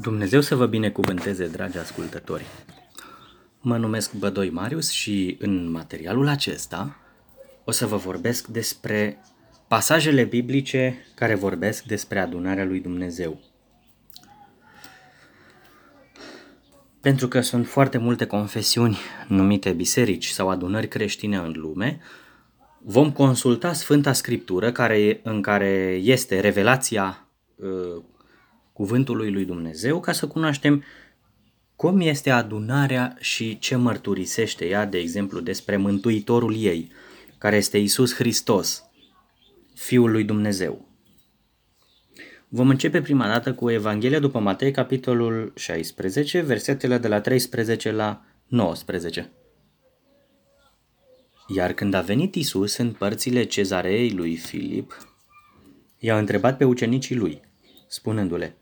Dumnezeu să vă binecuvânteze, dragi ascultători! Mă numesc Bădoi Marius și în materialul acesta o să vă vorbesc despre pasajele biblice care vorbesc despre adunarea lui Dumnezeu. Pentru că sunt foarte multe confesiuni numite biserici sau adunări creștine în lume, vom consulta Sfânta Scriptură care, în care este revelația uh, cuvântului lui Dumnezeu ca să cunoaștem cum este adunarea și ce mărturisește ea, de exemplu, despre Mântuitorul ei, care este Isus Hristos, Fiul lui Dumnezeu. Vom începe prima dată cu Evanghelia după Matei, capitolul 16, versetele de la 13 la 19. Iar când a venit Isus în părțile cezarei lui Filip, i-a întrebat pe ucenicii lui, spunându-le,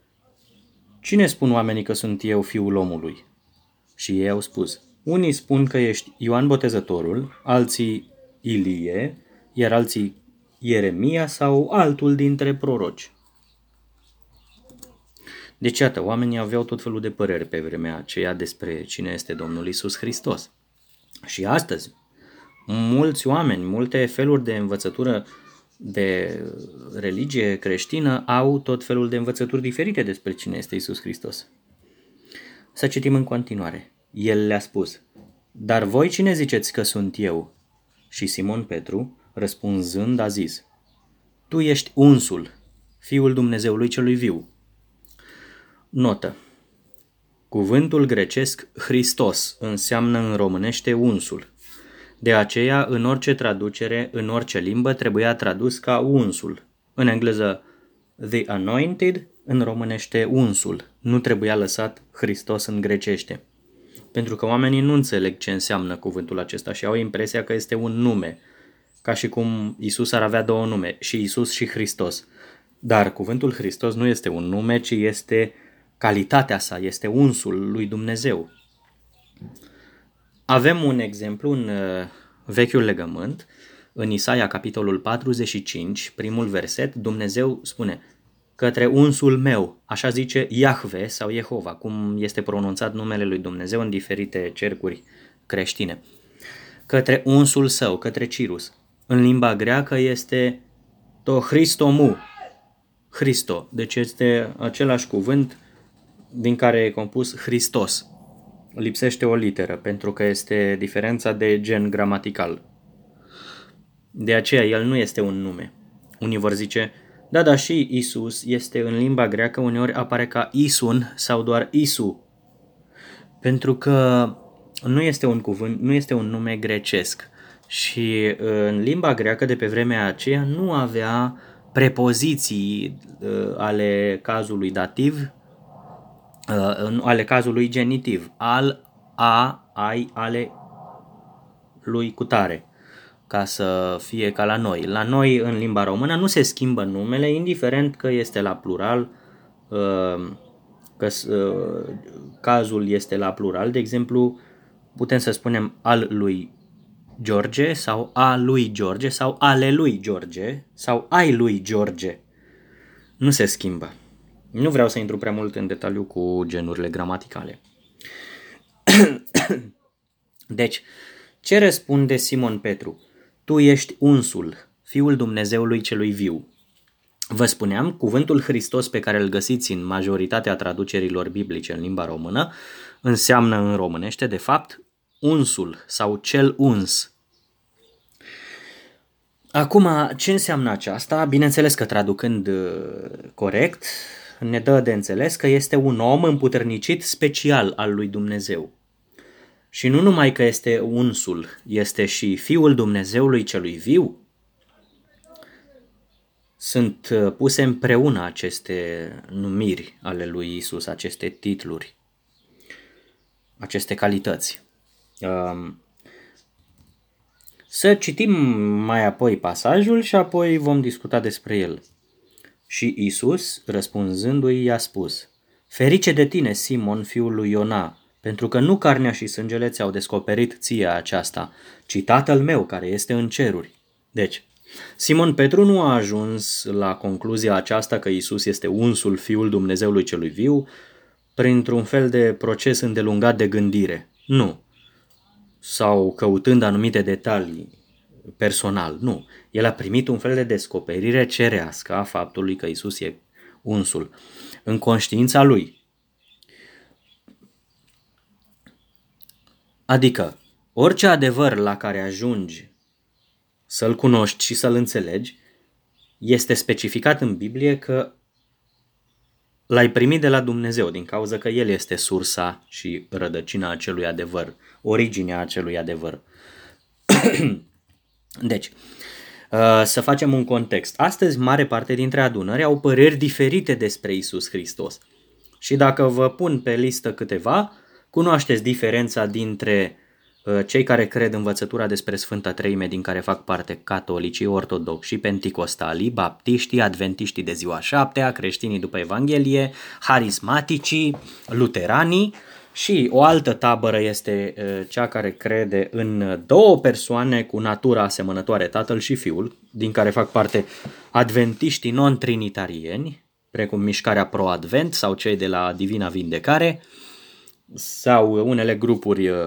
Cine spun oamenii că sunt eu fiul omului? Și ei au spus, unii spun că ești Ioan Botezătorul, alții Ilie, iar alții Ieremia sau altul dintre proroci. Deci, iată, oamenii aveau tot felul de păreri pe vremea aceea despre cine este Domnul Isus Hristos. Și astăzi, mulți oameni, multe feluri de învățătură de religie creștină au tot felul de învățături diferite despre cine este Isus Hristos. Să citim în continuare. El le-a spus, Dar voi cine ziceți că sunt eu? Și Simon Petru, răspunzând, a zis, Tu ești unsul, Fiul Dumnezeului celui viu. Notă. Cuvântul grecesc Hristos înseamnă în românește unsul. De aceea, în orice traducere, în orice limbă, trebuia tradus ca unsul. În engleză, the anointed, în românește unsul. Nu trebuia lăsat Hristos în grecește. Pentru că oamenii nu înțeleg ce înseamnă cuvântul acesta și au impresia că este un nume, ca și cum Isus ar avea două nume, și Isus și Hristos. Dar cuvântul Hristos nu este un nume, ci este calitatea sa, este unsul lui Dumnezeu. Avem un exemplu în uh, Vechiul Legământ, în Isaia, capitolul 45, primul verset, Dumnezeu spune către unsul meu, așa zice Iahve sau Jehova, cum este pronunțat numele lui Dumnezeu în diferite cercuri creștine. Către unsul său, către Cirus. În limba greacă este to Christomu, Christo, deci este același cuvânt din care e compus Hristos lipsește o literă pentru că este diferența de gen gramatical. De aceea el nu este un nume. Unii vor zice, da, da, și Isus este în limba greacă uneori apare ca Isun sau doar Isu. Pentru că nu este un cuvânt, nu este un nume grecesc. Și uh, în limba greacă de pe vremea aceea nu avea prepoziții uh, ale cazului dativ uh, ale cazului genitiv, al, a, ai, ale lui cutare, ca să fie ca la noi. La noi, în limba română, nu se schimbă numele, indiferent că este la plural, uh, că uh, cazul este la plural. De exemplu, putem să spunem al lui George sau a lui George sau ale lui George sau ai lui George. Nu se schimbă. Nu vreau să intru prea mult în detaliu cu genurile gramaticale. deci, ce răspunde Simon Petru? Tu ești unsul, Fiul Dumnezeului celui viu. Vă spuneam, cuvântul Hristos pe care îl găsiți în majoritatea traducerilor biblice în limba română înseamnă în românește, de fapt, unsul sau cel uns. Acum, ce înseamnă aceasta? Bineînțeles că traducând uh, corect, ne dă de înțeles că este un om împuternicit special al lui Dumnezeu. Și nu numai că este unsul, este și Fiul Dumnezeului celui viu. Sunt uh, puse împreună aceste numiri ale lui Isus, aceste titluri, aceste calități. Um, să citim mai apoi pasajul și apoi vom discuta despre el. Și Isus, răspunzându-i, i-a spus, Ferice de tine, Simon, fiul lui Iona, pentru că nu carnea și sângele ți-au descoperit ție aceasta, ci tatăl meu care este în ceruri. Deci, Simon Petru nu a ajuns la concluzia aceasta că Isus este unsul fiul Dumnezeului celui viu printr-un fel de proces îndelungat de gândire. Nu. Sau căutând anumite detalii personal. Nu. El a primit un fel de descoperire cerească a faptului că Isus e unsul. În conștiința lui. Adică, orice adevăr la care ajungi să-l cunoști și să-l înțelegi, este specificat în Biblie că l-ai primit de la Dumnezeu, din cauza că El este sursa și rădăcina acelui adevăr, originea acelui adevăr. deci, uh, să facem un context. Astăzi, mare parte dintre adunări au păreri diferite despre Isus Hristos. Și dacă vă pun pe listă câteva, cunoașteți diferența dintre Uh, cei care cred învățătura despre Sfânta Treime din care fac parte catolicii, ortodoxi, penticostalii, baptiștii, adventiștii de ziua șaptea, creștinii după Evanghelie, harismaticii, luteranii și o altă tabără este uh, cea care crede în două persoane cu natura asemănătoare, Tatăl și Fiul, din care fac parte adventiștii non-trinitarieni, precum mișcarea pro-advent sau cei de la Divina Vindecare, sau unele grupuri uh,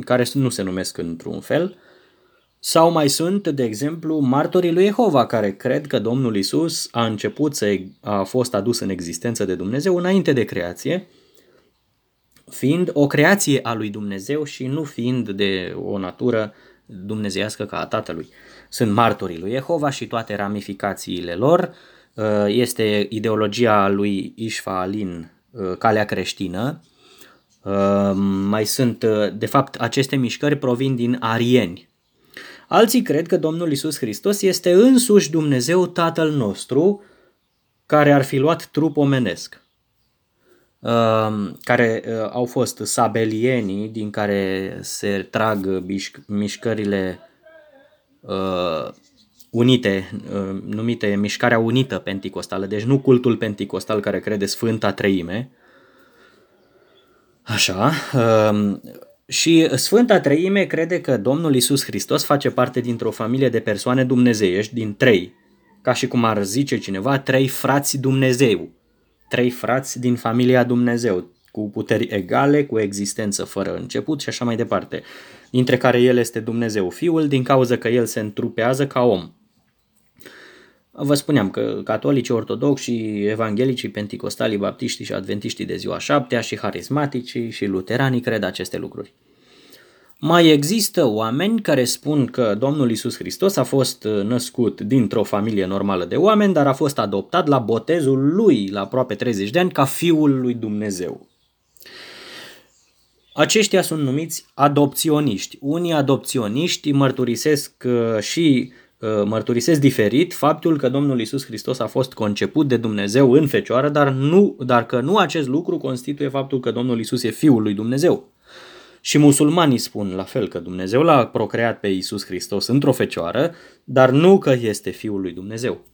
care nu se numesc într-un fel, sau mai sunt, de exemplu, martorii lui Jehova care cred că Domnul Isus a început să a fost adus în existență de Dumnezeu înainte de creație, fiind o creație a lui Dumnezeu și nu fiind de o natură dumnezeiască ca a Tatălui. Sunt martorii lui Jehova și toate ramificațiile lor. Uh, este ideologia lui Ișfa Alin, uh, calea creștină, Ehm, mai sunt, uh, de fapt, aceste mișcări provin din arieni. Alții cred că Domnul Isus Hristos este însuși Dumnezeu Tatăl nostru, care ar fi luat trup omenesc. Ehm, care uh, au fost sabelienii din care se trag mișcările uh, unite, numite mișcarea unită penticostală, deci nu cultul penticostal care crede Sfânta Treime, Așa. Um, și Sfânta Treime crede că Domnul Isus Hristos face parte dintr-o familie de persoane dumnezeiești, din trei, ca și cum ar zice cineva, trei frați Dumnezeu, trei frați din familia Dumnezeu, cu puteri egale, cu existență fără început și așa mai departe, dintre care El este Dumnezeu Fiul, din cauza că El se întrupează ca om. Vă spuneam că catolicii, ortodoxi, evanghelicii, penticostalii, baptiștii și adventiștii de ziua șaptea și harismaticii și luteranii cred aceste lucruri. Mai există oameni care spun că Domnul Isus Hristos a fost născut dintr-o familie normală de oameni, dar a fost adoptat la botezul lui la aproape 30 de ani ca fiul lui Dumnezeu. Aceștia sunt numiți adopționiști. Unii adopționiști mărturisesc uh, și Uh, mărturisesc diferit faptul că Domnul Isus Hristos a fost conceput de Dumnezeu în fecioară, dar, nu, dar că nu acest lucru constituie faptul că Domnul Isus e Fiul lui Dumnezeu. Și musulmanii spun la fel că Dumnezeu l-a procreat pe Isus Hristos într-o fecioară, dar nu că este Fiul lui Dumnezeu.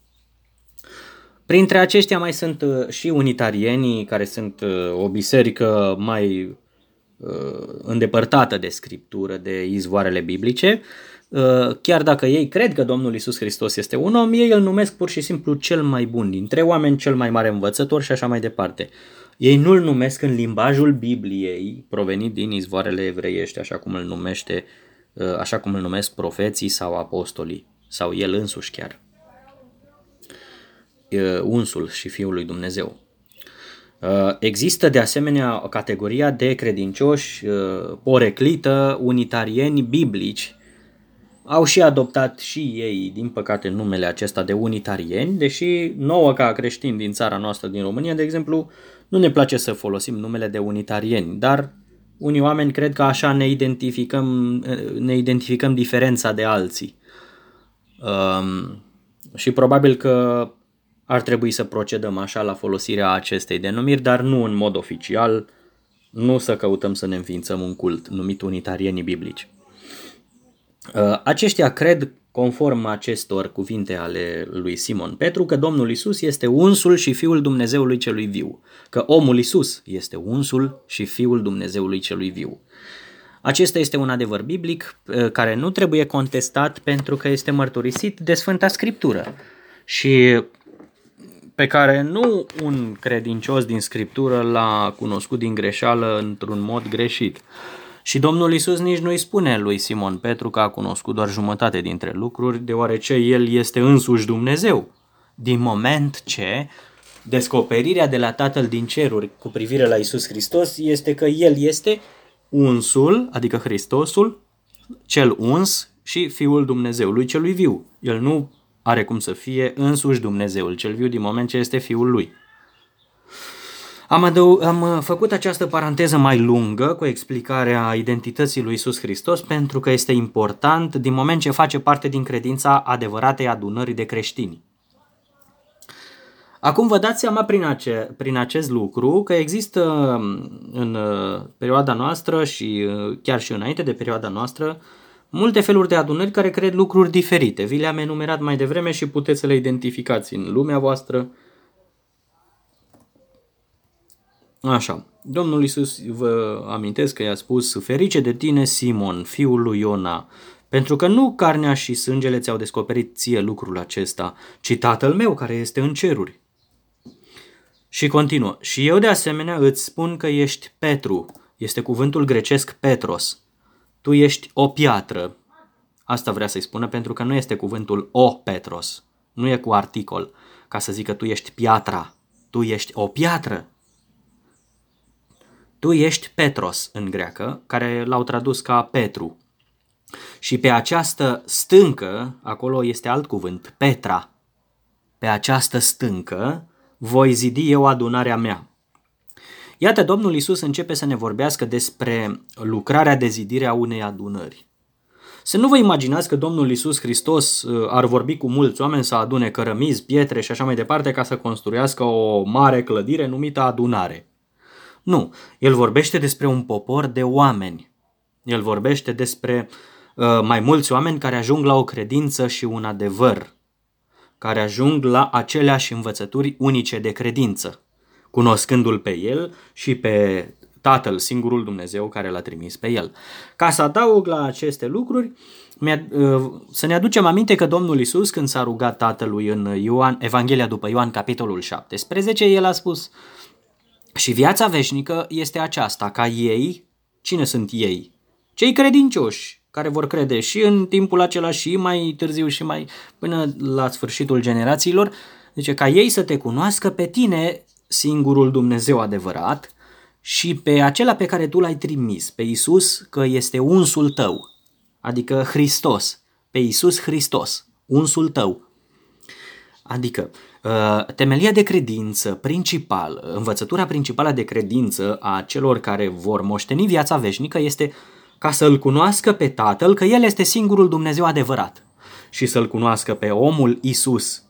Printre aceștia mai sunt uh, și unitarienii, care sunt uh, o biserică mai îndepărtată de scriptură, de izvoarele biblice, Uh, chiar dacă ei cred că Domnul Isus Hristos este un om, ei îl numesc pur și simplu cel mai bun dintre oameni, cel mai mare învățător și așa mai departe. Ei nu-l numesc în limbajul Bibliei, provenit din izvoarele evreiești, așa cum îl numește, uh, așa cum îl numesc profeții sau apostolii, sau el însuși chiar. Uh, unsul și Fiul lui Dumnezeu. Există de asemenea categoria de credincioși poreclită, unitarieni biblici, au și adoptat și ei, din păcate, numele acesta de unitarieni, deși nouă ca creștini din țara noastră, din România, de exemplu, nu ne place să folosim numele de unitarieni, dar unii oameni cred că așa ne identificăm, ne identificăm diferența de alții. Um, și probabil că ar trebui să procedăm așa la folosirea acestei denumiri, dar nu în mod oficial, nu să căutăm să ne înființăm un cult numit unitarienii biblici. Uh, aceștia cred, conform acestor cuvinte ale lui Simon Petru, că Domnul Isus este unsul și Fiul Dumnezeului celui viu, că omul Isus este unsul și Fiul Dumnezeului celui viu. Acesta este un adevăr biblic uh, care nu trebuie contestat pentru că este mărturisit de Sfânta Scriptură. Și pe care nu un credincios din Scriptură l-a cunoscut din greșeală într-un mod greșit. Și Domnul Isus nici nu îi spune lui Simon Petru că a cunoscut doar jumătate dintre lucruri, deoarece el este însuși Dumnezeu. Din moment ce descoperirea de la Tatăl din ceruri cu privire la Isus Hristos este că El este unsul, adică Hristosul, cel uns și Fiul Dumnezeului celui viu. El nu are cum să fie însuși Dumnezeul cel viu din moment ce este Fiul lui. Am, adău- am făcut această paranteză mai lungă cu explicarea identității lui Isus Hristos pentru că este important din moment ce face parte din credința adevăratei adunării de creștini. Acum vă dați seama prin, ace- prin acest lucru că există în uh, perioada noastră și uh, chiar și înainte de perioada noastră multe feluri de adunări care cred lucruri diferite. Vi le-am enumerat mai devreme și puteți să le identificați în lumea voastră. Așa, Domnul Isus vă amintesc că i-a spus, ferice de tine Simon, fiul lui Iona, pentru că nu carnea și sângele ți-au descoperit ție lucrul acesta, ci Tatăl meu care este în ceruri. Și continuă, și eu de asemenea îți spun că ești Petru, este cuvântul grecesc Petros, tu ești o piatră. Asta vrea să-i spună pentru că nu este cuvântul o Petros, nu e cu articol, ca să zică tu ești piatra, tu ești o piatră. Tu ești Petros în greacă, care l-au tradus ca Petru. Și pe această stâncă, acolo este alt cuvânt, Petra. Pe această stâncă voi zidi eu adunarea mea. Iată, Domnul Isus începe să ne vorbească despre lucrarea de zidire a unei adunări. Să nu vă imaginați că Domnul Isus Hristos uh, ar vorbi cu mulți oameni să adune cărămizi, pietre și așa mai departe ca să construiască o mare clădire numită adunare. Nu, el vorbește despre un popor de oameni. El vorbește despre uh, mai mulți oameni care ajung la o credință și un adevăr, care ajung la aceleași învățături unice de credință cunoscându-l pe el și pe Tatăl, singurul Dumnezeu care l-a trimis pe el. Ca să adaug la aceste lucruri, uh, să ne aducem aminte că Domnul Isus, când s-a rugat Tatălui în Ioan, Evanghelia după Ioan, capitolul 17, el a spus și viața veșnică este aceasta, ca ei, cine sunt ei? Cei credincioși, care vor crede și în timpul acela și mai târziu și mai până la sfârșitul generațiilor, zice ca ei să te cunoască pe tine, singurul Dumnezeu adevărat și pe acela pe care tu l-ai trimis, pe Isus, că este unsul tău, adică Hristos, pe Isus Hristos, unsul tău. Adică, uh, temelia de credință principal, învățătura principală de credință a celor care vor moșteni viața veșnică este ca să-L cunoască pe Tatăl că El este singurul Dumnezeu adevărat și să-L cunoască pe omul Isus,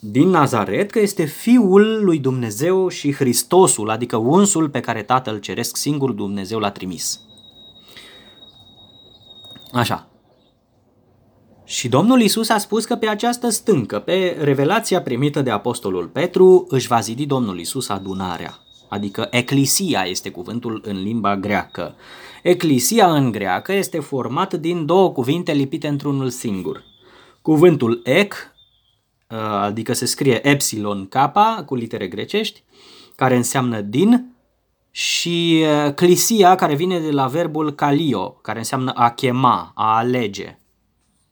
din Nazaret că este Fiul lui Dumnezeu și Hristosul, adică unsul pe care Tatăl Ceresc singur Dumnezeu l-a trimis. Așa. Și Domnul Isus a spus că pe această stâncă, pe revelația primită de Apostolul Petru, își va zidi Domnul Isus adunarea. Adică eclisia este cuvântul în limba greacă. Eclisia în greacă este formată din două cuvinte lipite într-unul singur. Cuvântul ec Uh, adică se scrie epsilon kappa cu litere grecești, care înseamnă din, și uh, clisia, care vine de la verbul calio, care înseamnă a chema, a alege.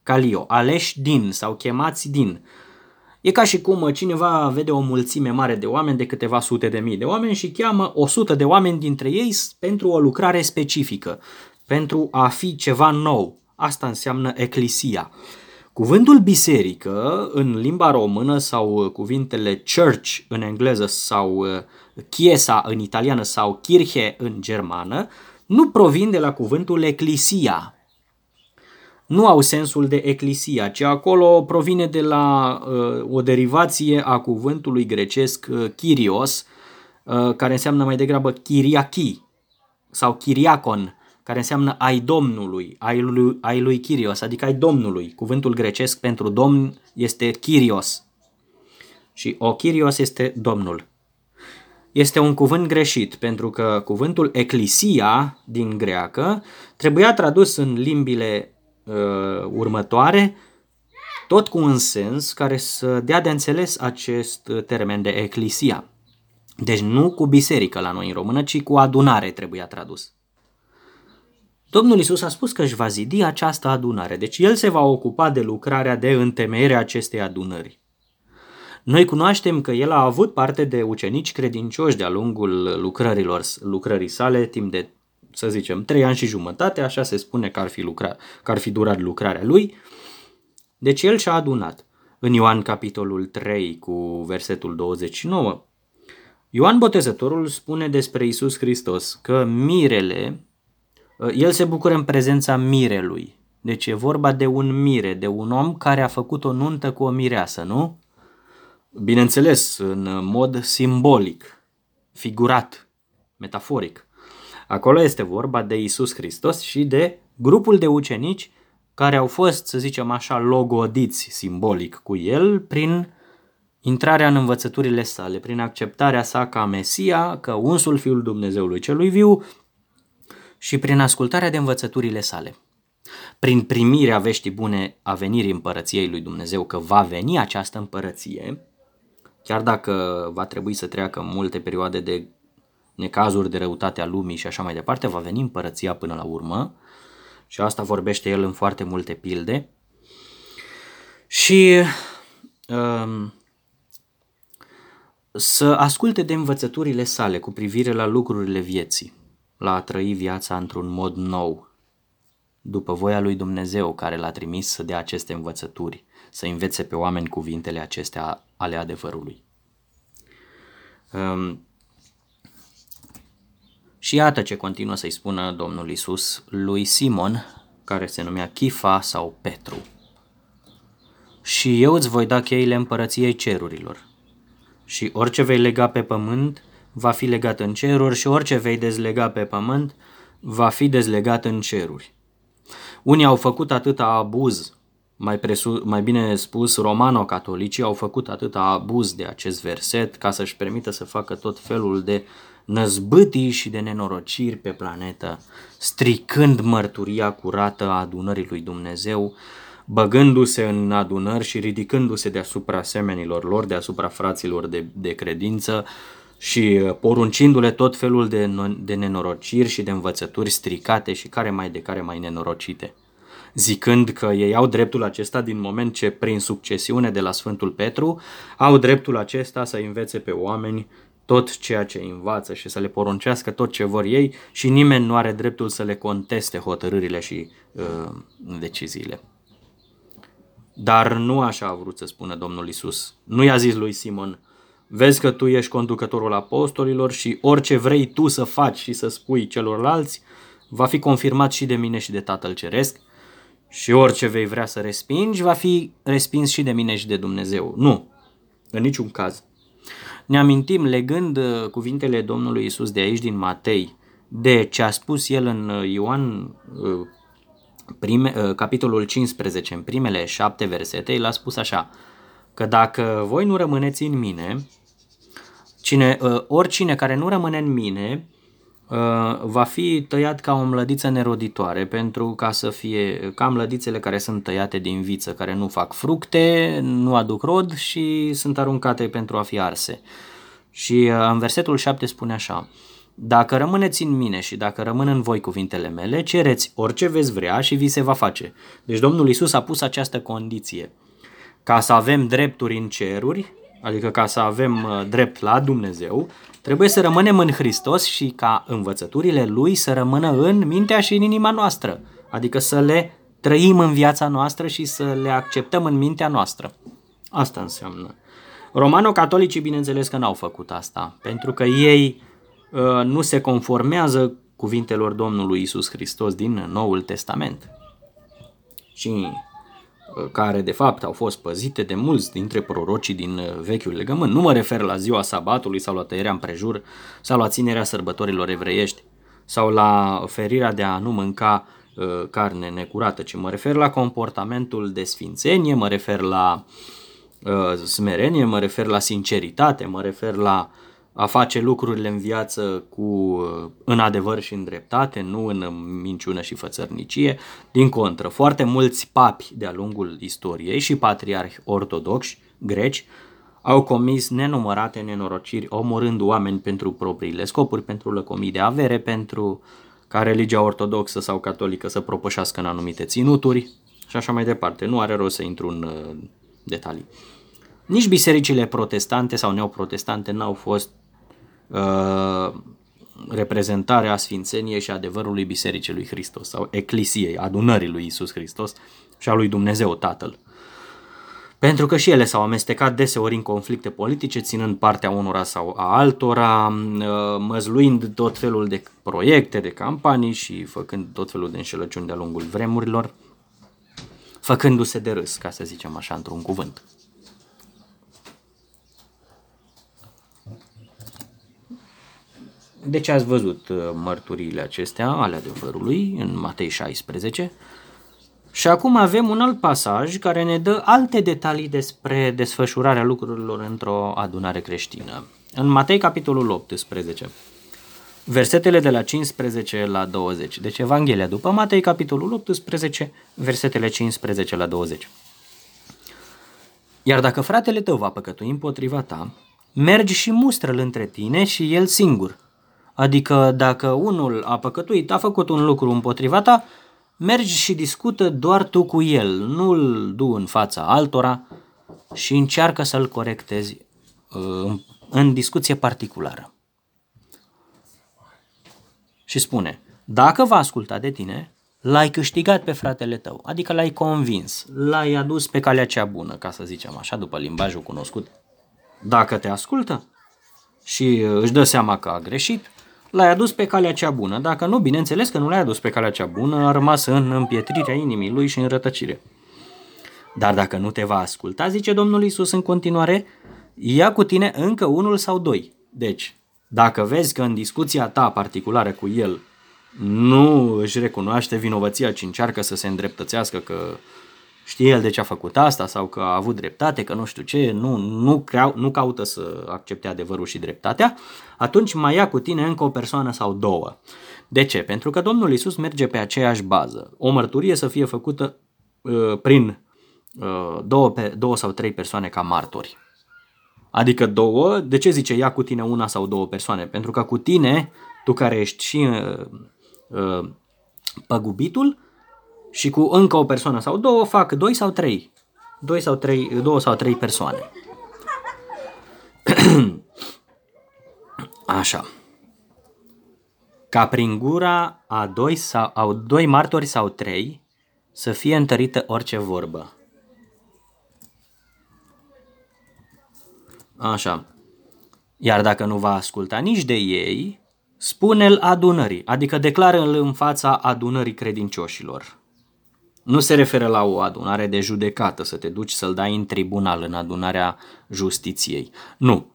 Calio, aleși din sau chemați din. E ca și cum cineva vede o mulțime mare de oameni, de câteva sute de mii de oameni și cheamă o sută de oameni dintre ei pentru o lucrare specifică, pentru a fi ceva nou. Asta înseamnă eclisia. Cuvântul biserică în limba română sau uh, cuvintele church în engleză sau uh, chiesa în italiană sau kirche în germană nu provin de la cuvântul eclisia. Nu au sensul de eclisia, ci acolo provine de la uh, o derivație a cuvântului grecesc uh, kyrios, uh, care înseamnă mai degrabă chiriachi sau chiriacon, care înseamnă ai Domnului, ai lui, ai lui Kyrios, adică ai Domnului. Cuvântul grecesc pentru Domn este Kyrios. Și o Kyrios este Domnul. Este un cuvânt greșit, pentru că cuvântul eclisia din greacă trebuia tradus în limbile uh, următoare tot cu un sens care să dea de înțeles acest termen de eclisia. Deci nu cu biserică la noi în română, ci cu adunare trebuia tradus. Domnul Isus a spus că își va zidi această adunare, deci el se va ocupa de lucrarea de întemeiere a acestei adunări. Noi cunoaștem că el a avut parte de ucenici credincioși de-a lungul lucrărilor, lucrării sale, timp de, să zicem, trei ani și jumătate, așa se spune că ar fi, lucra, că ar fi durat lucrarea lui. Deci el și-a adunat. În Ioan capitolul 3 cu versetul 29, Ioan Botezătorul spune despre Isus Hristos că mirele, el se bucură în prezența mirelui. Deci e vorba de un mire, de un om care a făcut o nuntă cu o mireasă, nu? bineînțeles, în mod simbolic, figurat, metaforic. Acolo este vorba de Isus Hristos și de grupul de ucenici care au fost, să zicem așa, logodiți simbolic cu el prin intrarea în învățăturile sale, prin acceptarea sa ca Mesia, ca unsul Fiul Dumnezeului celui viu și prin ascultarea de învățăturile sale. Prin primirea veștii bune a venirii împărăției lui Dumnezeu, că va veni această împărăție, Chiar dacă va trebui să treacă multe perioade de necazuri, de răutate a lumii și așa mai departe, va veni împărăția până la urmă și asta vorbește el în foarte multe pilde. Și um, să asculte de învățăturile sale cu privire la lucrurile vieții, la a trăi viața într-un mod nou, după voia lui Dumnezeu care l-a trimis să dea aceste învățături, să învețe pe oameni cuvintele acestea ale adevărului. Um, și iată ce continuă să-i spună Domnul Isus lui Simon, care se numea Chifa sau Petru. Și eu îți voi da cheile împărăției cerurilor. Și orice vei lega pe pământ, va fi legat în ceruri și orice vei dezlega pe pământ, va fi dezlegat în ceruri. Unii au făcut atâta abuz mai, presu, mai bine spus, romano-catolicii au făcut atâta abuz de acest verset ca să-și permită să facă tot felul de năzbâtii și de nenorociri pe planetă, stricând mărturia curată a adunării lui Dumnezeu, băgându-se în adunări și ridicându-se deasupra semenilor lor, deasupra fraților de, de credință și poruncindu-le tot felul de, de nenorociri și de învățături stricate și care mai de care mai nenorocite zicând că ei au dreptul acesta din moment ce prin succesiune de la Sfântul Petru au dreptul acesta să învețe pe oameni tot ceea ce învață și să le poruncească tot ce vor ei și nimeni nu are dreptul să le conteste hotărârile și uh, deciziile. Dar nu așa a vrut să spună Domnul Isus. Nu i-a zis lui Simon, vezi că tu ești conducătorul apostolilor și orice vrei tu să faci și să spui celorlalți, va fi confirmat și de mine și de Tatăl Ceresc, și orice vei vrea să respingi va fi respins și de mine și de Dumnezeu. Nu, în niciun caz. Ne amintim, legând uh, cuvintele Domnului Isus de aici din Matei, de ce a spus el în uh, Ioan uh, prime, capitolul 15, în primele șapte versete, el a spus așa, că dacă voi nu rămâneți în mine, cine, oricine care nu rămâne în mine, Uh, va fi tăiat ca o mlădiță neroditoare pentru ca să fie ca mlădițele care sunt tăiate din viță, care nu fac fructe, nu aduc rod și sunt aruncate pentru a fi arse. Și uh, în versetul 7 spune așa, dacă rămâneți în mine și dacă rămân în voi cuvintele mele, cereți orice veți vrea și vi se va face. Deci Domnul Isus a pus această condiție. Ca să avem drepturi în ceruri, adică ca să avem uh, drept la Dumnezeu, Trebuie să rămânem în Hristos și ca învățăturile Lui să rămână în mintea și în inima noastră, adică să le trăim în viața noastră și să le acceptăm în mintea noastră. Asta înseamnă. Romano-catolicii, bineînțeles că n-au făcut asta, pentru că ei uh, nu se conformează cuvintelor Domnului Isus Hristos din Noul Testament. Și care de fapt au fost păzite de mulți dintre prorocii din uh, vechiul legământ. Nu mă refer la ziua sabatului sau la tăierea împrejur sau la ținerea sărbătorilor evreiești sau la ferirea de a nu mânca uh, carne necurată, ci mă refer la comportamentul de sfințenie, mă refer la uh, smerenie, mă refer la sinceritate, mă refer la a face lucrurile în viață cu în adevăr și în dreptate, nu în minciună și fățărnicie. Din contră, foarte mulți papi de-a lungul istoriei și patriarhi ortodoxi greci au comis nenumărate nenorociri, omorând oameni pentru propriile scopuri, pentru lăcomii de avere, pentru ca religia ortodoxă sau catolică să propășească în anumite ținuturi și așa mai departe. Nu are rost să intru în uh, detalii. Nici bisericile protestante sau neoprotestante n-au fost uh, reprezentarea sfințeniei și adevărului Bisericii lui Hristos sau Eclisiei, adunării lui Isus Hristos și a lui Dumnezeu Tatăl. Pentru că și ele s-au amestecat deseori în conflicte politice, ținând partea unora sau a altora, uh, măzluind tot felul de proiecte, de campanii și făcând tot felul de înșelăciuni de-a lungul vremurilor, făcându-se de râs, ca să zicem așa, într-un cuvânt. Deci ați văzut uh, mărturiile acestea ale adevărului în Matei 16 și acum avem un alt pasaj care ne dă alte detalii despre desfășurarea lucrurilor într-o adunare creștină. În Matei capitolul 18, versetele de la 15 la 20. Deci Evanghelia după Matei capitolul 18, versetele 15 la 20. Iar dacă fratele tău va păcătui împotriva ta, mergi și mustră-l între tine și el singur – Adică dacă unul a păcătuit, a făcut un lucru împotriva ta, mergi și discută doar tu cu el, nu-l du în fața altora și încearcă să-l corectezi uh, în discuție particulară. Și spune, dacă va asculta de tine, l-ai câștigat pe fratele tău, adică l-ai convins, l-ai adus pe calea cea bună, ca să zicem așa, după limbajul cunoscut. Dacă te ascultă și își dă seama că a greșit, l-ai adus pe calea cea bună. Dacă nu, bineînțeles că nu l-ai adus pe calea cea bună, a rămas în împietrirea inimii lui și în rătăcire. Dar dacă nu te va asculta, zice Domnul Isus în continuare, ia cu tine încă unul sau doi. Deci, dacă vezi că în discuția ta particulară cu el nu își recunoaște vinovăția, ci încearcă să se îndreptățească că știe el de ce a făcut asta sau că a avut dreptate, că nu știu ce, nu, nu, creau, nu caută să accepte adevărul și dreptatea, atunci mai ia cu tine încă o persoană sau două. De ce? Pentru că Domnul Isus merge pe aceeași bază. O mărturie să fie făcută uh, prin uh, două, pe, două sau trei persoane ca martori. Adică două, de ce zice ia cu tine una sau două persoane? Pentru că cu tine, tu care ești și uh, uh, păgubitul, și cu încă o persoană sau două fac doi sau trei. Doi sau trei, două sau trei persoane. Așa. Ca prin gura a doi, sau, a doi martori sau trei să fie întărită orice vorbă. Așa. Iar dacă nu va asculta nici de ei, spune-l adunării, adică declară-l în fața adunării credincioșilor. Nu se referă la o adunare de judecată, să te duci să-l dai în tribunal, în adunarea justiției. Nu,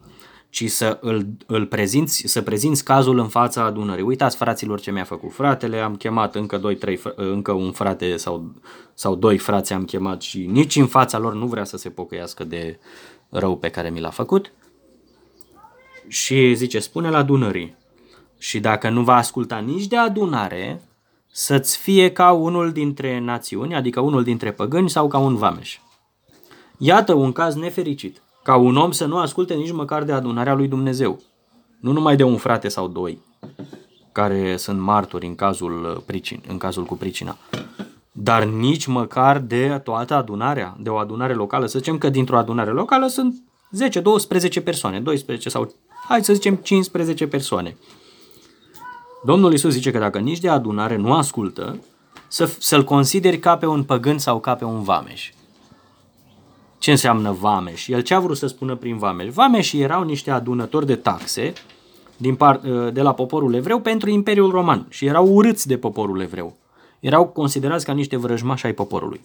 ci să îl, îl prezinți, să prezinți cazul în fața adunării. Uitați, fraților, ce mi-a făcut fratele, am chemat încă, doi, trei, încă un frate sau, sau doi frați am chemat și nici în fața lor nu vrea să se pocăiască de rău pe care mi l-a făcut. Și zice, spune la adunării. Și dacă nu va asculta nici de adunare, să-ți fie ca unul dintre națiuni, adică unul dintre păgâni sau ca un vameș. Iată un caz nefericit, ca un om să nu asculte nici măcar de adunarea lui Dumnezeu, nu numai de un frate sau doi, care sunt martori în cazul, uh, pricin, în cazul cu pricina, dar nici măcar de toată adunarea, de o adunare locală. Să zicem că dintr-o adunare locală sunt 10-12 persoane, 12 sau hai să zicem 15 persoane. Domnul Isus zice că dacă nici de adunare nu ascultă, să, să-l consideri ca pe un păgân sau ca pe un vameș. Ce înseamnă vameș? El ce a vrut să spună prin vameș? Vameșii erau niște adunători de taxe din part, de la poporul evreu pentru Imperiul Roman și erau urâți de poporul evreu. Erau considerați ca niște vrăjmași ai poporului.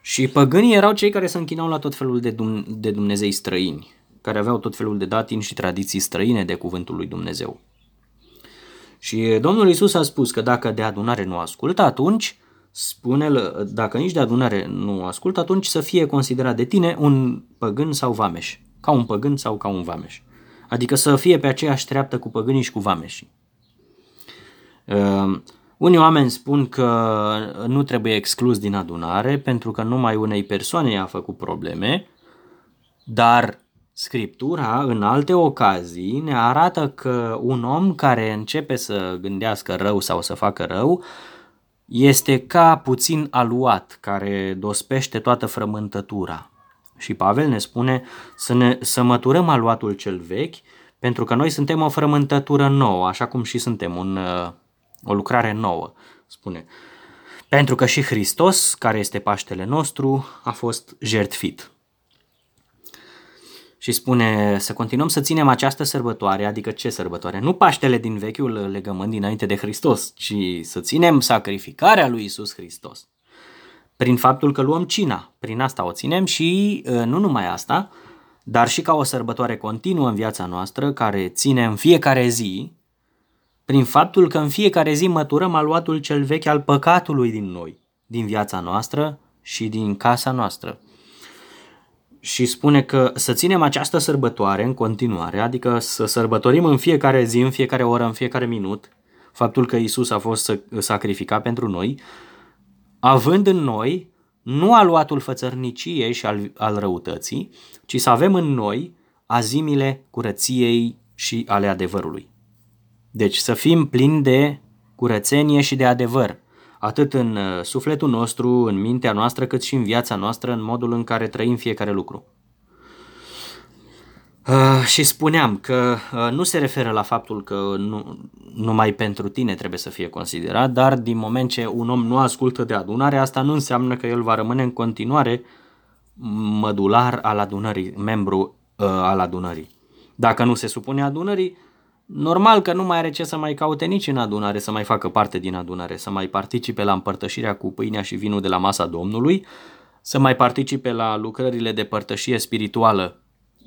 Și păgânii erau cei care se închinau la tot felul de, dum- de Dumnezei străini, care aveau tot felul de datini și tradiții străine de cuvântul lui Dumnezeu. Și Domnul Isus a spus că dacă de adunare nu ascultă, atunci spune dacă nici de adunare nu ascultă, atunci să fie considerat de tine un păgân sau vameș, ca un păgân sau ca un vameș. Adică să fie pe aceeași treaptă cu păgânii și cu vameșii. Uh, unii oameni spun că nu trebuie exclus din adunare pentru că numai unei persoane i-a făcut probleme, dar Scriptura, în alte ocazii, ne arată că un om care începe să gândească rău sau să facă rău este ca puțin aluat, care dospește toată frământătura. Și Pavel ne spune să, ne, să măturăm aluatul cel vechi, pentru că noi suntem o frământătură nouă, așa cum și suntem un, uh, o lucrare nouă, spune. Pentru că și Hristos, care este Paștele nostru, a fost jertfit și spune să continuăm să ținem această sărbătoare, adică ce sărbătoare? Nu Paștele din vechiul legământ dinainte de Hristos, ci să ținem sacrificarea lui Isus Hristos. Prin faptul că luăm cina, prin asta o ținem și ă, nu numai asta, dar și ca o sărbătoare continuă în viața noastră, care ține în fiecare zi, prin faptul că în fiecare zi măturăm aluatul cel vechi al păcatului din noi, din viața noastră și din casa noastră și spune că să ținem această sărbătoare în continuare, adică să sărbătorim în fiecare zi, în fiecare oră, în fiecare minut, faptul că Isus a fost sacrificat pentru noi, având în noi nu aluatul fățărniciei și al, al răutății, ci să avem în noi azimile curăției și ale adevărului. Deci să fim plini de curățenie și de adevăr, atât în uh, sufletul nostru, în mintea noastră, cât și în viața noastră, în modul în care trăim fiecare lucru. Uh, și spuneam că uh, nu se referă la faptul că nu, numai pentru tine trebuie să fie considerat, dar din moment ce un om nu ascultă de adunare, asta nu înseamnă că el va rămâne în continuare mădular al adunării, membru uh, al adunării. Dacă nu se supune adunării, Normal că nu mai are ce să mai caute nici în adunare, să mai facă parte din adunare, să mai participe la împărtășirea cu pâinea și vinul de la masa Domnului, să mai participe la lucrările de părtășie spirituală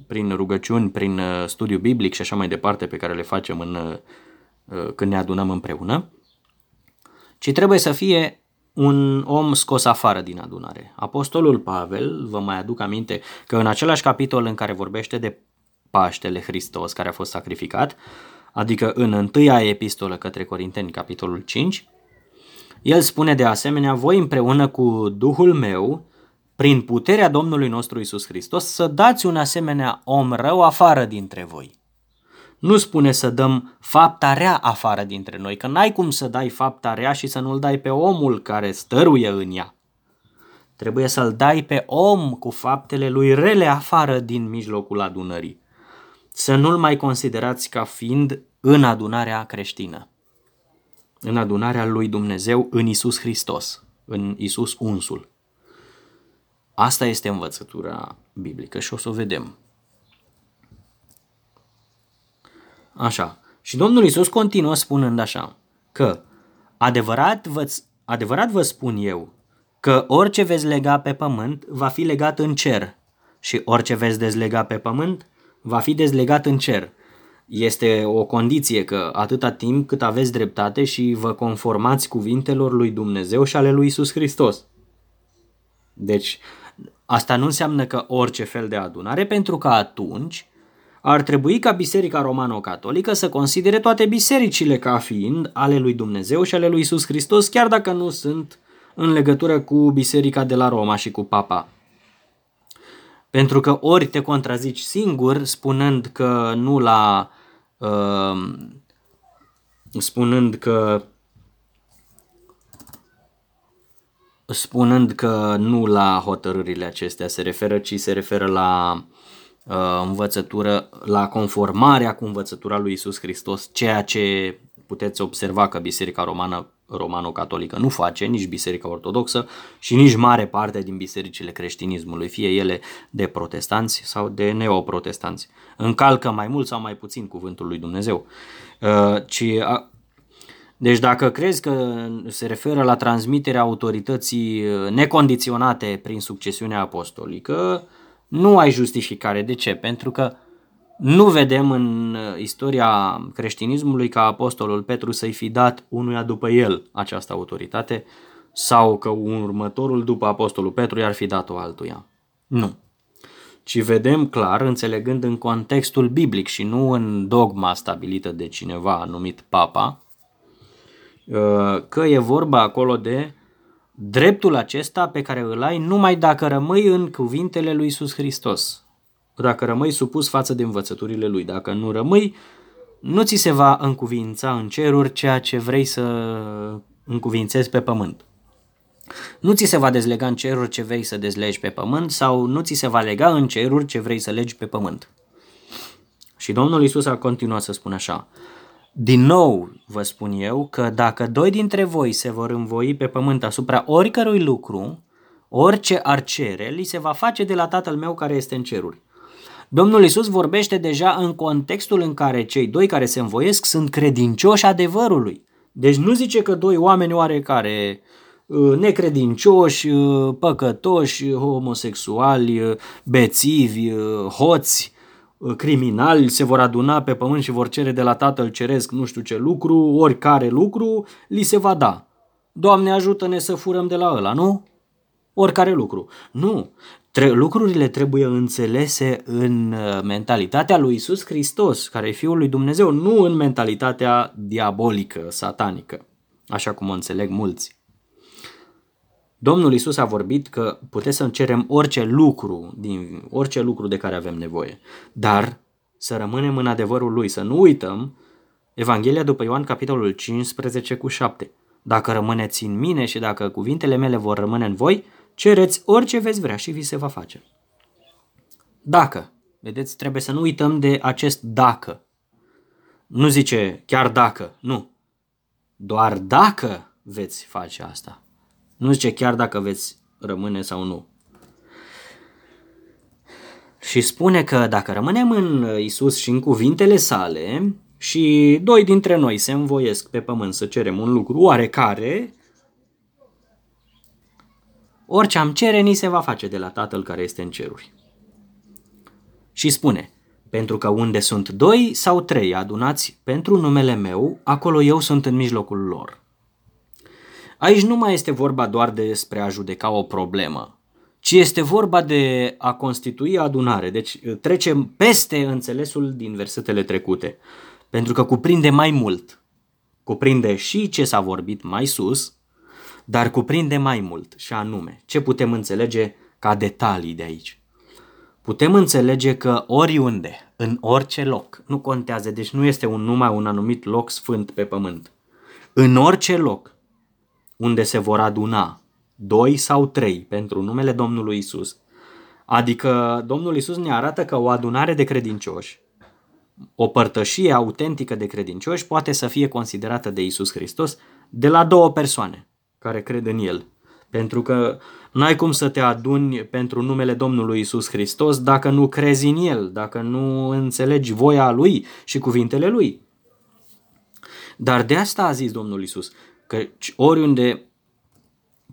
prin rugăciuni, prin uh, studiu biblic și așa mai departe pe care le facem în, uh, uh, când ne adunăm împreună, ci trebuie să fie un om scos afară din adunare. Apostolul Pavel, vă mai aduc aminte că în același capitol în care vorbește de Paștele Hristos care a fost sacrificat, adică în întâia epistolă către Corinteni, capitolul 5, el spune de asemenea, voi împreună cu Duhul meu, prin puterea Domnului nostru Isus Hristos, să dați un asemenea om rău afară dintre voi. Nu spune să dăm fapta rea afară dintre noi, că n-ai cum să dai fapta rea și să nu-l dai pe omul care stăruie în ea. Trebuie să-l dai pe om cu faptele lui rele afară din mijlocul adunării să nu-l mai considerați ca fiind în adunarea creștină, în adunarea lui Dumnezeu în Isus Hristos, în Isus unsul. Asta este învățătura biblică și o să o vedem. Așa. Și Domnul Isus continuă spunând așa, că adevărat vă, adevărat vă spun eu că orice veți lega pe pământ va fi legat în cer și orice veți dezlega pe pământ va fi dezlegat în cer. Este o condiție că atâta timp cât aveți dreptate și vă conformați cuvintelor lui Dumnezeu și ale lui Isus Hristos. Deci, asta nu înseamnă că orice fel de adunare, pentru că atunci ar trebui ca Biserica Romano-Catolică să considere toate bisericile ca fiind ale lui Dumnezeu și ale lui Isus Hristos, chiar dacă nu sunt în legătură cu Biserica de la Roma și cu Papa. Pentru că ori te contrazici singur spunând că nu la uh, spunând că spunând că nu la hotărârile acestea se referă, ci se referă la uh, învățătură, la conformarea cu învățătura lui Isus Hristos, ceea ce puteți observa că Biserica Romană romano-catolică nu face, nici Biserica Ortodoxă și nici mare parte din bisericile creștinismului, fie ele de protestanți sau de neoprotestanți. Încalcă mai mult sau mai puțin cuvântul lui Dumnezeu. Uh, ci, deci dacă crezi că se referă la transmiterea autorității uh, necondiționate prin succesiunea apostolică, nu ai justificare. De ce? Pentru că nu vedem în uh, istoria creștinismului ca apostolul Petru să-i fi dat unuia după el această autoritate sau că următorul după apostolul Petru i-ar fi dat-o altuia. Nu. ci vedem clar, înțelegând în contextul biblic și nu în dogma stabilită de cineva numit Papa, uh, că e vorba acolo de dreptul acesta pe care îl ai numai dacă rămâi în cuvintele lui Iisus Hristos, dacă rămâi supus față de învățăturile lui. Dacă nu rămâi, nu ți se va încuvința în ceruri ceea ce vrei să încuvințezi pe pământ. Nu ți se va dezlega în ceruri ce vrei să dezlegi pe pământ sau nu ți se va lega în ceruri ce vrei să legi pe pământ. Și Domnul Isus a continuat să spună așa, din nou vă spun eu că dacă doi dintre voi se vor învoi pe pământ asupra oricărui lucru, orice ar cere, li se va face de la Tatăl meu care este în ceruri. Domnul Isus vorbește deja în contextul în care cei doi care se învoiesc sunt credincioși adevărului. Deci nu zice că doi oameni oarecare uh, necredincioși, uh, păcătoși, homosexuali, uh, bețivi, hoți, criminali se vor aduna pe pământ și vor cere de la Tatăl Ceresc nu știu ce lucru, oricare lucru, li se va da. Doamne ajută-ne să furăm de la ăla, nu? Oricare lucru. Nu. Tre- lucrurile trebuie înțelese în uh, mentalitatea lui Isus Hristos, care e Fiul lui Dumnezeu, nu în mentalitatea diabolică, satanică, așa cum o înțeleg mulți. Domnul Isus a vorbit că puteți să cerem orice lucru, din orice lucru de care avem nevoie, dar să rămânem în adevărul lui, să nu uităm Evanghelia după Ioan, capitolul 15 cu 7. Dacă rămâneți în mine și dacă cuvintele mele vor rămâne în voi, Cereți orice veți vrea și vi se va face. Dacă, vedeți, trebuie să nu uităm de acest dacă. Nu zice chiar dacă, nu. Doar dacă veți face asta. Nu zice chiar dacă veți rămâne sau nu. Și spune că dacă rămânem în Isus și în cuvintele sale și doi dintre noi se învoiesc pe pământ să cerem un lucru oarecare, Orice am cere, ni se va face de la Tatăl care este în ceruri. Și spune, pentru că unde sunt doi sau trei adunați pentru numele meu, acolo eu sunt în mijlocul lor. Aici nu mai este vorba doar despre a judeca o problemă, ci este vorba de a constitui adunare. Deci trecem peste înțelesul din versetele trecute, pentru că cuprinde mai mult. Cuprinde și ce s-a vorbit mai sus, dar cuprinde mai mult și anume ce putem înțelege ca detalii de aici. Putem înțelege că oriunde, în orice loc, nu contează, deci nu este un numai un anumit loc sfânt pe pământ. În orice loc unde se vor aduna doi sau trei pentru numele Domnului Isus, adică Domnul Isus ne arată că o adunare de credincioși, o părtășie autentică de credincioși poate să fie considerată de Isus Hristos de la două persoane care cred în El. Pentru că n-ai cum să te aduni pentru numele Domnului Isus Hristos dacă nu crezi în El, dacă nu înțelegi voia Lui și cuvintele Lui. Dar de asta a zis Domnul Isus, că oriunde,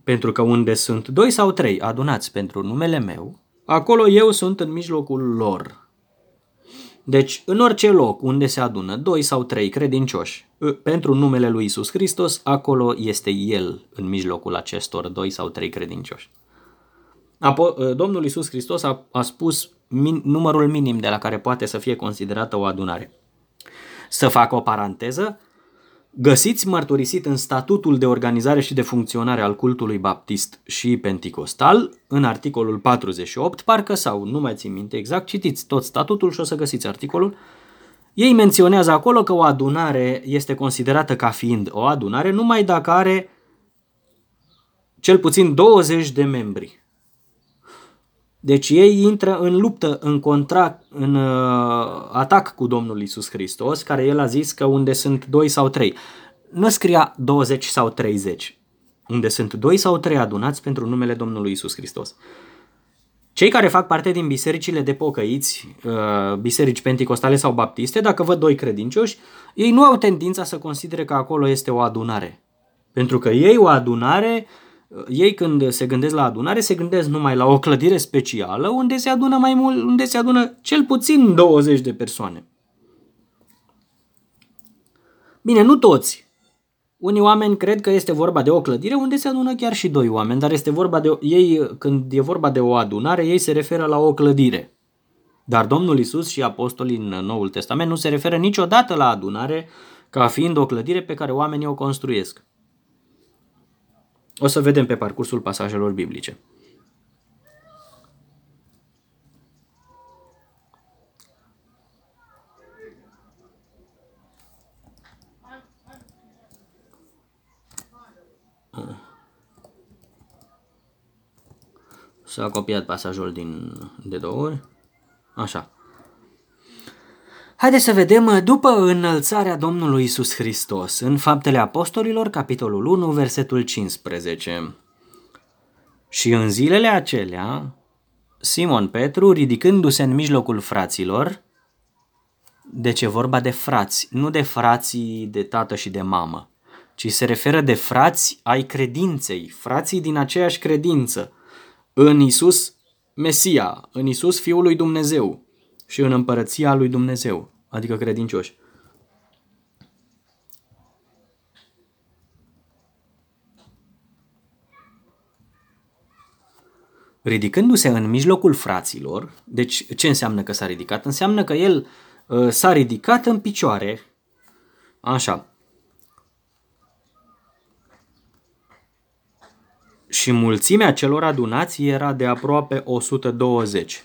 pentru că unde sunt doi sau trei adunați pentru numele meu, acolo eu sunt în mijlocul lor. Deci, în orice loc unde se adună doi sau trei credincioși pentru numele lui Isus Hristos, acolo este El în mijlocul acestor doi sau trei credincioși. Apo- Domnul Isus Hristos a, a spus min, numărul minim de la care poate să fie considerată o adunare. Să fac o paranteză, Găsiți mărturisit în statutul de organizare și de funcționare al cultului baptist și penticostal, în articolul 48, parcă sau nu mai țin minte exact, citiți tot statutul și o să găsiți articolul. Ei menționează acolo că o adunare este considerată ca fiind o adunare numai dacă are cel puțin 20 de membri. Deci ei intră în luptă, în contract, în uh, atac cu Domnul Isus Hristos, care el a zis că unde sunt doi sau trei. Nu scria 20 sau 30, unde sunt doi sau trei adunați pentru numele Domnului Isus Hristos. Cei care fac parte din bisericile de pocăiți, uh, biserici penticostale sau baptiste, dacă văd doi credincioși, ei nu au tendința să considere că acolo este o adunare. Pentru că ei o adunare uh, ei când se gândesc la adunare, se gândesc numai la o clădire specială unde se adună mai mult, unde se adună cel puțin 20 de persoane. Bine, nu toți. Unii oameni cred că este vorba de o clădire unde se adună chiar și doi oameni, dar este vorba de ei când e vorba de o adunare, ei se referă la o clădire. Dar Domnul Isus și apostolii în Noul Testament nu se referă niciodată la adunare ca fiind o clădire pe care oamenii o construiesc. O să vedem pe parcursul pasajelor biblice. S-a copiat pasajul din, de două ori. Așa. Haideți să vedem după înălțarea Domnului Isus Hristos în Faptele Apostolilor, capitolul 1, versetul 15. Și în zilele acelea, Simon Petru, ridicându-se în mijlocul fraților, de ce vorba de frați, nu de frații de tată și de mamă, ci se referă de frați ai credinței, frații din aceeași credință, în Isus Mesia, în Isus Fiul lui Dumnezeu și în împărăția lui Dumnezeu, adică credincioși. Ridicându-se în mijlocul fraților, deci ce înseamnă că s-a ridicat? Înseamnă că el uh, s-a ridicat în picioare, așa, și mulțimea celor adunați era de aproape 120.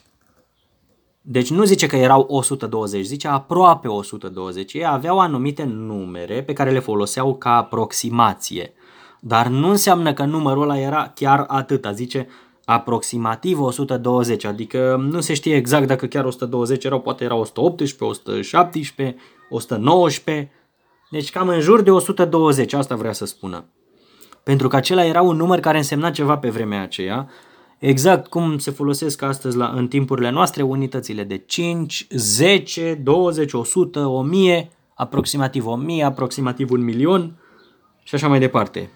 Deci nu zice că erau 120, zice aproape 120. Ei aveau anumite numere pe care le foloseau ca aproximație. Dar nu înseamnă că numărul ăla era chiar atâta, zice aproximativ 120, adică nu se știe exact dacă chiar 120 erau, poate erau 118, 117, 119, deci cam în jur de 120, asta vrea să spună pentru că acela era un număr care însemna ceva pe vremea aceea, exact cum se folosesc astăzi la, în timpurile noastre unitățile de 5, 10, 20, 100, 1000, aproximativ 1000, aproximativ un milion și așa mai departe.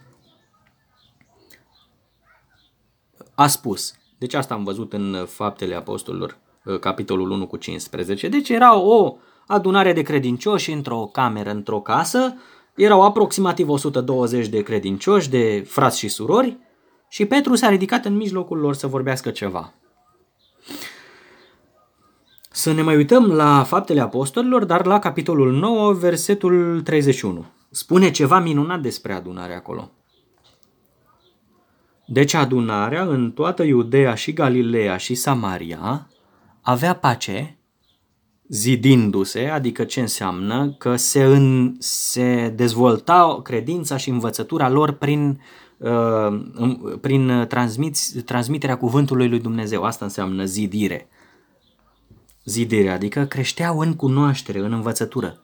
A spus. Deci asta am văzut în Faptele Apostolilor, capitolul 1 cu 15. Deci era o adunare de credincioși într-o cameră, într-o casă, erau aproximativ 120 de credincioși, de frați și surori, și Petru s-a ridicat în mijlocul lor să vorbească ceva. Să ne mai uităm la faptele apostolilor, dar la capitolul 9, versetul 31. Spune ceva minunat despre adunare acolo. Deci adunarea în toată Iudeea și Galileea și Samaria avea pace zidindu-se, adică ce înseamnă? Că se, în, se dezvolta credința și învățătura lor prin, uh, prin transmiți, transmiterea cuvântului lui Dumnezeu. Asta înseamnă zidire. Zidire, adică creșteau în cunoaștere, în învățătură.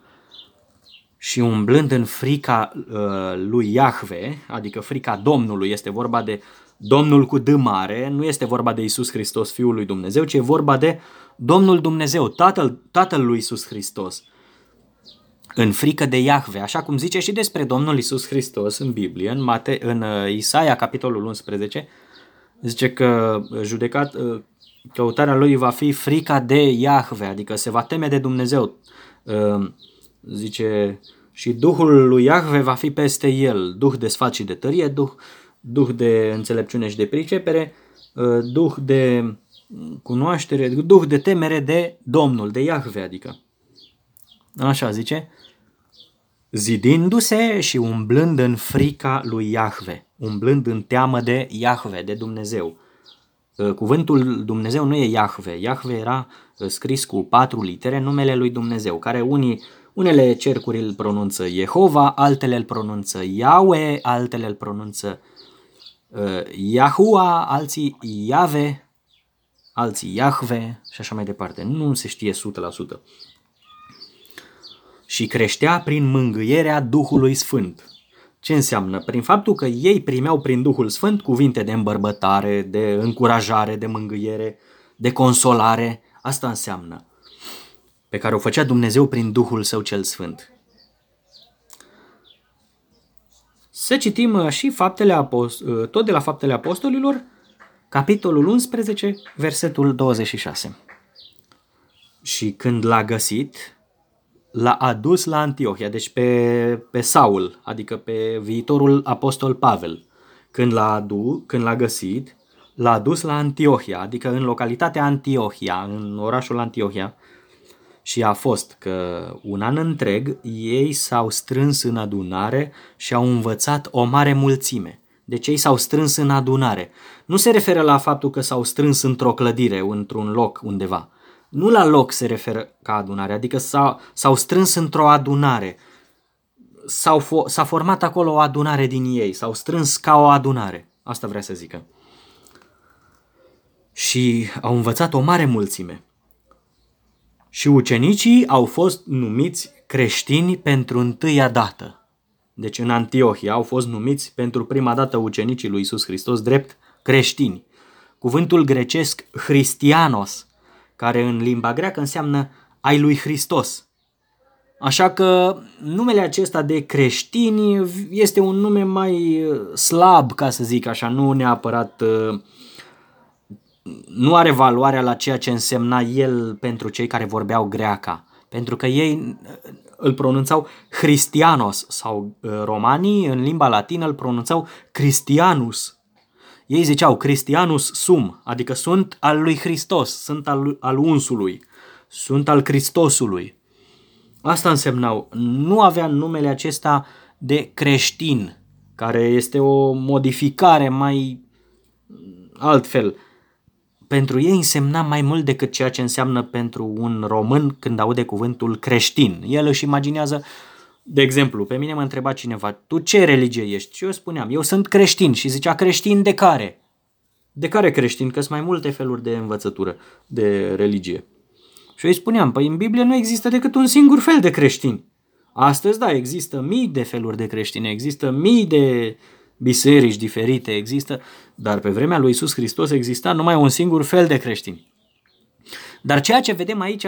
Și umblând în frica uh, lui Iahve, adică frica Domnului, este vorba de Domnul cu D mare, nu este vorba de Isus Hristos, Fiul lui Dumnezeu, ci e vorba de Domnul Dumnezeu, Tatăl, Tatăl lui Isus Hristos, în frică de Iahve, așa cum zice și despre Domnul Isus Hristos în Biblie, în, Mate, în uh, Isaia, capitolul 11, zice că uh, judecat, uh, căutarea lui va fi frica de Iahve, adică se va teme de Dumnezeu. Zice, și Duhul lui Iahve va fi peste el, Duh de sfat și de tărie, Duh, Duh de înțelepciune și de pricepere, Duh de cunoaștere, duh de temere de Domnul, de Iahve, adică. Așa zice, zidindu-se și umblând în frica lui Iahve, umblând în teamă de Iahve, de Dumnezeu. Ă, cuvântul Dumnezeu nu e Iahve. Iahve era ă, scris cu patru litere, numele lui Dumnezeu, care unii, unele cercuri îl pronunță Jehova, altele îl pronunță Yahweh, altele îl pronunță uh, Yahua, alții Iave, alții Iahve și așa mai departe. Nu se știe 100%. Și creștea prin mângâierea Duhului Sfânt. Ce înseamnă? Prin faptul că ei primeau prin Duhul Sfânt cuvinte de îmbărbătare, de încurajare, de mângâiere, de consolare. Asta înseamnă. Pe care o făcea Dumnezeu prin Duhul Său cel Sfânt. Să citim și faptele apost- tot de la faptele apostolilor, capitolul 11, versetul 26. Și când l-a găsit, l-a adus la Antiohia, deci pe, pe Saul, adică pe viitorul apostol Pavel. Când l-a adu, când l-a găsit, l-a dus la Antiohia, adică în localitatea Antiohia, în orașul Antiohia, și a fost că un an întreg ei s-au strâns în adunare și au învățat o mare mulțime. Deci ei s-au strâns în adunare. Nu se referă la faptul că s-au strâns într-o clădire, într-un loc undeva. Nu la loc se referă ca adunare, adică s-au, s-au strâns într-o adunare. S-au fo- s-a format acolo o adunare din ei, s-au strâns ca o adunare. Asta vrea să zică. Și au învățat o mare mulțime. Și ucenicii au fost numiți creștini pentru întâia dată. Deci în Antiohia au fost numiți pentru prima dată ucenicii lui Isus Hristos drept creștini. Cuvântul grecesc Christianos, care în limba greacă înseamnă ai lui Hristos. Așa că numele acesta de creștini este un nume mai slab, ca să zic așa, nu neapărat uh, nu are valoarea la ceea ce însemna el pentru cei care vorbeau greaca. Pentru că ei uh, îl pronunțau Christianos sau uh, romanii în limba latină îl pronunțau Christianus. Ei ziceau Christianus sum, adică sunt al lui Hristos, sunt al, al unsului, sunt al Hristosului. Asta însemnau, nu avea numele acesta de creștin, care este o modificare mai altfel pentru ei însemna mai mult decât ceea ce înseamnă pentru un român când aude cuvântul creștin. El își imaginează, de exemplu, pe mine mă întreba cineva, tu ce religie ești? Și eu spuneam, eu sunt creștin și zicea creștin de care? De care creștin? Că sunt mai multe feluri de învățătură, de religie. Și eu îi spuneam, păi în Biblie nu există decât un singur fel de creștin. Astăzi, da, există mii de feluri de creștini, există mii de biserici diferite există, dar pe vremea lui Isus Hristos exista numai un singur fel de creștini. Dar ceea ce vedem aici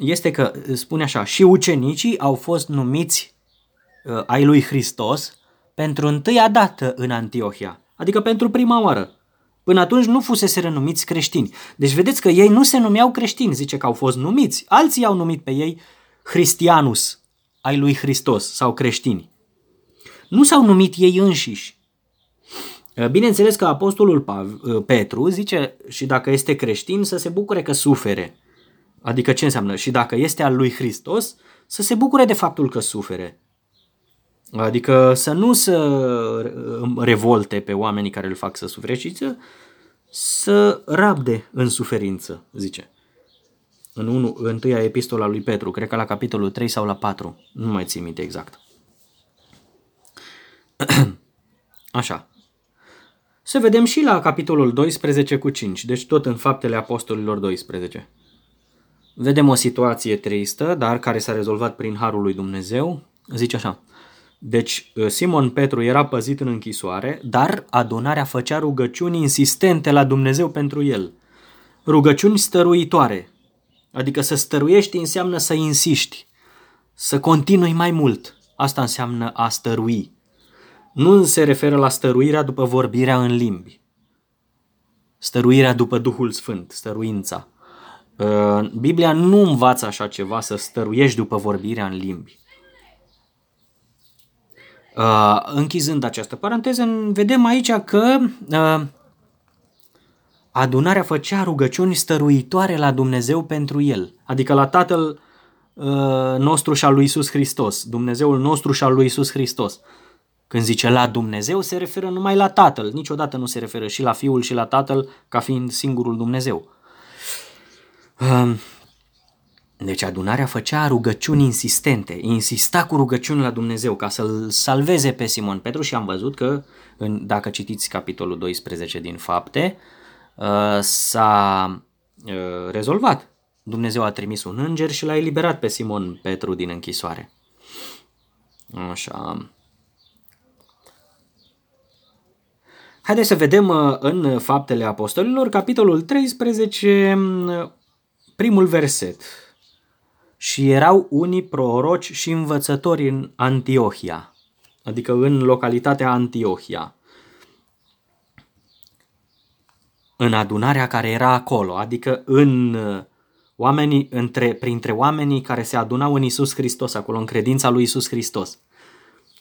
este că, spune așa, și ucenicii au fost numiți uh, ai lui Hristos pentru întâia dată în Antiohia, adică pentru prima oară. Până atunci nu fusese numiți creștini. Deci vedeți că ei nu se numeau creștini, zice că au fost numiți. Alții au numit pe ei Christianus, ai lui Hristos sau creștini. Nu s-au numit ei înșiși. Bineînțeles că apostolul Petru zice și dacă este creștin să se bucure că sufere. Adică ce înseamnă? Și dacă este al lui Hristos, să se bucure de faptul că sufere. Adică să nu să revolte pe oamenii care îl fac să sufere, ci să, să rabde în suferință, zice. În unu, întâia epistola lui Petru, cred că la capitolul 3 sau la 4, nu mai țin minte exact. Așa. Să vedem și la capitolul 12 cu 5, deci tot în faptele apostolilor 12. Vedem o situație tristă, dar care s-a rezolvat prin harul lui Dumnezeu. Zice așa. Deci Simon Petru era păzit în închisoare, dar adunarea făcea rugăciuni insistente la Dumnezeu pentru el. Rugăciuni stăruitoare. Adică să stăruiești înseamnă să insiști, să continui mai mult. Asta înseamnă a stărui nu se referă la stăruirea după vorbirea în limbi. Stăruirea după Duhul Sfânt, stăruința. Uh, Biblia nu învață așa ceva, să stăruiești după vorbirea în limbi. Uh, închizând această paranteză, vedem aici că uh, adunarea făcea rugăciuni stăruitoare la Dumnezeu pentru el, adică la Tatăl nostru și al lui Isus Hristos, Dumnezeul nostru și al lui Isus Hristos. Când zice la Dumnezeu, se referă numai la Tatăl, niciodată nu se referă și la Fiul și la Tatăl ca fiind singurul Dumnezeu. Deci adunarea făcea rugăciuni insistente, insista cu rugăciuni la Dumnezeu ca să-l salveze pe Simon Petru și am văzut că, în, dacă citiți capitolul 12 din fapte, uh, s-a uh, rezolvat. Dumnezeu a trimis un înger și l-a eliberat pe Simon Petru din închisoare. Așa. Haideți să vedem uh, în Faptele Apostolilor, capitolul 13, mm, primul verset. Și erau unii proroci și învățători în Antiohia, adică în localitatea Antiohia, în adunarea care era acolo, adică în uh, oamenii, între, printre oamenii care se adunau în Isus Hristos, acolo în credința lui Isus Hristos.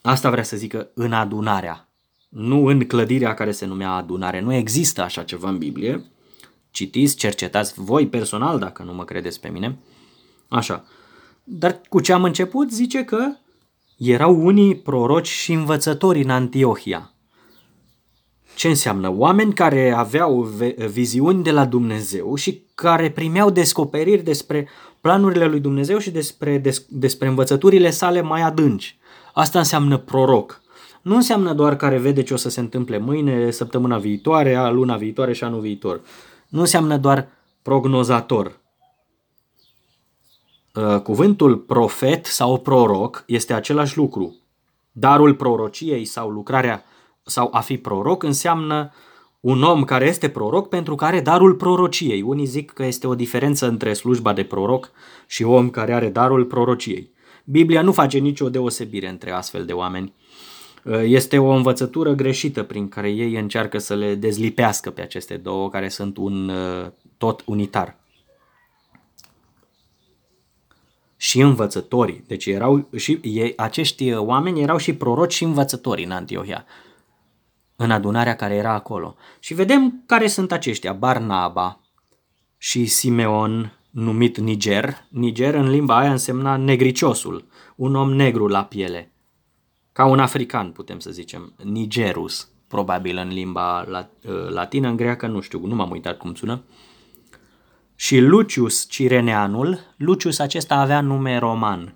Asta vrea să zică în adunarea nu în clădirea care se numea adunare. Nu există așa ceva în Biblie. Citiți, cercetați voi personal, dacă nu mă credeți pe mine. Așa. Dar cu ce am început, zice că erau unii proroci și învățători în Antiohia. Ce înseamnă? Oameni care aveau viziuni de la Dumnezeu și care primeau descoperiri despre planurile lui Dumnezeu și despre, des, despre învățăturile sale mai adânci. Asta înseamnă proroc. Nu înseamnă doar care vede ce o să se întâmple mâine, săptămâna viitoare, luna viitoare și anul viitor. Nu înseamnă doar prognozator. Uh, cuvântul profet sau proroc este același lucru. Darul prorociei sau lucrarea sau a fi proroc înseamnă un om care este proroc pentru care are darul prorociei. Unii zic că este o diferență între slujba de proroc și om care are darul prorociei. Biblia nu face nicio deosebire între astfel de oameni. Uh, este o învățătură greșită prin care ei încearcă să le dezlipească pe aceste două care sunt un uh, tot unitar. și învățători. Deci erau și ei, acești oameni erau și proroci și învățători în Antiohia, în adunarea care era acolo. Și vedem care sunt aceștia, Barnaba și Simeon, numit Niger. Niger în limba aia însemna negriciosul, un om negru la piele, ca un african putem să zicem, Nigerus, probabil în limba latină, în greacă nu știu, nu m-am uitat cum sună. Și Lucius Cireneanul, Lucius acesta avea nume roman.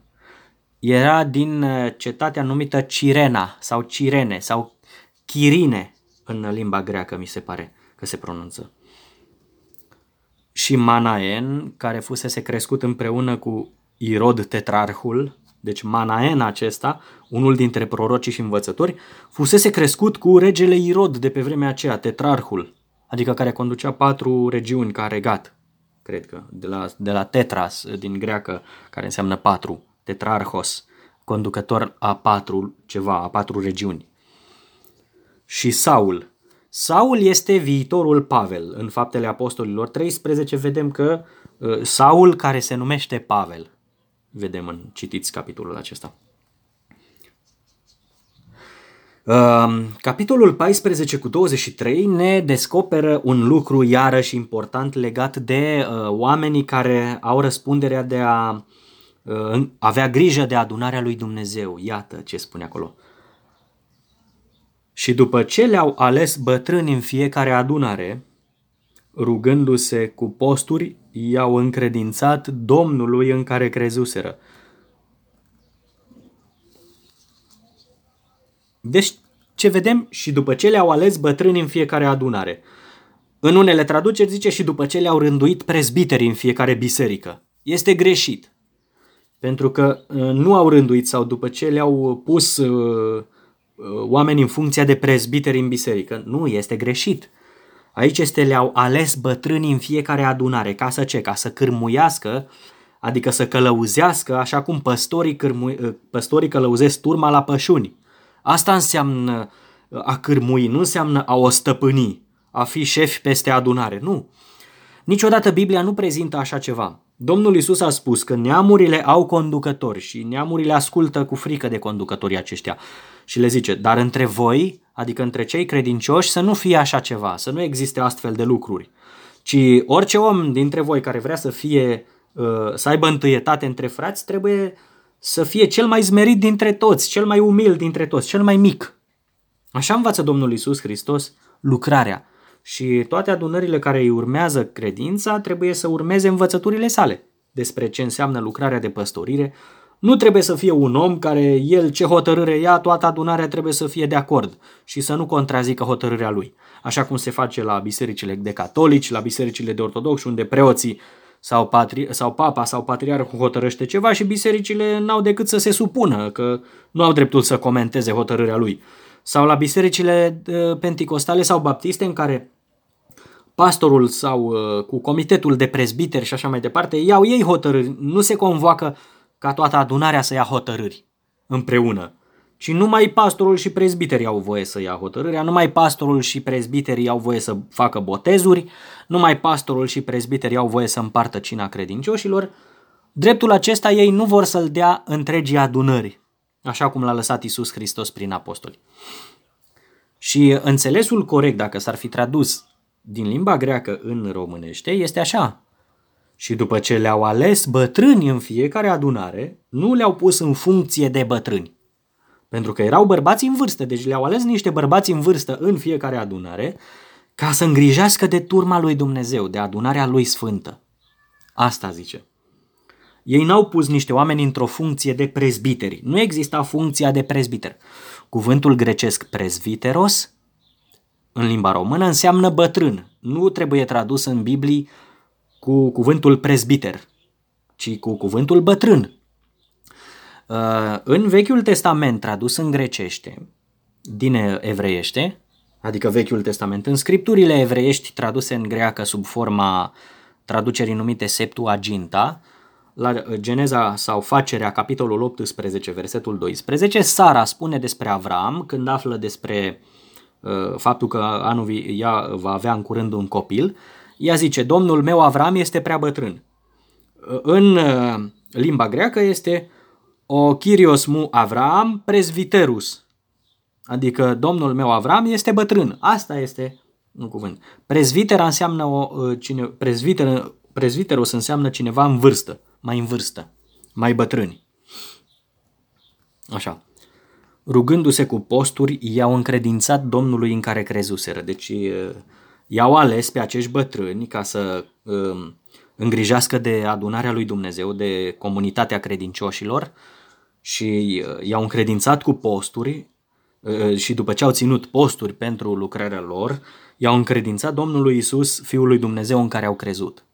Era din uh, cetatea numită Cirena sau Cirene sau Chirine în limba greacă, mi se pare că se pronunță. Și Manaen, care fusese crescut împreună cu Irod tetrarhul, deci Manaen acesta, unul dintre prorocii și învățători, fusese crescut cu regele Irod de pe vremea aceea, tetrarhul, adică care conducea patru regiuni ca regat cred că, de la, de la tetras, din greacă, care înseamnă patru, tetrarhos, conducător a patru ceva, a patru regiuni. Și Saul. Saul este viitorul Pavel. În Faptele Apostolilor 13 vedem că uh, Saul, care se numește Pavel, vedem în citiți capitolul acesta. Ehm, capitolul 14 cu 23 ne descoperă un lucru iarăși important legat de uh, oamenii care au răspunderea de a uh, avea grijă de adunarea lui Dumnezeu. Iată ce spune acolo. Și după ce le-au ales bătrâni în fiecare adunare, rugându-se cu posturi, i-au încredințat Domnului în care crezuseră. Deci, ce vedem și după ce le-au ales bătrâni în fiecare adunare. În unele traduceri zice și după ce le-au rânduit prezbiteri în fiecare biserică. Este greșit. Pentru că uh, nu au rânduit sau după ce le-au pus uh, uh, oameni în funcția de prezbiteri în biserică. Nu, este greșit. Aici este le-au ales bătrâni în fiecare adunare. Ca să ce? Ca să cârmuiască, adică să călăuzească, așa cum păstorii, cârmu- păstorii călăuzesc turma la pășuni. Asta înseamnă uh, a cârmui, nu înseamnă a o stăpâni, a fi șef peste adunare, nu. Niciodată Biblia nu prezintă așa ceva. Domnul Isus a spus că neamurile au conducători și neamurile ascultă cu frică de conducătorii aceștia. Și le zice, dar între voi, adică între cei credincioși, să nu fie așa ceva, să nu existe astfel de lucruri. Ci orice om dintre voi care vrea să fie, uh, să aibă întâietate între frați, trebuie să fie cel mai zmerit dintre toți, cel mai umil dintre toți, cel mai mic. Așa învață Domnul Isus Hristos lucrarea. Și toate adunările care îi urmează credința trebuie să urmeze învățăturile sale despre ce înseamnă lucrarea de păstorire. Nu trebuie să fie un om care el ce hotărâre ia, toată adunarea trebuie să fie de acord și să nu contrazică hotărârea lui. Așa cum se face la bisericile de catolici, la bisericile de ortodoxi, unde preoții sau, patri, sau papa sau patriarhul hotărăște ceva și bisericile n-au decât să se supună, că nu au dreptul să comenteze hotărârea lui. Sau la bisericile uh, penticostale sau baptiste în care pastorul sau uh, cu comitetul de prezbiteri și așa mai departe iau ei hotărâri, nu se convoacă ca toată adunarea să ia hotărâri împreună ci numai pastorul și prezbiterii au voie să ia hotărârea, numai pastorul și prezbiterii au voie să facă botezuri, numai pastorul și prezbiterii au voie să împartă cina credincioșilor. Dreptul acesta ei nu vor să-l dea întregii adunări, așa cum l-a lăsat Isus Hristos prin apostoli. Și înțelesul corect, dacă s-ar fi tradus din limba greacă în românește, este așa. Și după ce le-au ales bătrâni în fiecare adunare, nu le-au pus în funcție de bătrâni. Pentru că erau bărbați în vârstă, deci le-au ales niște bărbați în vârstă în fiecare adunare ca să îngrijească de turma lui Dumnezeu, de adunarea lui sfântă. Asta zice. Ei n-au pus niște oameni într-o funcție de prezbiteri. Nu exista funcția de prezbiter. Cuvântul grecesc prezbiteros în limba română înseamnă bătrân. Nu trebuie tradus în Biblie cu cuvântul prezbiter, ci cu cuvântul bătrân. Uh, în Vechiul Testament, tradus în grecește, din evreiește, adică Vechiul Testament, în scripturile evreiești traduse în greacă sub forma traducerii numite Septuaginta, la Geneza sau Facerea, capitolul 18, versetul 12, Sara spune despre Avram, când află despre uh, faptul că anul vi- ea va avea în curând un copil, ea zice, domnul meu Avram este prea bătrân. Uh, în uh, limba greacă este o Kyrios mu Avram presviterus, adică domnul meu Avram este bătrân. Asta este un cuvânt. Prezviter înseamnă o, uh, cine, prezviter, prezviteros înseamnă cineva în vârstă mai în vârstă, mai bătrâni. Așa. Rugându-se cu posturi, i-au încredințat Domnului în care crezuseră. Deci i-au ales pe acești bătrâni ca să um, îngrijească de adunarea lui Dumnezeu, de comunitatea credincioșilor și i-au încredințat cu posturi și după ce au ținut posturi pentru lucrarea lor, i-au încredințat Domnului Isus, Fiul lui Dumnezeu în care au crezut.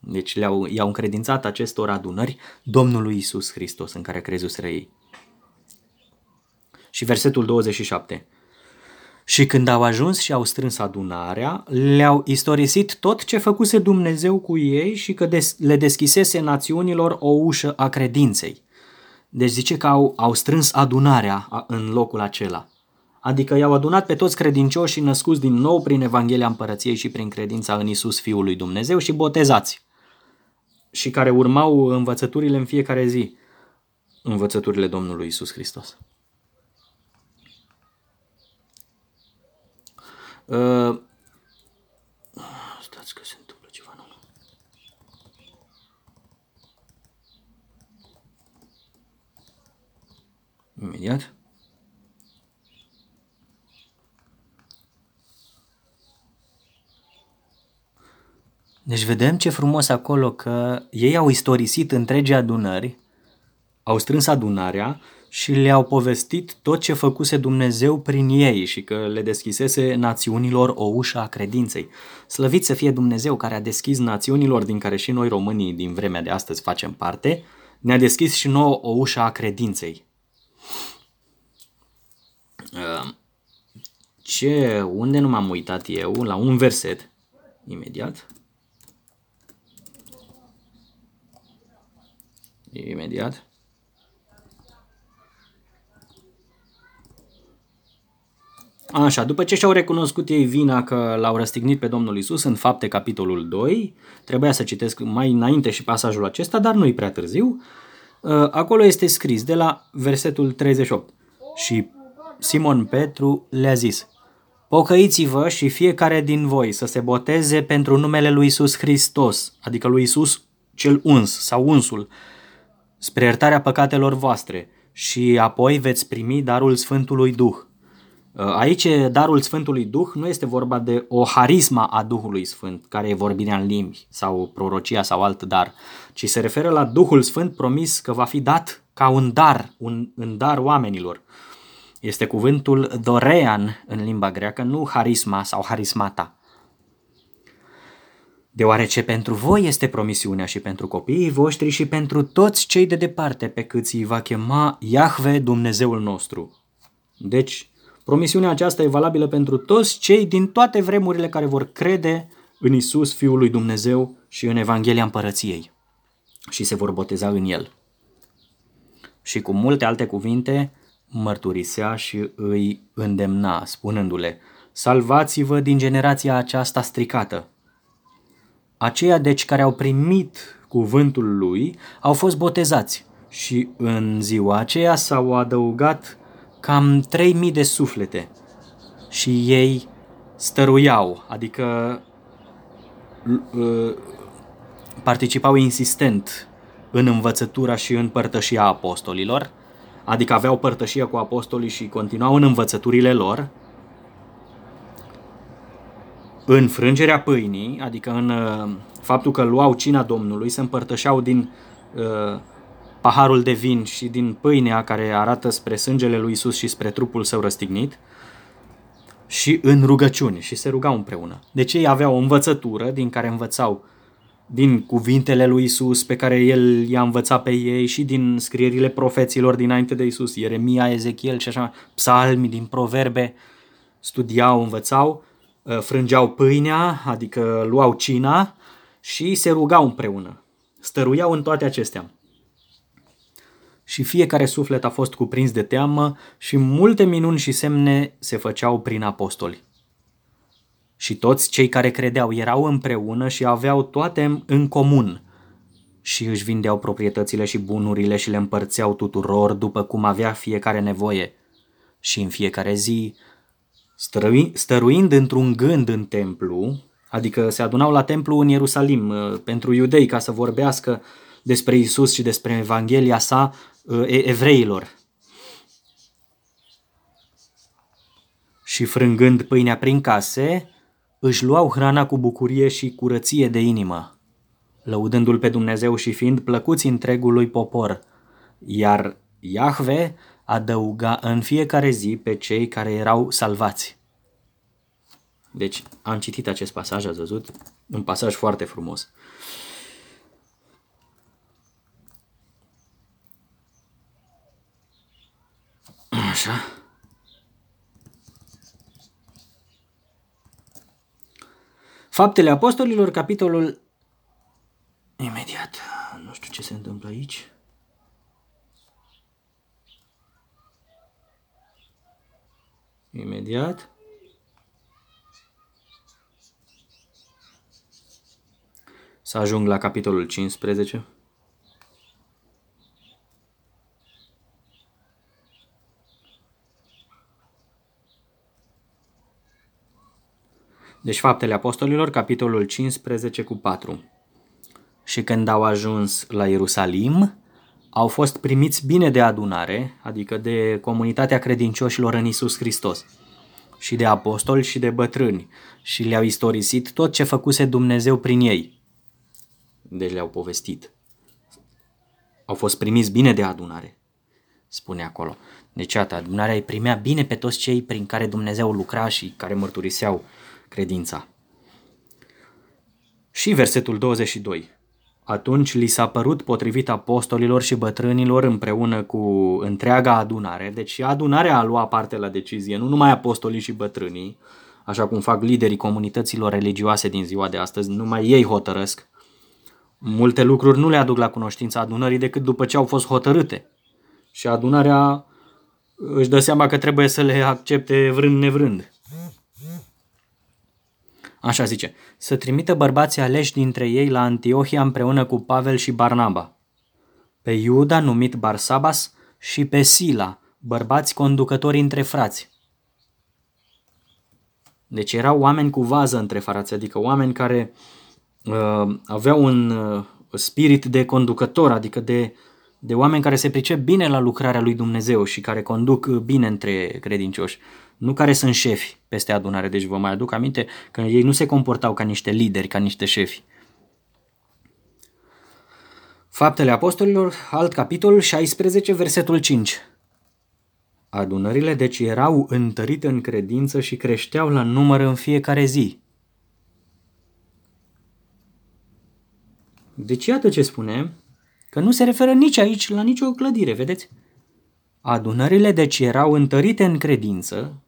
Deci le-au, i-au încredințat acestor adunări Domnului Isus Hristos în care crezuseră ei. Și versetul 27. Și când au ajuns și au strâns adunarea, le-au istorisit tot ce făcuse Dumnezeu cu ei și că des- le deschisese națiunilor o ușă a credinței. Deci zice că au, au strâns adunarea în locul acela. Adică i-au adunat pe toți credincioșii născuți din nou prin Evanghelia Împărăției și prin credința în Isus Fiul lui Dumnezeu și botezați și care urmau învățăturile în fiecare zi, învățăturile Domnului Isus Hristos. Uh, stați că se întâmplă ceva nou. Imediat. Deci vedem ce frumos acolo că ei au istorisit întregi adunări, au strâns adunarea și le-au povestit tot ce făcuse Dumnezeu prin ei și că le deschisese națiunilor o ușă a credinței. Slăvit să fie Dumnezeu care a deschis națiunilor din care și noi românii din vremea de astăzi facem parte, ne-a deschis și nouă o ușă a credinței. Ce, unde nu m-am uitat eu? La un verset, imediat. Imediat. Așa, după ce și-au recunoscut ei vina că l-au răstignit pe Domnul Isus în fapte capitolul 2, trebuia să citesc mai înainte și pasajul acesta, dar nu-i prea târziu, uh, acolo este scris de la versetul 38. Și Simon Petru le-a zis, Pocăiți-vă și fiecare din voi să se boteze pentru numele lui Isus Hristos, adică lui Isus cel uns sau unsul, spre iertarea păcatelor voastre și apoi veți primi darul Sfântului Duh. Uh, aici darul Sfântului Duh nu este vorba de o harisma a Duhului Sfânt, care e vorbirea în limbi sau prorocia sau alt dar, ci se referă la Duhul Sfânt promis că va fi dat ca un dar, un, un dar oamenilor. Este cuvântul dorean în limba greacă, nu harisma sau harismata deoarece pentru voi este promisiunea și pentru copiii voștri și pentru toți cei de departe pe cât îi va chema Iahve Dumnezeul nostru. Deci, promisiunea aceasta e valabilă pentru toți cei din toate vremurile care vor crede în Isus, Fiul lui Dumnezeu și în Evanghelia Împărăției și se vor boteza în El. Și cu multe alte cuvinte, mărturisea și îi îndemna, spunându-le, Salvați-vă din generația aceasta stricată, Aceia deci care au primit cuvântul lui au fost botezați. Și în ziua aceea s-au adăugat cam 3000 de suflete. Și ei stăruiau, adică uh, participau insistent în învățătura și în părtășia apostolilor, adică aveau părtășie cu apostolii și continuau în învățăturile lor, în frângerea pâinii, adică în uh, faptul că luau cina Domnului, se împărtășeau din uh, paharul de vin și din pâinea care arată spre sângele lui Isus și spre trupul său răstignit, și în rugăciune și se rugau împreună. Deci ei aveau o învățătură din care învățau din cuvintele lui Isus pe care el i-a învățat pe ei și din scrierile profeților dinainte de Isus, Ieremia, Ezechiel și așa, psalmi din proverbe, studiau, învățau, ă, frângeau pâinea, adică luau cina și se rugau împreună. Stăruiau în toate acestea și fiecare suflet a fost cuprins de teamă și multe minuni și semne se făceau prin apostoli. Și toți cei care credeau erau împreună și aveau toate în comun și își vindeau proprietățile și bunurile și le împărțeau tuturor după cum avea fiecare nevoie. Și în fiecare zi, stăruind într-un gând în templu, adică se adunau la templu în Ierusalim uh, pentru iudei ca să vorbească despre Isus și despre Evanghelia sa uh, evreilor. Și frângând pâinea prin case, își luau hrana cu bucurie și curăție de inimă, lăudându-l pe Dumnezeu și fiind plăcuți întregului popor, iar Iahve adăuga în fiecare zi pe cei care erau salvați. Deci am citit acest pasaj, ați văzut? Un pasaj foarte frumos. Așa. Faptele Apostolilor, capitolul... Imediat. Nu știu ce se întâmplă aici. Imediat. Să ajung la capitolul 15. Deci Faptele Apostolilor, capitolul 15 cu 4. Și când au ajuns la Ierusalim, au fost primiți bine de adunare, adică de comunitatea credincioșilor în Isus Hristos, și de apostoli și de bătrâni, și le-au istorisit tot ce făcuse Dumnezeu prin ei. Deci le-au povestit. Au fost primiți bine de adunare, spune acolo. Deci, iată, adunarea îi primea bine pe toți cei prin care Dumnezeu lucra și care mărturiseau credința. Și versetul 22. Atunci li s-a părut potrivit apostolilor și bătrânilor împreună cu întreaga adunare, deci adunarea a luat parte la decizie, nu numai apostolii și bătrânii, așa cum fac liderii comunităților religioase din ziua de astăzi, numai ei hotărăsc. Multe lucruri nu le aduc la cunoștința adunării decât după ce au fost hotărâte. Și adunarea își dă seama că trebuie să le accepte vrând nevrând. Așa zice, să trimită bărbații aleși dintre ei la Antiohia împreună cu Pavel și Barnaba, pe Iuda numit Barsabas și pe Sila, bărbați conducători între frați. Deci erau oameni cu vază între frați, adică oameni care uh, aveau un uh, spirit de conducător, adică de, de oameni care se pricep bine la lucrarea lui Dumnezeu și care conduc bine între credincioși nu care sunt șefi peste adunare. Deci vă mai aduc aminte că ei nu se comportau ca niște lideri, ca niște șefi. Faptele Apostolilor, alt capitol, 16, versetul 5. Adunările deci erau întărite în credință și creșteau la număr în fiecare zi. Deci iată ce spune, că nu se referă nici aici la nicio clădire, vedeți? Adunările deci erau întărite în credință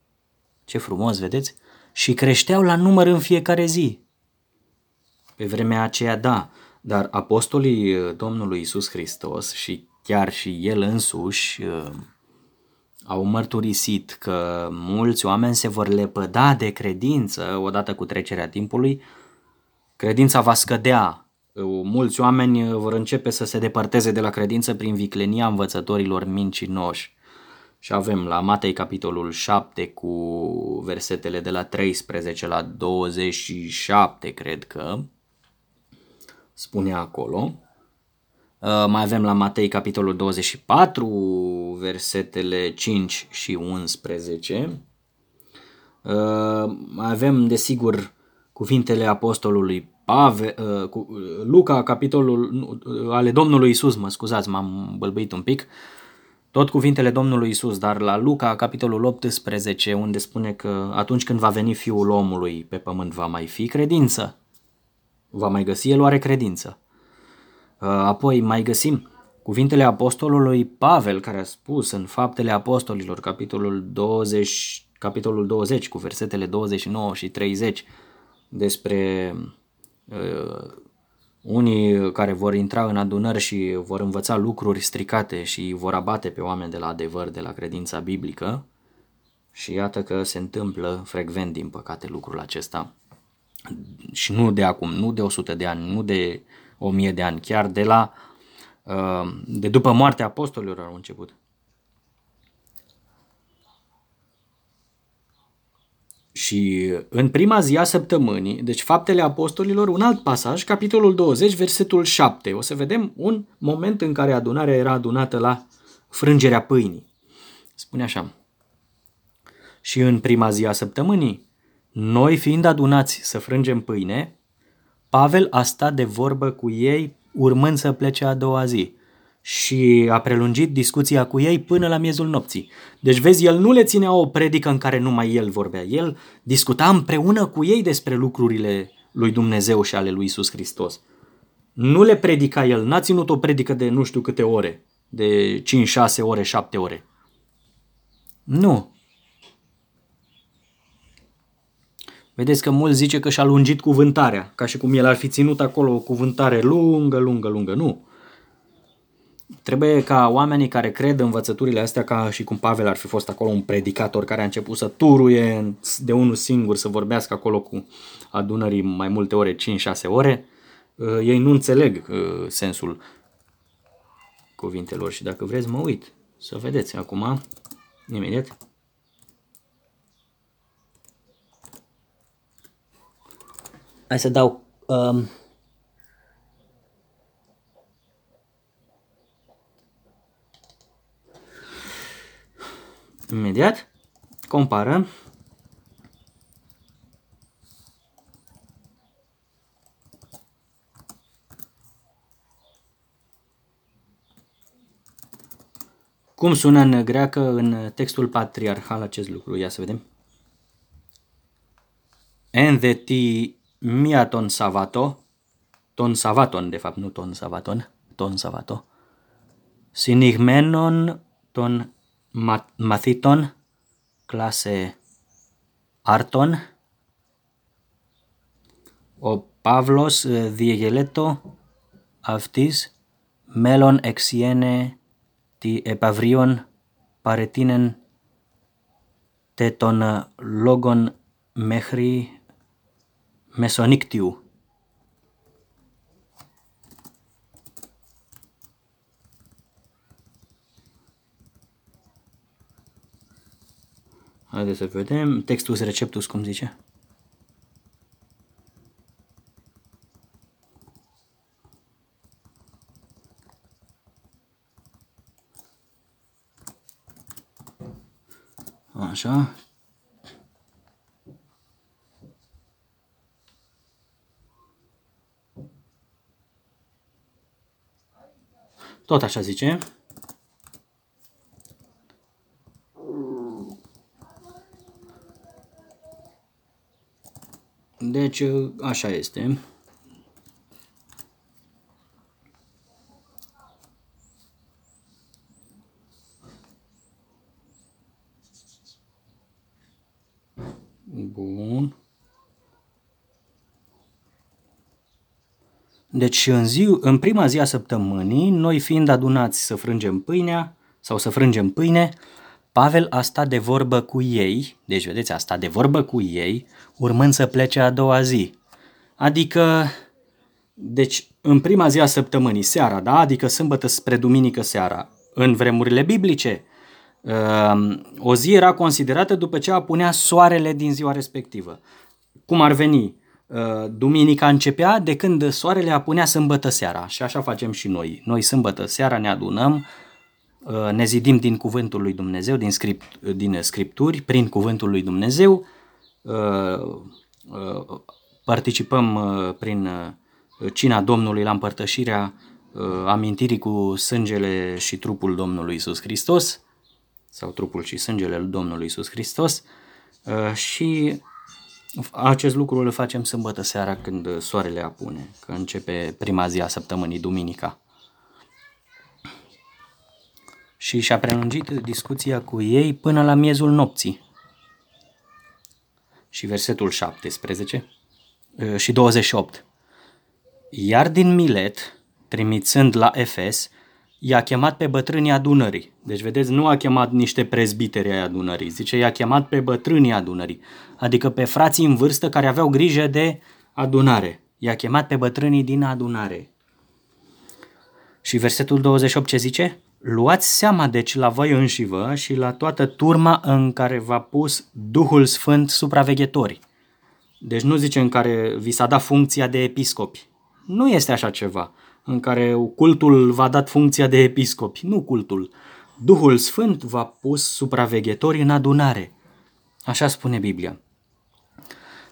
ce frumos, vedeți? Și creșteau la număr în fiecare zi. Pe vremea aceea, da, dar apostolii uh, Domnului Isus Hristos și chiar și el însuși uh, au mărturisit că mulți oameni se vor lepăda de credință odată cu trecerea timpului, credința va scădea. Uh, mulți oameni vor începe să se depărteze de la credință prin viclenia învățătorilor mincinoși Și avem la Matei capitolul 7 cu versetele de la 13 la 27, cred că spune acolo. Uh, mai avem la Matei capitolul 24, versetele 5 și 11. Uh, mai avem, desigur, cuvintele apostolului Pave, uh, Luca, capitolul ale Domnului Isus, mă scuzați, m-am bălbăit un pic, tot cuvintele Domnului Isus, dar la Luca, capitolul 18, unde spune că atunci când va veni Fiul omului pe pământ va mai fi credință, va mai găsi, el oare credință. Uh, apoi mai găsim cuvintele apostolului Pavel, care a spus în Faptele Apostolilor, capitolul 20, capitolul 20 cu versetele 29 și 30, despre uh, unii care vor intra în adunări și vor învăța lucruri stricate și vor abate pe oameni de la adevăr, de la credința biblică. Și iată că se întâmplă frecvent, din păcate, lucrul acesta. Și nu de acum, nu de 100 de ani, nu de 1000 de ani, chiar de la uh, de după moartea apostolilor au început. Și în prima zi a săptămânii, deci Faptele Apostolilor, un alt pasaj, capitolul 20, versetul 7. O să vedem un moment în care adunarea era adunată la frângerea pâinii. Spune așa. Și în prima zi a săptămânii, noi fiind adunați să frângem pâine, Pavel a stat de vorbă cu ei urmând să plece a doua zi și a prelungit discuția cu ei până la miezul nopții. Deci vezi, el nu le ținea o predică în care numai el vorbea. El discuta împreună cu ei despre lucrurile lui Dumnezeu și ale lui Isus Hristos. Nu le predica el, n-a ținut o predică de nu știu câte ore, de 5, 6 ore, 7 ore. Nu. Vedeți că mulți zice că și-a lungit cuvântarea, ca și cum el ar fi ținut acolo o cuvântare lungă, lungă, lungă. Nu. Trebuie ca oamenii care cred învățăturile astea, ca și cum Pavel ar fi fost acolo un predicator care a început să turuie de unul singur, să vorbească acolo cu adunării mai multe ore, 5-6 ore, uh, ei nu înțeleg uh, sensul cuvintelor și dacă vreți mă uit să vedeți acum, imediat. Hai să dau um, imediat, comparăm Cum sună în greacă, în textul patriarhal acest lucru? Ia să vedem. Entheti mia ton savato, ton savaton, de fapt, nu ton savaton, ton savato, sinigmenon ton Mathiton, clase Arton, ο Παύλος διεγελέτο αυτής μέλλον εξιένε τη επαυρίων παρετίνεν τε των λόγων μέχρι μεσονύκτιου. Haideți să vedem. Textul receptus, cum zice. Așa. Tot așa zice. Deci, așa este. Bun. Deci în, zi, în prima zi a săptămânii, noi fiind adunați să frângem pâinea sau să frângem pâine, Pavel a stat de vorbă cu ei, deci vedeți, a stat de vorbă cu ei, urmând să plece a doua zi. Adică, deci în prima zi a săptămânii, seara, da? Adică sâmbătă spre duminică seara, în vremurile biblice, Ehm, o zi era considerată după ce apunea soarele din ziua respectivă. Cum ar veni? Ehm, duminica începea de când soarele apunea sâmbătă seara și așa facem și noi. Noi sâmbătă seara ne adunăm, ehm, ne zidim din cuvântul lui Dumnezeu, din, script, din scripturi, prin cuvântul lui Dumnezeu, participăm prin cina Domnului la împărtășirea amintirii cu sângele și trupul Domnului Isus Hristos, sau trupul și sângele lui Domnului Isus Hristos uh, și acest lucru îl facem sâmbătă seara când soarele apune, că începe prima zi a săptămânii, duminica. Și și-a prelungit discuția cu ei până la miezul nopții. Și versetul 17 uh, și 28. Iar din Milet, trimițând la Efes, i-a chemat pe bătrânii adunării. Deci, vedeți, nu a chemat niște prezbiteri ai adunării, zice, i-a chemat pe bătrânii adunării, adică pe frații în vârstă care aveau grijă de adunare. I-a chemat pe bătrânii din adunare. Și versetul 28 ce zice? Luați seama deci la voi înșivă și la toată turma în care v-a pus Duhul Sfânt supraveghetori. Deci nu zice în care vi s-a dat funcția de episcopi. Nu este așa ceva în care cultul v-a dat funcția de episcopi, nu cultul. Duhul Sfânt v-a pus supraveghetori în adunare. Așa spune Biblia.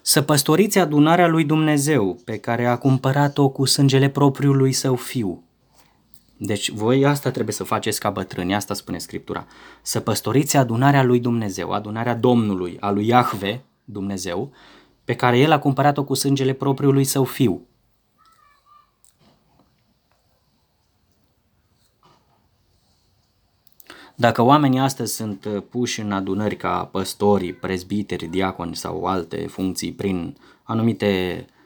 Să păstoriți adunarea lui Dumnezeu, pe care a cumpărat-o cu sângele propriului său fiu. Deci voi asta trebuie să faceți ca bătrâni, asta spune Scriptura. Să păstoriți adunarea lui Dumnezeu, adunarea Domnului, a lui Iahve, Dumnezeu, pe care el a cumpărat-o cu sângele propriului său fiu. Dacă oamenii astăzi sunt uh, puși în adunări ca păstori, prezbiteri, diaconi sau alte funcții prin anumite uh,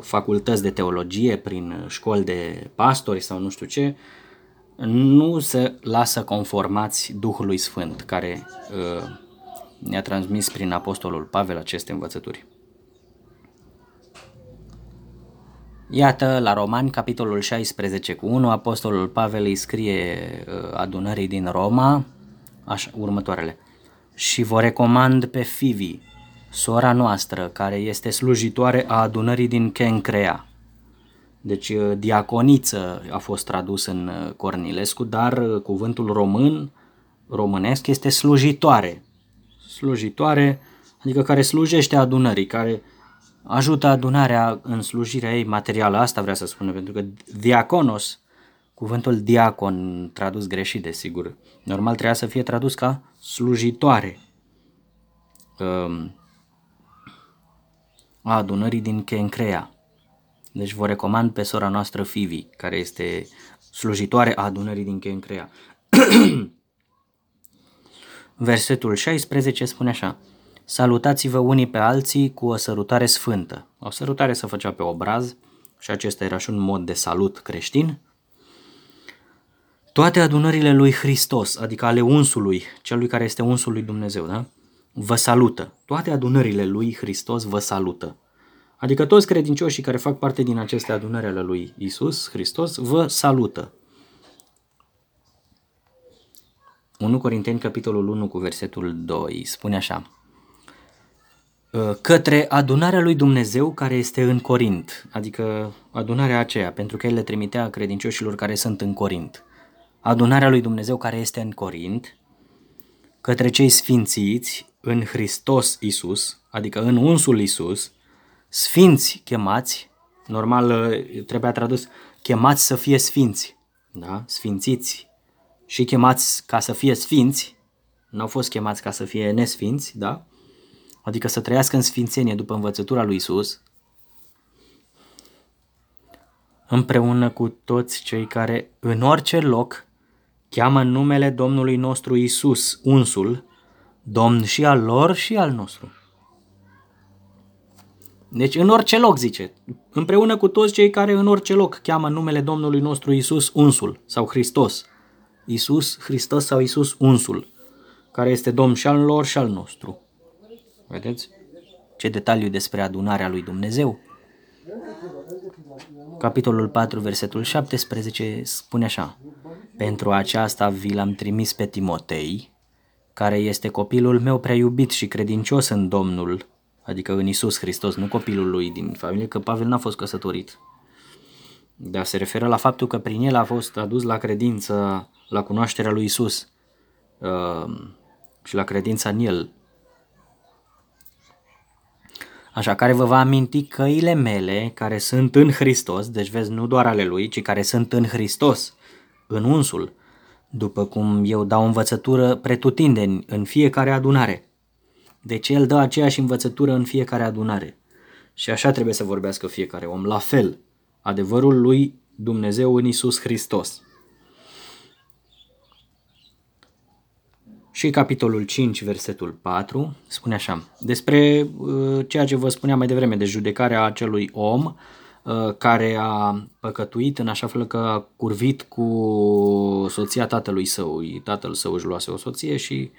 facultăți de teologie, prin uh, școli de pastori sau nu știu ce, nu se lasă conformați Duhului Sfânt care uh, ne-a transmis prin Apostolul Pavel aceste învățături. Iată, la Romani, capitolul 16 cu 1, Apostolul Pavel îi scrie uh, adunării din Roma, așa, următoarele. Și vă recomand pe Fivi, sora noastră, care este slujitoare a adunării din Kencrea. Deci uh, diaconiță a fost tradus în uh, Cornilescu, dar cuvântul român, românesc, este slujitoare. Slujitoare, adică care slujește adunării, care ajută adunarea în slujirea ei materială, asta vrea să spună, pentru că diaconos, cuvântul diacon tradus greșit, desigur, normal trebuia să fie tradus ca slujitoare um, a adunării din Kencrea. Deci vă recomand pe sora noastră Fivi, care este slujitoare a adunării din Kencrea. Versetul 16 spune așa, Salutați-vă unii pe alții cu o sărutare sfântă. O sărutare se făcea pe obraz și acesta era și un mod de salut creștin. Toate adunările lui Hristos, adică ale unsului, celui care este unsul lui Dumnezeu, da? Vă salută. Toate adunările lui Hristos vă salută. Adică toți credincioșii care fac parte din aceste adunări ale lui Isus Hristos vă salută. 1 Corinteni, capitolul 1, cu versetul 2, spune așa. Uh, către adunarea lui Dumnezeu care este în Corint, adică adunarea aceea, pentru că el le trimitea credincioșilor care sunt în Corint. Adunarea lui Dumnezeu care este în Corint, către cei sfințiți în Hristos Isus, adică în unsul Isus, sfinți chemați, normal uh, trebuia tradus, chemați să fie sfinți, da? sfințiți și chemați ca să fie sfinți, nu au fost chemați ca să fie nesfinți, da? adică să trăiască în sfințenie după învățătura lui Isus, împreună cu toți cei care în orice loc cheamă numele Domnului nostru Isus, unsul, Domn și al lor și al nostru. Deci în orice loc, zice, împreună cu toți cei care în orice loc cheamă numele Domnului nostru Isus unsul sau Hristos. Isus, Hristos sau Isus unsul, care este Domn și al lor și al nostru. Vedeți? Ce detaliu despre adunarea lui Dumnezeu. Capitolul 4, versetul 17 spune așa. Pentru aceasta vi l-am trimis pe Timotei, care este copilul meu prea iubit și credincios în Domnul, adică în Isus Hristos, nu copilul lui din familie, că Pavel n-a fost căsătorit. Dar se referă la faptul că prin el a fost adus la credință, la cunoașterea lui Isus uh, și la credința în el. Așa care vă va aminti căile mele care sunt în Hristos, deci vezi nu doar ale lui, ci care sunt în Hristos, în unsul, după cum eu dau învățătură pretutindeni în fiecare adunare. Deci el dă aceeași învățătură în fiecare adunare. Și așa trebuie să vorbească fiecare om, la fel, adevărul lui Dumnezeu în Isus Hristos. Și capitolul 5, versetul 4, spune așa, despre uh, ceea ce vă spuneam mai devreme, de judecarea acelui om uh, care a păcătuit în așa fel că a curvit cu soția tatălui său. Tatăl său își luase o soție și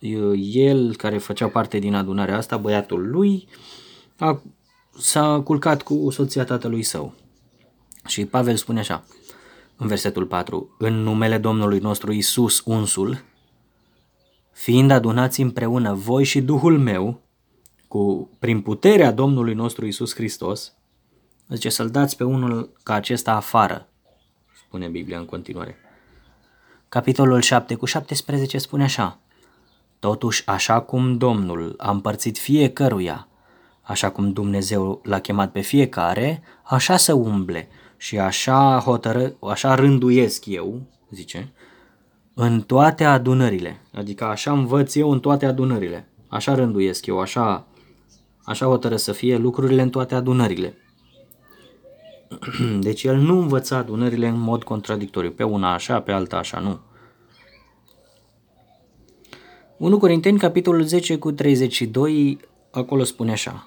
uh, el, care făcea parte din adunarea asta, băiatul lui, a, s-a culcat cu soția tatălui său. Și Pavel spune așa, în versetul 4, în numele Domnului nostru Isus unsul, fiind adunați împreună voi și Duhul meu, cu, prin puterea Domnului nostru Isus Hristos, zice să-l dați pe unul ca acesta afară, spune Biblia în continuare. Capitolul 7 cu 17 spune așa, Totuși, așa cum Domnul a împărțit fiecăruia, așa cum Dumnezeu l-a chemat pe fiecare, așa să umble și așa, hotără, așa rânduiesc eu, zice, în toate adunările. Adică așa învăț eu în toate adunările. Așa rânduiesc eu, așa, așa hotără să fie lucrurile în toate adunările. Deci el nu învăța adunările în mod contradictoriu, pe una așa, pe alta așa, nu. 1 Corinteni, capitolul 10 cu 32, acolo spune așa.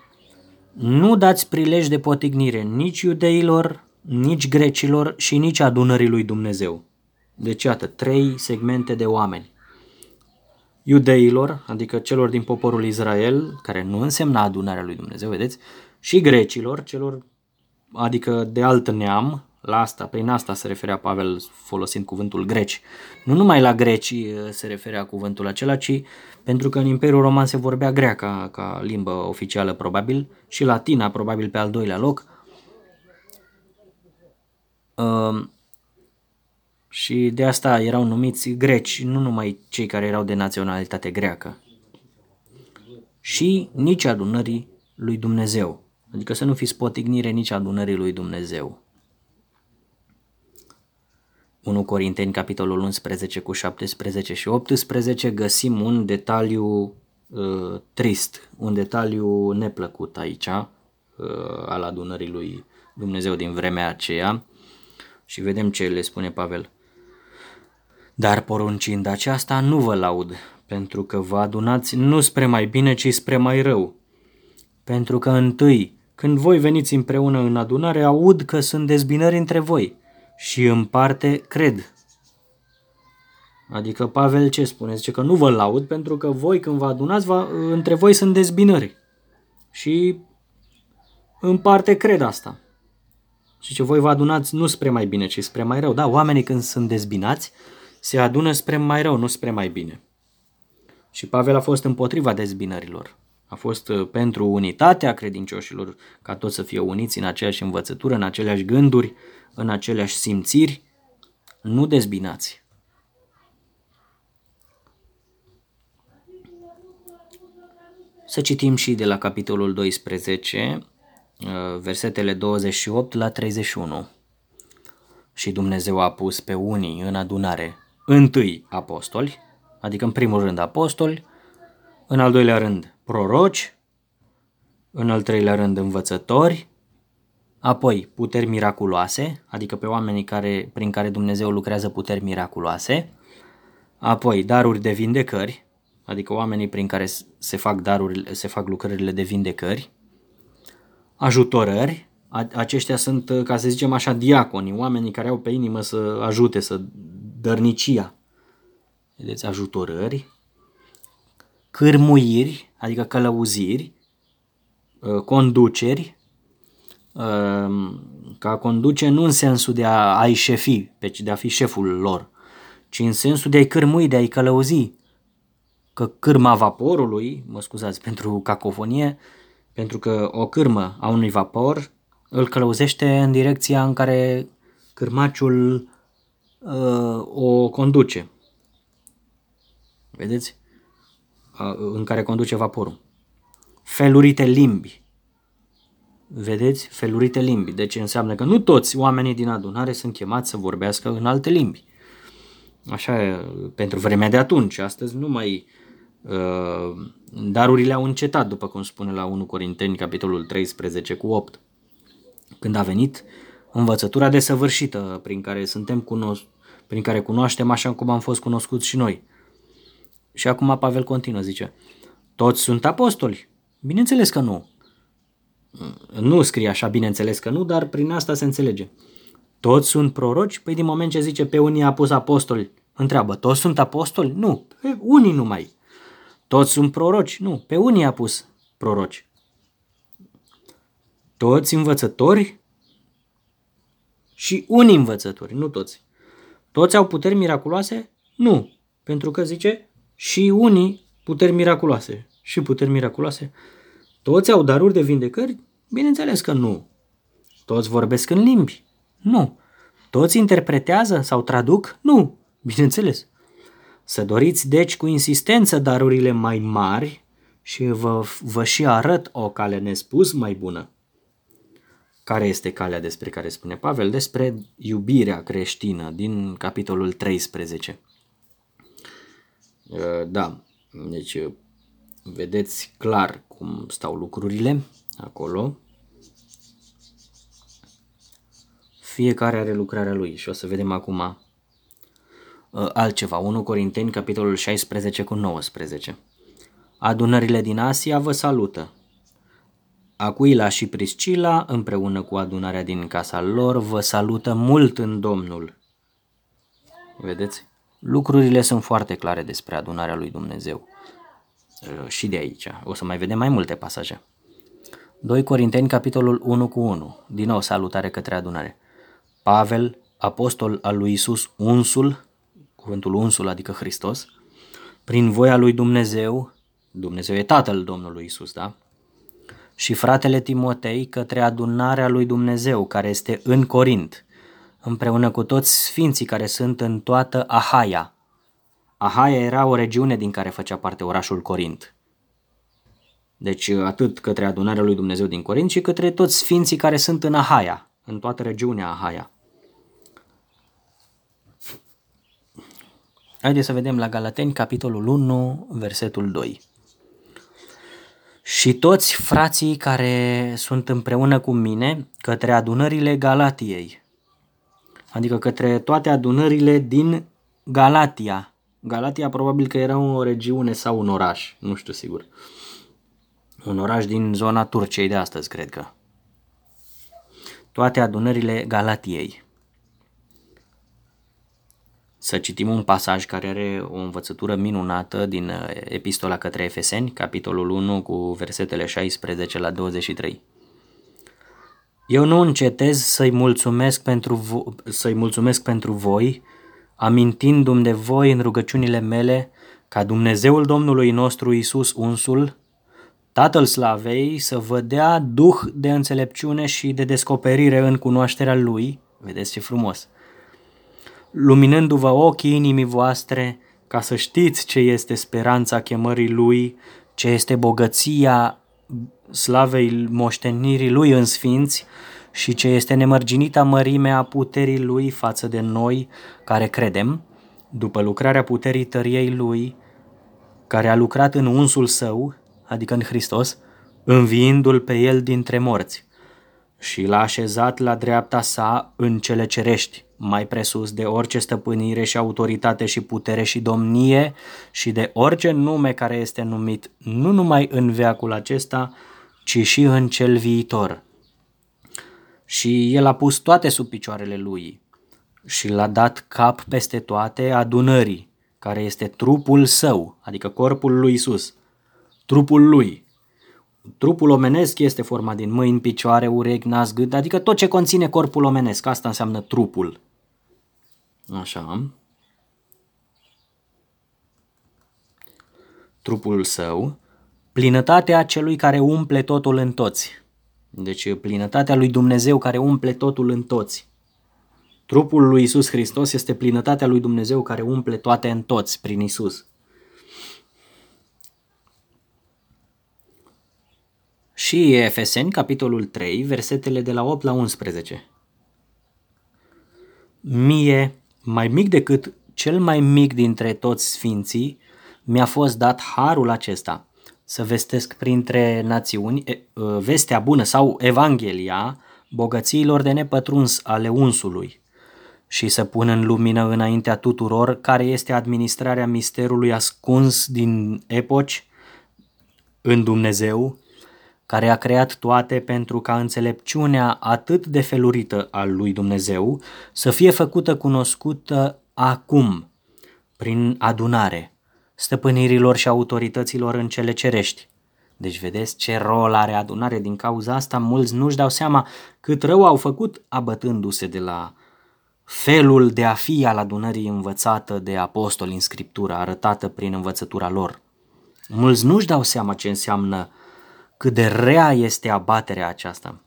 Nu dați prilej de potignire nici iudeilor, nici grecilor și nici adunării lui Dumnezeu. Deci, iată, trei segmente de oameni. Iudeilor, adică celor din poporul Israel, care nu însemna adunarea lui Dumnezeu, vedeți, și grecilor, celor, adică de alt neam, la asta, prin asta se referea Pavel folosind cuvântul greci. Nu numai la greci uh, se referea cuvântul acela, ci pentru că în Imperiul Roman se vorbea greaca ca limbă oficială probabil și latina probabil pe al doilea loc. Uh, și de asta erau numiți greci, nu numai cei care erau de naționalitate greacă. Și nici adunării lui Dumnezeu. Adică să nu fiți potignire nici adunării lui Dumnezeu. 1 Corinteni, capitolul 11 cu 17 și 18, găsim un detaliu uh, trist, un detaliu neplăcut aici, uh, al adunării lui Dumnezeu din vremea aceea. Și vedem ce le spune Pavel. Dar poruncind aceasta nu vă laud, pentru că vă adunați nu spre mai bine, ci spre mai rău. Pentru că întâi, când voi veniți împreună în adunare, aud că sunt dezbinări între voi și în parte cred. Adică Pavel ce spune? Zice că nu vă laud pentru că voi când vă adunați, vă, între voi sunt dezbinări. Și în parte cred asta. Și ce voi vă adunați nu spre mai bine, ci spre mai rău. Da, oamenii când sunt dezbinați, se adună spre mai rău, nu spre mai bine. Și Pavel a fost împotriva dezbinărilor. A fost uh, pentru unitatea credincioșilor, ca toți să fie uniți în aceeași învățătură, în aceleași gânduri, în aceleași simțiri, nu dezbinați. Să citim și de la capitolul 12, uh, versetele 28 la 31. Și Dumnezeu a pus pe unii în adunare întâi apostoli, adică în primul rând apostoli, în al doilea rând proroci, în al treilea rând învățători, apoi puteri miraculoase, adică pe oamenii care, prin care Dumnezeu lucrează puteri miraculoase, apoi daruri de vindecări, adică oamenii prin care se fac darurile, se fac lucrările de vindecări, ajutorări, aceștia sunt, ca să zicem așa, diaconi, oamenii care au pe inimă să ajute, să dărnicia. Vedeți, ajutorări, cârmuiri, adică călăuziri, ă, conduceri, ă, ca conduce nu în sensul de a, a-i șefi, de a fi șeful lor, ci în sensul de a-i cârmui, de a-i călăuzi, că cârma vaporului, mă scuzați pentru cacofonie, pentru că o cârmă a unui vapor îl călăuzește în direcția în care cârmaciul uh, o conduce. Vedeți? Uh, în care conduce vaporul. Felurite limbi. Vedeți? Felurite limbi. Deci înseamnă că nu toți oamenii din adunare sunt chemați să vorbească în alte limbi. Așa, pentru vremea de atunci. Astăzi nu mai uh, darurile au încetat, după cum spune la 1 Corinteni, capitolul 13 cu 8. Când a venit învățătura desăvârșită prin care suntem cunos- prin care cunoaștem așa cum am fost cunoscuți și noi. Și acum Pavel continuă, zice, toți sunt apostoli? Bineînțeles că nu. Nu scrie așa, bineînțeles că nu, dar prin asta se înțelege. Toți sunt proroci? Păi din moment ce zice pe unii a pus apostoli, întreabă, toți sunt apostoli? Nu, pe unii numai. Toți sunt proroci? Nu, pe unii a pus proroci. Toți învățători? Și unii învățători, nu toți. Toți au puteri miraculoase? Nu, pentru că zice și unii puteri miraculoase. Și puteri miraculoase? Toți au daruri de vindecări? Bineînțeles că nu. Toți vorbesc în limbi? Nu. Toți interpretează sau traduc? Nu. Bineînțeles. Să doriți deci cu insistență darurile mai mari și vă, vă și arăt o cale nespus mai bună. Care este calea despre care spune Pavel? Despre iubirea creștină din capitolul 13. Uh, da, deci uh, vedeți clar cum stau lucrurile acolo. Fiecare are lucrarea lui și o să vedem acum uh, altceva. 1 Corinteni, capitolul 16 cu 19. Adunările din Asia vă salută. Acuila și Priscila, împreună cu adunarea din casa lor, vă salută mult în Domnul. Vedeți? Lucrurile sunt foarte clare despre adunarea lui Dumnezeu. Uh, și de aici. O să mai vedem mai multe pasaje. 2 Corinteni, capitolul 1 cu 1. Din nou salutare către adunare. Pavel, apostol al lui Isus, unsul, cuvântul unsul adică Hristos, prin voia lui Dumnezeu, Dumnezeu e Tatăl Domnului Isus, da? Și fratele Timotei către adunarea lui Dumnezeu care este în Corint, împreună cu toți sfinții care sunt în toată Ahaia. Ahaia era o regiune din care făcea parte orașul Corint. Deci atât către adunarea lui Dumnezeu din Corint și către toți sfinții care sunt în Ahaia, în toată regiunea Ahaia. Haideți să vedem la Galateni, capitolul 1, versetul 2. Și toți frații care sunt împreună cu mine către adunările Galatiei, adică către toate adunările din Galatia. Galatia probabil că era o regiune sau un oraș, nu știu sigur. Un oraș din zona Turciei de astăzi, cred că. Toate adunările Galatiei să citim un pasaj care are o învățătură minunată din uh, Epistola către Efeseni, capitolul 1 cu versetele 16 la 23. Eu nu încetez să-i mulțumesc pentru, vo- să-i mulțumesc pentru voi, amintindu-mi de voi în rugăciunile mele, ca Dumnezeul Domnului nostru Isus unsul, Tatăl Slavei, să vă dea duh de înțelepciune și de descoperire în cunoașterea Lui, vedeți ce frumos, luminându-vă ochii inimii voastre, ca să știți ce este speranța chemării Lui, ce este bogăția slavei moștenirii Lui în sfinți și ce este nemărginita mărime a puterii Lui față de noi care credem, după lucrarea puterii tăriei Lui, care a lucrat în unsul Său, adică în Hristos, înviindu-L pe El dintre morți și l-a așezat la dreapta sa în cele cerești, mai presus de orice stăpânire și autoritate și putere și domnie și de orice nume care este numit nu numai în veacul acesta, ci și în cel viitor. Și el a pus toate sub picioarele lui și l-a dat cap peste toate adunării, care este trupul său, adică corpul lui Isus, trupul lui, Trupul omenesc este format din mâini, picioare, urechi, nas, gât, adică tot ce conține corpul omenesc, asta înseamnă trupul. Așa. trupul său, plinătatea celui care umple totul în toți. Deci plinătatea lui Dumnezeu care umple totul în toți. Trupul lui Isus Hristos este plinătatea lui Dumnezeu care umple toate în toți prin Isus. Și Efeseni, capitolul 3, versetele de la 8 la 11. Mie, mai mic decât cel mai mic dintre toți sfinții, mi-a fost dat harul acesta, să vestesc printre națiuni ă, vestea bună sau Evanghelia bogățiilor de nepătruns ale unsului și să pun în lumină înaintea tuturor care este administrarea misterului ascuns din epoci în Dumnezeu, care a creat toate pentru ca înțelepciunea atât de felurită al lui Dumnezeu să fie făcută cunoscută acum, prin adunare, stăpânirilor și autorităților în cele cerești. Deci vedeți ce rol are adunare. Din cauza asta mulți nu-și dau seama cât rău au făcut abătându-se de la felul de a fi al adunării învățată de apostoli în Scriptură, arătată prin învățătura lor. Mulți nu-și dau seama ce înseamnă cât de rea este abaterea aceasta.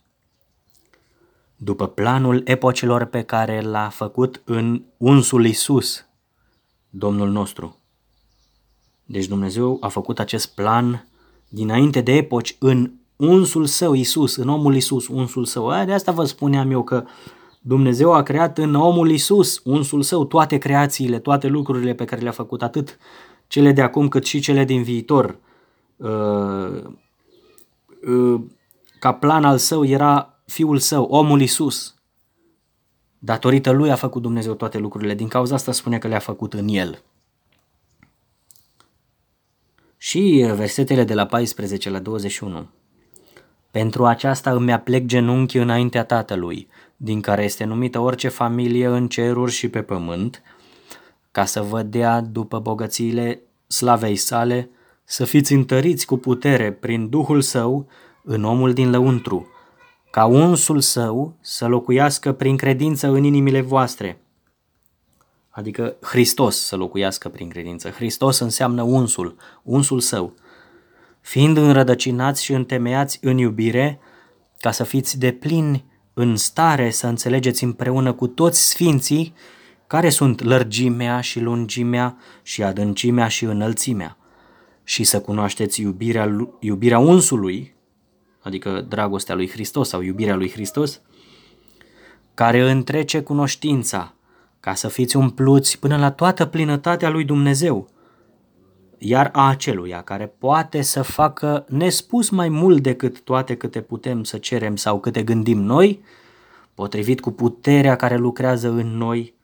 După planul epocilor pe care l-a făcut în unsul Isus, Domnul nostru. Deci Dumnezeu a făcut acest plan dinainte de epoci în unsul său Isus, în omul Isus, unsul său. De asta vă spuneam eu că Dumnezeu a creat în omul Isus, unsul său, toate creațiile, toate lucrurile pe care le-a făcut, atât cele de acum cât și cele din viitor. Uh, uh, ca plan al său era fiul său, omul Isus. Datorită lui a făcut Dumnezeu toate lucrurile. Din cauza asta spune că le-a făcut în el. Și versetele de la 14 la 21. Pentru aceasta îmi aplec genunchi înaintea Tatălui, din care este numită orice familie în ceruri și pe pământ, ca să vă dea după bogățiile slavei sale, să fiți întăriți cu putere prin Duhul Său în omul din lăuntru, ca unsul Său să locuiască prin credință în inimile voastre. Adică Hristos să locuiască prin credință. Hristos înseamnă unsul, unsul Său. Fiind înrădăcinați și întemeiați în iubire, ca să fiți de plini în stare să înțelegeți împreună cu toți sfinții care sunt lărgimea și lungimea și adâncimea și înălțimea și să cunoașteți iubirea, iubirea unsului, adică dragostea lui Hristos sau iubirea lui Hristos, care întrece cunoștința, ca să fiți umpluți până la toată plinătatea lui Dumnezeu, iar a aceluia care poate să facă nespus mai mult decât toate câte putem să cerem sau câte gândim noi, potrivit cu puterea care lucrează în noi,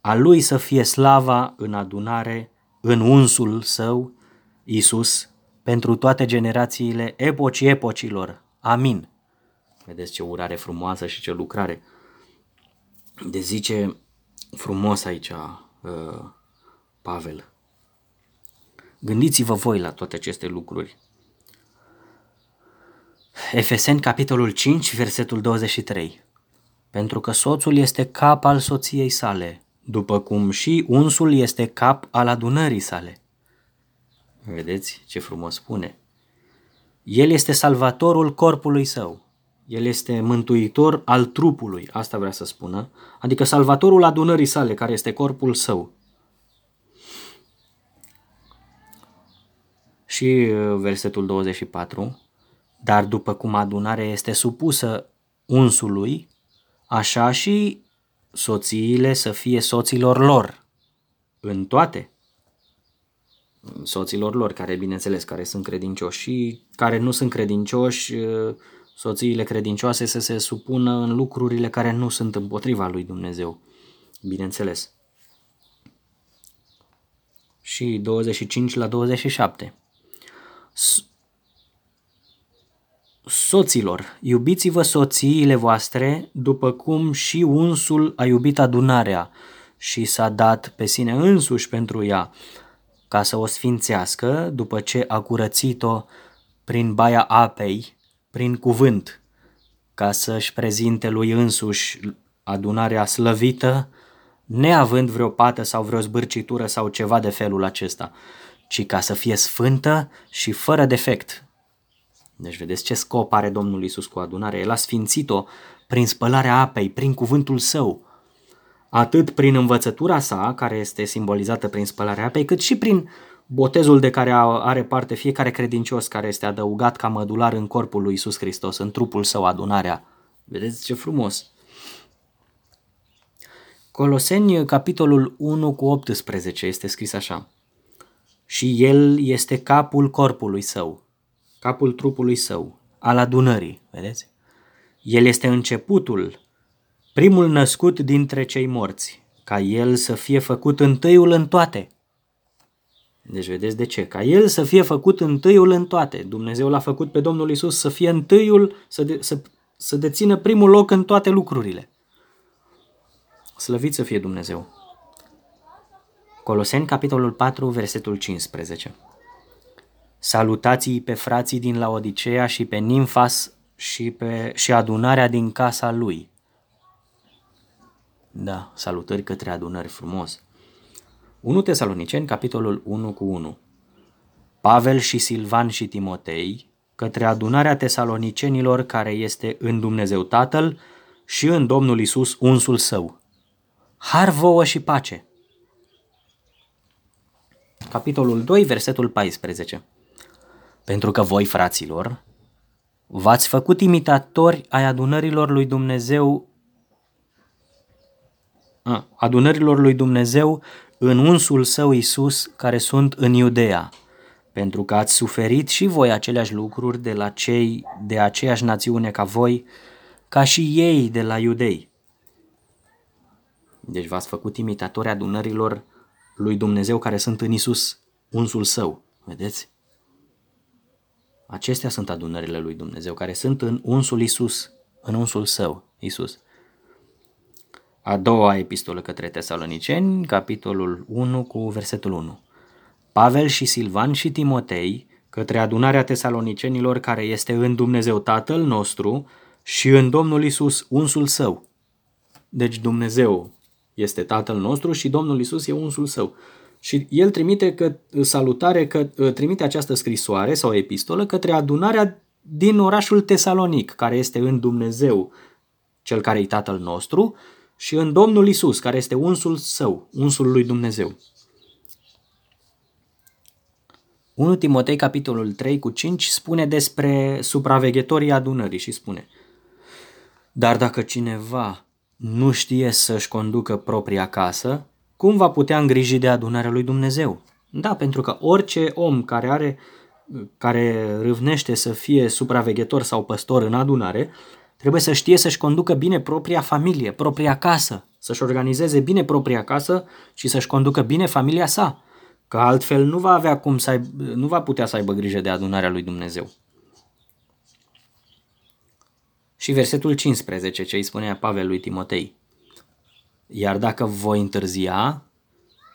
a lui să fie slava în adunare, în unsul său, Isus, pentru toate generațiile, epocii epocilor. Amin. Vedeți ce urare frumoasă și ce lucrare. De zice frumos aici uh, Pavel. Gândiți-vă voi la toate aceste lucruri. Efeseni, capitolul 5, versetul 23. Pentru că soțul este cap al soției sale, după cum și unsul este cap al adunării sale. Vedeți ce frumos spune. El este salvatorul corpului său. El este mântuitor al trupului, asta vrea să spună, adică salvatorul adunării sale, care este corpul său. Și uh, versetul 24, dar după cum adunarea este supusă unsului, așa și soțiile să fie soților lor, în toate. Soților lor, care, bineînțeles, care sunt credincioși și care nu sunt credincioși, uh, soțiile credincioase să se supună în lucrurile care nu sunt împotriva lui Dumnezeu, bineînțeles. Și 25 la 27. Soților, iubiți-vă soțiile voastre după cum și unsul a iubit adunarea și s-a dat pe sine însuși pentru ea, ca să o sfințească după ce a curățit-o prin baia apei, prin cuvânt, ca să-și prezinte lui însuși adunarea slăvită, neavând vreo pată sau vreo zbârcitură sau ceva de felul acesta, ci ca să fie sfântă și fără defect. Deci vedeți ce scop are Domnul Isus cu adunarea. El a sfințit-o prin spălarea apei, prin cuvântul său, atât prin învățătura sa, care este simbolizată prin spălarea apei, cât și prin botezul de care are parte fiecare credincios care este adăugat ca mădular în corpul lui Isus Hristos, în trupul său, adunarea. Vedeți ce frumos! Coloseni, capitolul 1 cu 18, este scris așa. Și el este capul corpului său, capul trupului său, al adunării, vedeți? El este începutul, primul născut dintre cei morți, ca el să fie făcut întâiul în toate. Deci vedeți de ce? Ca el să fie făcut întâiul în toate. Dumnezeu l-a făcut pe Domnul Isus să fie întâiul, să, de, să, să dețină primul loc în toate lucrurile. Slăvit să fie Dumnezeu. Coloseni, capitolul 4, versetul 15. salutați pe frații din Laodicea și pe Nimfas și, pe, și adunarea din casa lui. Da, salutări către adunări frumos. 1 Tesaloniceni, capitolul 1 cu 1. Pavel și Silvan și Timotei, către adunarea tesalonicenilor care este în Dumnezeu Tatăl și în Domnul Isus unsul său. Har vouă și pace! Capitolul 2, versetul 14. Pentru că voi, fraților, v-ați făcut imitatori ai adunărilor lui Dumnezeu a, adunărilor lui Dumnezeu în unsul său Isus care sunt în Iudea, pentru că ați suferit și voi aceleași lucruri de la cei de aceeași națiune ca voi, ca și ei de la iudei. Deci v-ați făcut imitatori adunărilor lui Dumnezeu care sunt în Isus, unsul său. Vedeți? Acestea sunt adunările lui Dumnezeu care sunt în unsul Isus, în unsul său, Isus. A doua epistolă către Tesaloniceni, capitolul 1 cu versetul 1. Pavel și Silvan și Timotei, către adunarea tesalonicenilor care este în Dumnezeu Tatăl nostru și în Domnul Isus, unsul său. Deci Dumnezeu este Tatăl nostru și Domnul Isus e unsul său. Și el trimite că, salutare, că, trimite această scrisoare sau epistolă către adunarea din orașul Tesalonic, care este în Dumnezeu, cel care e Tatăl nostru, și în Domnul Isus, care este unsul său, unsul lui Dumnezeu. 1 Timotei, capitolul 3 cu 5, spune despre supraveghetorii adunării și spune Dar dacă cineva nu știe să-și conducă propria casă, cum va putea îngriji de adunarea lui Dumnezeu? Da, pentru că orice om care are care râvnește să fie supraveghetor sau păstor în adunare, trebuie să știe să-și conducă bine propria familie, propria casă, să-și organizeze bine propria casă și să-și conducă bine familia sa, că altfel nu va avea cum să aibă, nu va putea să aibă grijă de adunarea lui Dumnezeu. Și versetul 15, ce îi spunea Pavel lui Timotei. Iar dacă voi întârzia,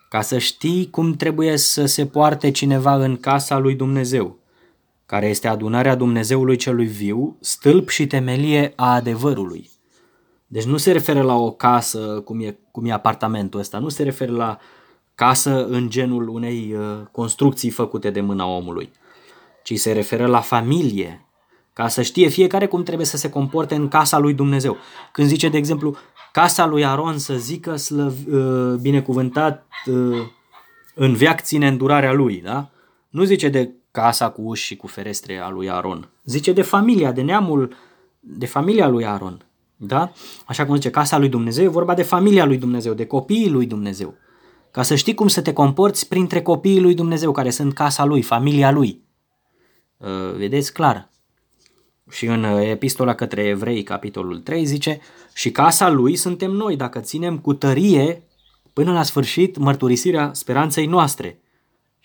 ca să știi cum trebuie să se poarte cineva în casa lui Dumnezeu, care este adunarea Dumnezeului celui viu, stâlp și temelie a adevărului. Deci nu se referă la o casă, cum e, cum e apartamentul ăsta, nu se referă la casă în genul unei uh, construcții făcute de mâna omului, ci se referă la familie, ca să știe fiecare cum trebuie să se comporte în casa lui Dumnezeu. Când zice, de exemplu, casa lui Aron să zică slăv, uh, binecuvântat uh, în veac ține îndurarea lui, da? Nu zice de casa cu uși și cu ferestre a lui Aron. Zice de familia, de neamul, de familia lui Aron. Da? Așa cum zice, casa lui Dumnezeu e vorba de familia lui Dumnezeu, de copiii lui Dumnezeu. Ca să știi cum să te comporți printre copiii lui Dumnezeu, care sunt casa lui, familia lui. Uh, vedeți clar. Și în uh, epistola către evrei, capitolul 3, zice, și casa lui suntem noi, dacă ținem cu tărie până la sfârșit mărturisirea speranței noastre.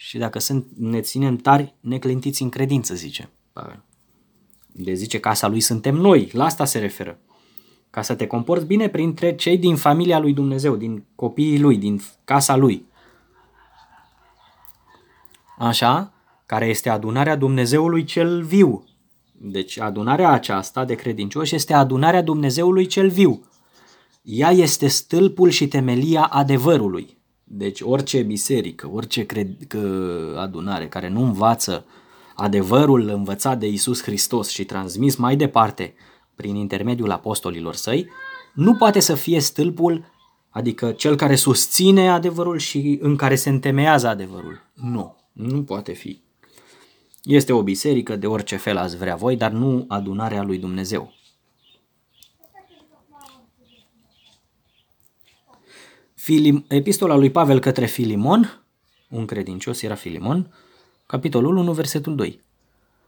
Și dacă sunt, ne ținem tari, neclintiți în credință, zice Pavel. De zice, casa lui suntem noi, la asta se referă. Ca să te comporți bine printre cei din familia lui Dumnezeu, din copiii lui, din casa lui. Așa, care este adunarea Dumnezeului cel viu. Deci adunarea aceasta de credincioși este adunarea Dumnezeului cel viu. Ea este stâlpul și temelia adevărului. Deci orice biserică, orice cred, că adunare care nu învață adevărul învățat de Isus Hristos și transmis mai departe prin intermediul apostolilor săi, nu poate să fie stâlpul, adică cel care susține adevărul și în care se întemeiază adevărul. Nu, nu poate fi. Este o biserică de orice fel ați vrea voi, dar nu adunarea lui Dumnezeu. Filim, epistola lui Pavel către Filimon, un credincios era Filimon, capitolul 1, versetul 2.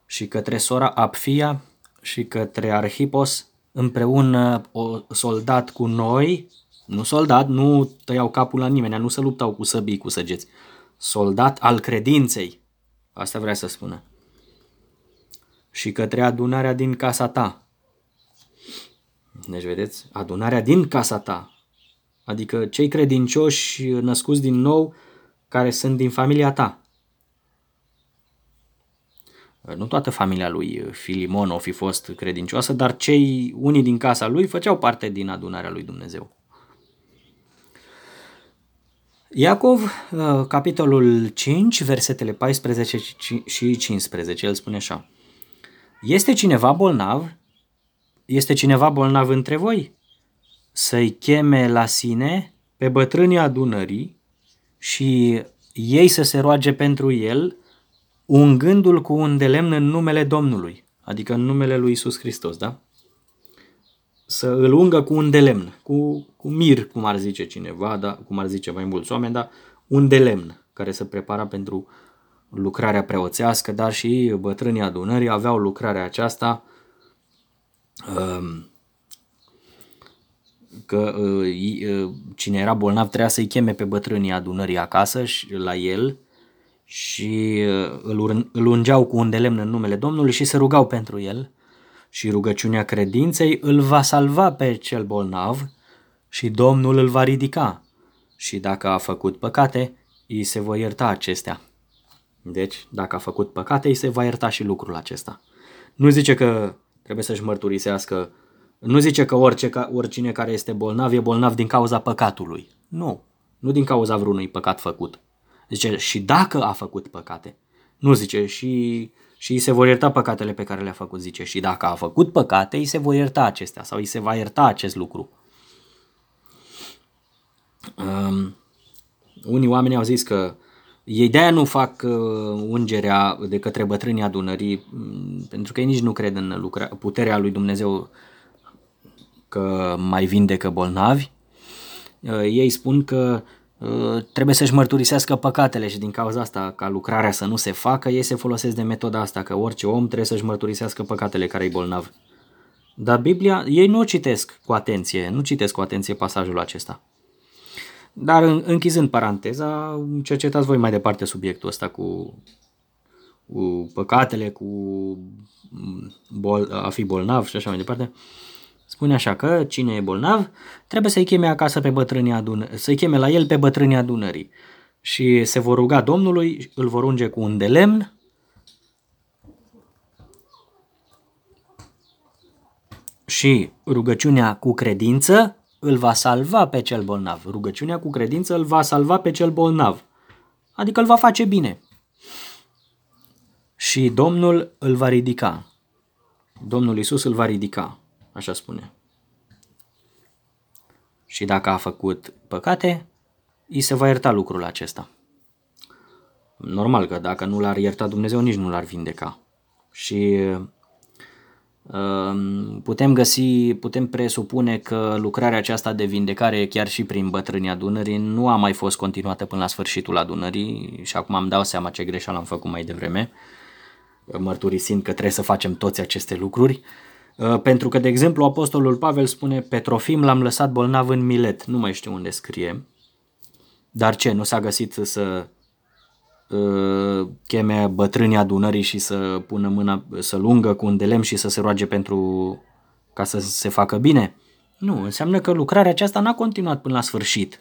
Și către sora Apfia și către Arhipos, împreună o soldat cu noi, nu soldat, nu tăiau capul la nimeni, nu se luptau cu săbii, cu săgeți. Soldat al credinței, asta vrea să spună. Și către adunarea din casa ta. Deci, vedeți, adunarea din casa ta, adică cei credincioși născuți din nou care sunt din familia ta. Nu toată familia lui Filimon o fi fost credincioasă, dar cei unii din casa lui făceau parte din adunarea lui Dumnezeu. Iacov, uh, capitolul 5, versetele 14 și 15, el spune așa. Este cineva bolnav? Este cineva bolnav între voi? Să-i cheme la sine pe bătrânii adunării și ei să se roage pentru el, ungându-l cu un de lemn în numele Domnului, adică în numele lui Isus Hristos, da? Să îl ungă cu un de lemn, cu, cu mir, cum ar zice cineva, da? cum ar zice mai mulți oameni, da? un de lemn care se prepara pentru lucrarea preoțească, dar și bătrânii adunării aveau lucrarea aceasta um, că uh, uh, cine era bolnav trebuia să-i cheme pe bătrânii adunării acasă și la el și uh, îl, îl ungeau cu un de lemn în numele Domnului și se rugau pentru el și rugăciunea credinței îl va salva pe cel bolnav și Domnul îl va ridica și dacă a făcut păcate, îi se va ierta acestea. Deci, dacă a făcut păcate, îi se va ierta și lucrul acesta. Nu zice că trebuie să-și mărturisească nu zice că orice, oricine care este bolnav e bolnav din cauza păcatului. Nu. Nu din cauza vreunui păcat făcut. Zice și dacă a făcut păcate. Nu zice și, și îi se vor ierta păcatele pe care le-a făcut. Zice și dacă a făcut păcate, îi se vor ierta acestea sau îi se va ierta acest lucru. Um, unii oameni au zis că ei de-aia nu fac uh, ungerea de către bătrânii adunării, pentru că ei nici nu cred în lucra- puterea lui Dumnezeu că mai vindecă bolnavi. Uh, ei spun că uh, trebuie să-și mărturisească păcatele și din cauza asta, ca lucrarea să nu se facă, ei se folosesc de metoda asta, că orice om trebuie să-și mărturisească păcatele care e bolnav. Dar Biblia, ei nu o citesc cu atenție, nu citesc cu atenție pasajul acesta. Dar închizând paranteza, cercetați voi mai departe subiectul ăsta cu, cu păcatele, cu bol, a fi bolnav și așa mai departe. Spune așa că cine e bolnav trebuie să-i cheme acasă pe bătrânii adunării, să-i cheme la el pe bătrânii adunării. Și se vor ruga Domnului, îl vor unge cu un de lemn și rugăciunea cu credință îl va salva pe cel bolnav. Rugăciunea cu credință îl va salva pe cel bolnav. Adică îl va face bine. Și Domnul îl va ridica. Domnul Isus îl va ridica. Așa spune. Și dacă a făcut păcate, îi se va ierta lucrul acesta. Normal că dacă nu l-ar ierta Dumnezeu, nici nu l-ar vindeca. Și um, putem găsi, putem presupune că lucrarea aceasta de vindecare, chiar și prin bătrânii adunării, nu a mai fost continuată până la sfârșitul adunării și acum am dau seama ce greșeală am făcut mai devreme, mărturisind că trebuie să facem toți aceste lucruri. Uh, pentru că, de exemplu, Apostolul Pavel spune Petrofim l-am lăsat bolnav în Milet, nu mai știu unde scrie. Dar ce, nu s-a găsit să uh, cheme bătrânii adunării și să pună mâna, să lungă cu un delem și să se roage pentru ca să se facă bine? Nu, înseamnă că lucrarea aceasta n-a continuat până la sfârșit.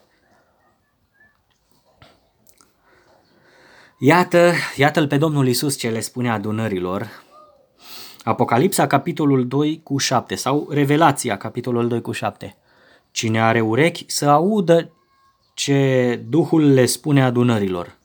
Iată, iată-l pe Domnul Isus ce le spune adunărilor Apocalipsa, capitolul 2 cu 7 sau Revelația, capitolul 2 cu 7. Cine are urechi să audă ce Duhul le spune adunărilor.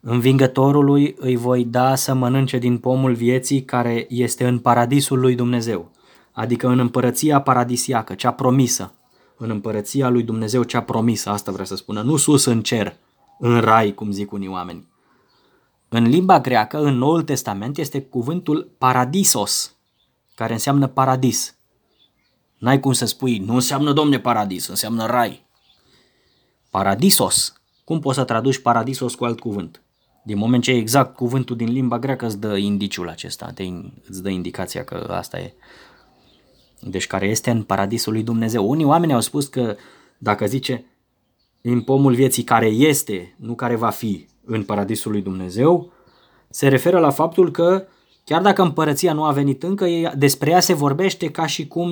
Învingătorului îi voi da să mănânce din pomul vieții care este în paradisul lui Dumnezeu, adică în împărăția paradisiacă, cea promisă, în împărăția lui Dumnezeu cea promisă, asta vrea să spună, nu sus în cer, în rai, cum zic unii oameni. În limba greacă, în Noul Testament, este cuvântul paradisos, care înseamnă paradis. N-ai cum să spui, nu înseamnă, domne, paradis, înseamnă rai. Paradisos. Cum poți să traduci paradisos cu alt cuvânt? Din moment ce exact cuvântul din limba greacă îți dă indiciul acesta, te, îți dă indicația că asta e. Deci care este în paradisul lui Dumnezeu. Unii oameni au spus că dacă zice în pomul vieții care este, nu care va fi în paradisul lui Dumnezeu, se referă la faptul că chiar dacă împărăția nu a venit încă, despre ea se vorbește ca și cum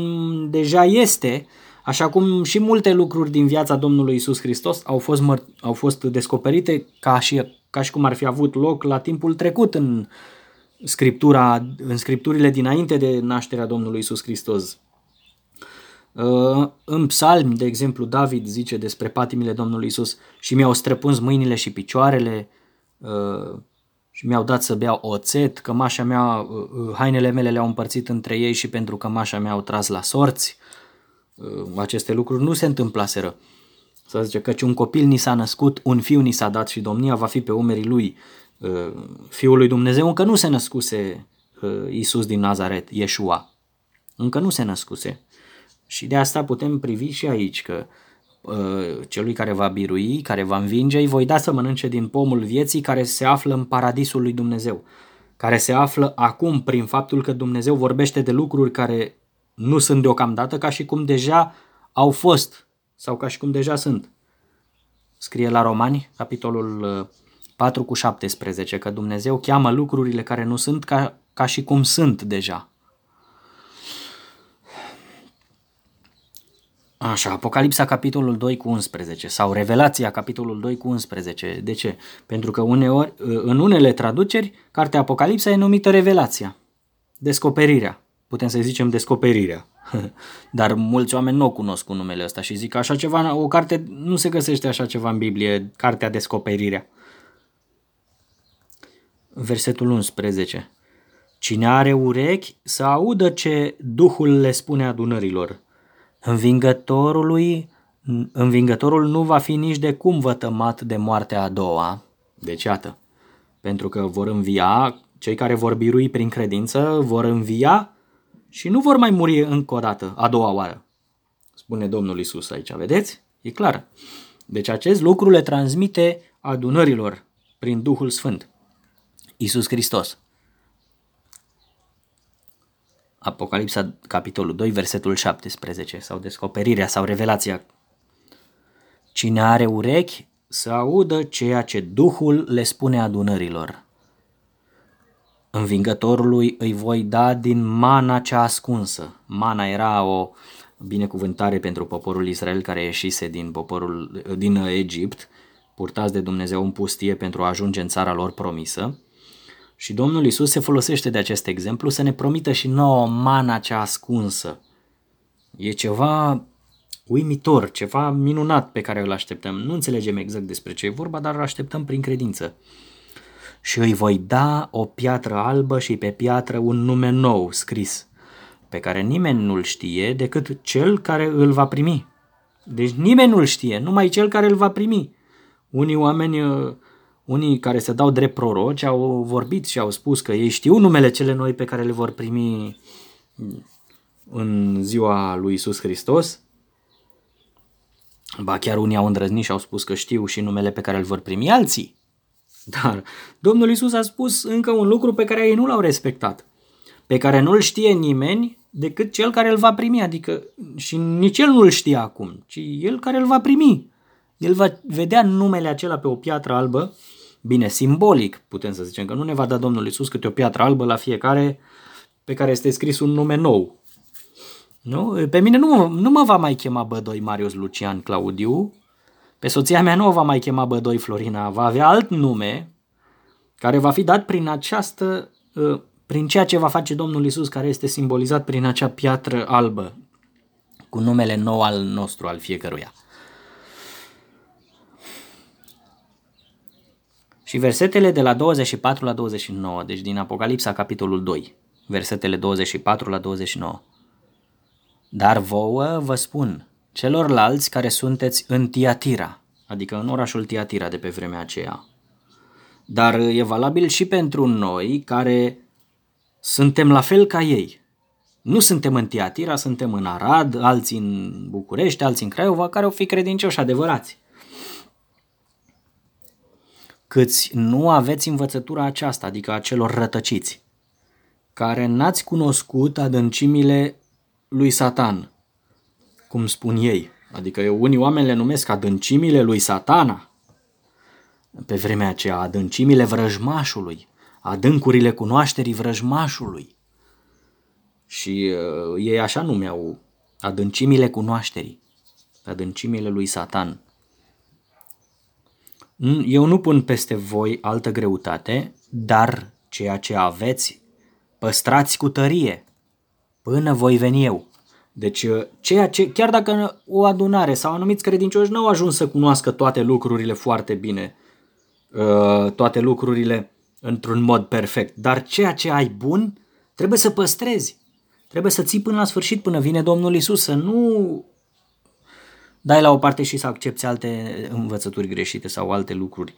deja este, așa cum și multe lucruri din viața Domnului Isus Hristos au fost, măr- au fost descoperite ca și, ca și cum ar fi avut loc la timpul trecut în scriptura, în scripturile dinainte de nașterea Domnului Isus Hristos. Uh, în psalm, de exemplu, David zice despre patimile Domnului Isus și mi-au străpuns mâinile și picioarele uh, și mi-au dat să beau oțet, cămașa mea, uh, hainele mele le-au împărțit între ei și pentru cămașa mea au tras la sorți. Aceste lucruri nu se întâmplaseră. Să zice că un copil ni s-a născut, un fiu ni s-a dat și domnia va fi pe umerii lui. Fiul lui Dumnezeu încă nu se născuse Isus din Nazaret, Iesua. Încă nu se născuse. Și de asta putem privi și aici că uh, celui care va birui, care va învinge, îi voi da să mănânce din pomul vieții care se află în paradisul lui Dumnezeu, care se află acum prin faptul că Dumnezeu vorbește de lucruri care nu sunt deocamdată ca și cum deja au fost sau ca și cum deja sunt. Scrie la Romani, capitolul 4 uh, cu 17, că Dumnezeu cheamă lucrurile care nu sunt ca, ca și cum sunt deja. Așa, Apocalipsa capitolul 2 cu 11 sau Revelația capitolul 2 cu 11. De ce? Pentru că uneori, în unele traduceri, cartea Apocalipsa e numită Revelația, descoperirea. Putem să zicem descoperirea. Dar mulți oameni nu o cunosc cu numele ăsta și zic că așa ceva, o carte, nu se găsește așa ceva în Biblie, cartea descoperirea. Versetul 11. Cine are urechi să audă ce Duhul le spune adunărilor. Învingătorului, învingătorul nu va fi nici de cum vătămat de moartea a doua. Deci iată, pentru că vor învia, cei care vor birui prin credință vor învia și nu vor mai muri încă o dată, a doua oară. Spune Domnul Isus aici, vedeți? E clar. Deci acest lucru le transmite adunărilor prin Duhul Sfânt. Isus Hristos. Apocalipsa, capitolul 2, versetul 17, sau descoperirea sau revelația. Cine are urechi să audă ceea ce Duhul le spune adunărilor. Învingătorului îi voi da din mana cea ascunsă. Mana era o binecuvântare pentru poporul Israel care ieșise din, poporul, din Egipt, purtați de Dumnezeu în pustie pentru a ajunge în țara lor promisă. Și Domnul Isus se folosește de acest exemplu să ne promită și nouă mana cea ascunsă. E ceva uimitor, ceva minunat pe care îl așteptăm. Nu înțelegem exact despre ce e vorba, dar îl așteptăm prin credință. Și îi voi da o piatră albă și pe piatră un nume nou scris, pe care nimeni nu-l știe decât cel care îl va primi. Deci nimeni nu-l știe, numai cel care îl va primi. Unii oameni uh, unii care se dau drept proroci au vorbit și au spus că ei știu numele cele noi pe care le vor primi în ziua lui Isus Hristos. Ba chiar unii au îndrăznit și au spus că știu și numele pe care îl vor primi alții. Dar Domnul Isus a spus încă un lucru pe care ei nu l-au respectat, pe care nu-l știe nimeni decât cel care îl va primi, adică și nici el nu-l știe acum, ci el care îl va primi. El va vedea numele acela pe o piatră albă Bine, simbolic putem să zicem că nu ne va da Domnul Isus câte o piatră albă la fiecare pe care este scris un nume nou. Nu? Pe mine nu, nu mă va mai chema Bădoi Marius Lucian Claudiu, pe soția mea nu o va mai chema Bădoi Florina, va avea alt nume care va fi dat prin această, ă, prin ceea ce va face Domnul Isus, care este simbolizat prin acea piatră albă, cu numele nou al nostru, al fiecăruia. Și versetele de la 24 la 29, deci din Apocalipsa capitolul 2, versetele 24 la 29. Dar vouă vă spun, celorlalți care sunteți în Tiatira, adică în orașul Tiatira de pe vremea aceea, dar e valabil și pentru noi care suntem la fel ca ei. Nu suntem în Tiatira, suntem în Arad, alții în București, alții în Craiova, care au fi credincioși adevărați. Câți nu aveți învățătura aceasta, adică a celor rătăciți, care n-ați cunoscut adâncimile lui Satan, cum spun ei. Adică unii oameni le numesc adâncimile lui Satana. Pe vremea aceea, adâncimile vrăjmașului, adâncurile cunoașterii vrăjmașului. Și uh, ei așa numeau adâncimile cunoașterii, adâncimile lui Satan. Eu nu pun peste voi altă greutate, dar ceea ce aveți, păstrați cu tărie, până voi veni eu. Deci, uh, ceea ce, chiar dacă o adunare sau anumiți credincioși nu au ajuns să cunoască toate lucrurile foarte bine, uh, toate lucrurile într-un mod perfect, dar ceea ce ai bun trebuie să păstrezi. Trebuie să ții până la sfârșit, până vine Domnul Isus, să nu dai la o parte și să accepti alte învățături greșite sau alte lucruri.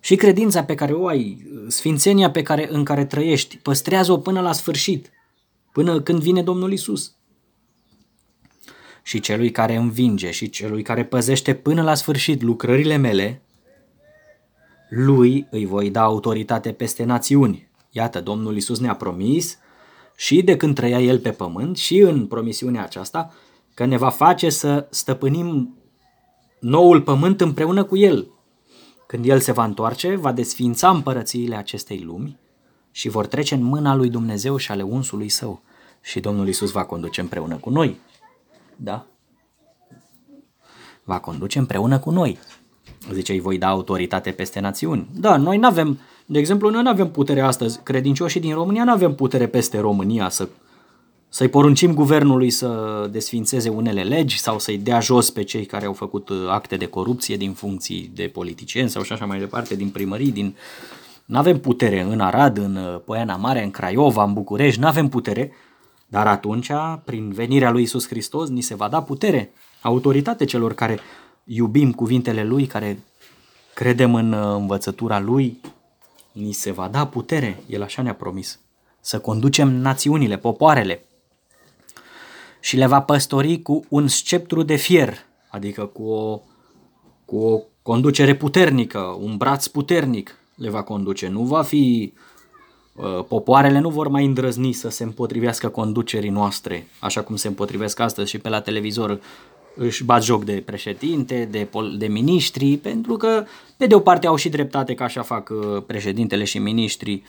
Și credința pe care o ai, sfințenia pe care, în care trăiești, păstrează-o până la sfârșit, până când vine Domnul Isus. Și celui care învinge și celui care păzește până la sfârșit lucrările mele, lui îi voi da autoritate peste națiuni. Iată, Domnul Isus ne-a promis și de când trăia El pe pământ și în promisiunea aceasta că ne va face să stăpânim noul pământ împreună cu El. Când El se va întoarce, va desfința împărățiile acestei lumi și vor trece în mâna lui Dumnezeu și ale unsului său. Și Domnul Isus va conduce împreună cu noi. Da? Va conduce împreună cu noi. Zice, îi voi da autoritate peste națiuni. Da, noi nu avem, de exemplu, noi nu avem putere astăzi, credincioșii din România nu avem putere peste România să, să-i poruncim guvernului să desfințeze unele legi sau să-i dea jos pe cei care au făcut uh, acte de corupție din funcții de politicieni sau și așa mai departe, din primării, din... Nu avem putere în Arad, în uh, Poiana Mare, în Craiova, în București, nu avem putere, dar atunci, prin venirea lui Isus Hristos, ni se va da putere, autoritate celor care iubim cuvintele Lui, care credem în uh, învățătura Lui, ni se va da putere, El așa ne-a promis, să conducem națiunile, popoarele și le va păstori cu un sceptru de fier, adică cu o, cu o conducere puternică, un braț puternic le va conduce. Nu va fi uh, popoarele nu vor mai îndrăzni să se împotrivească conducerii noastre, așa cum se împotrivesc astăzi și pe la televizor își bat joc de președinte, de, de miniștri, pentru că, pe de o parte, au și dreptate că așa fac uh, președintele și miniștrii,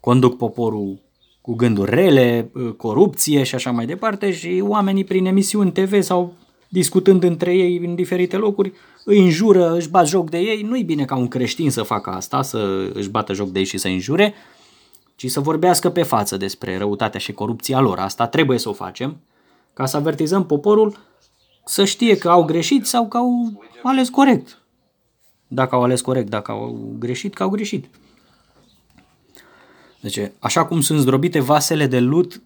conduc poporul cu gânduri rele, uh, corupție și așa mai departe și oamenii prin emisiuni TV sau discutând între ei în diferite locuri, îi înjură, își bat joc de ei. Nu-i bine ca un creștin să facă asta, să își bată joc de ei și să înjure, ci să vorbească pe față despre răutatea și corupția lor. Asta trebuie să o facem, ca să avertizăm poporul să știe că au greșit sau că au ales corect. Dacă au ales corect, dacă au greșit, că au greșit. Deci, așa cum sunt zdrobite vasele de lut,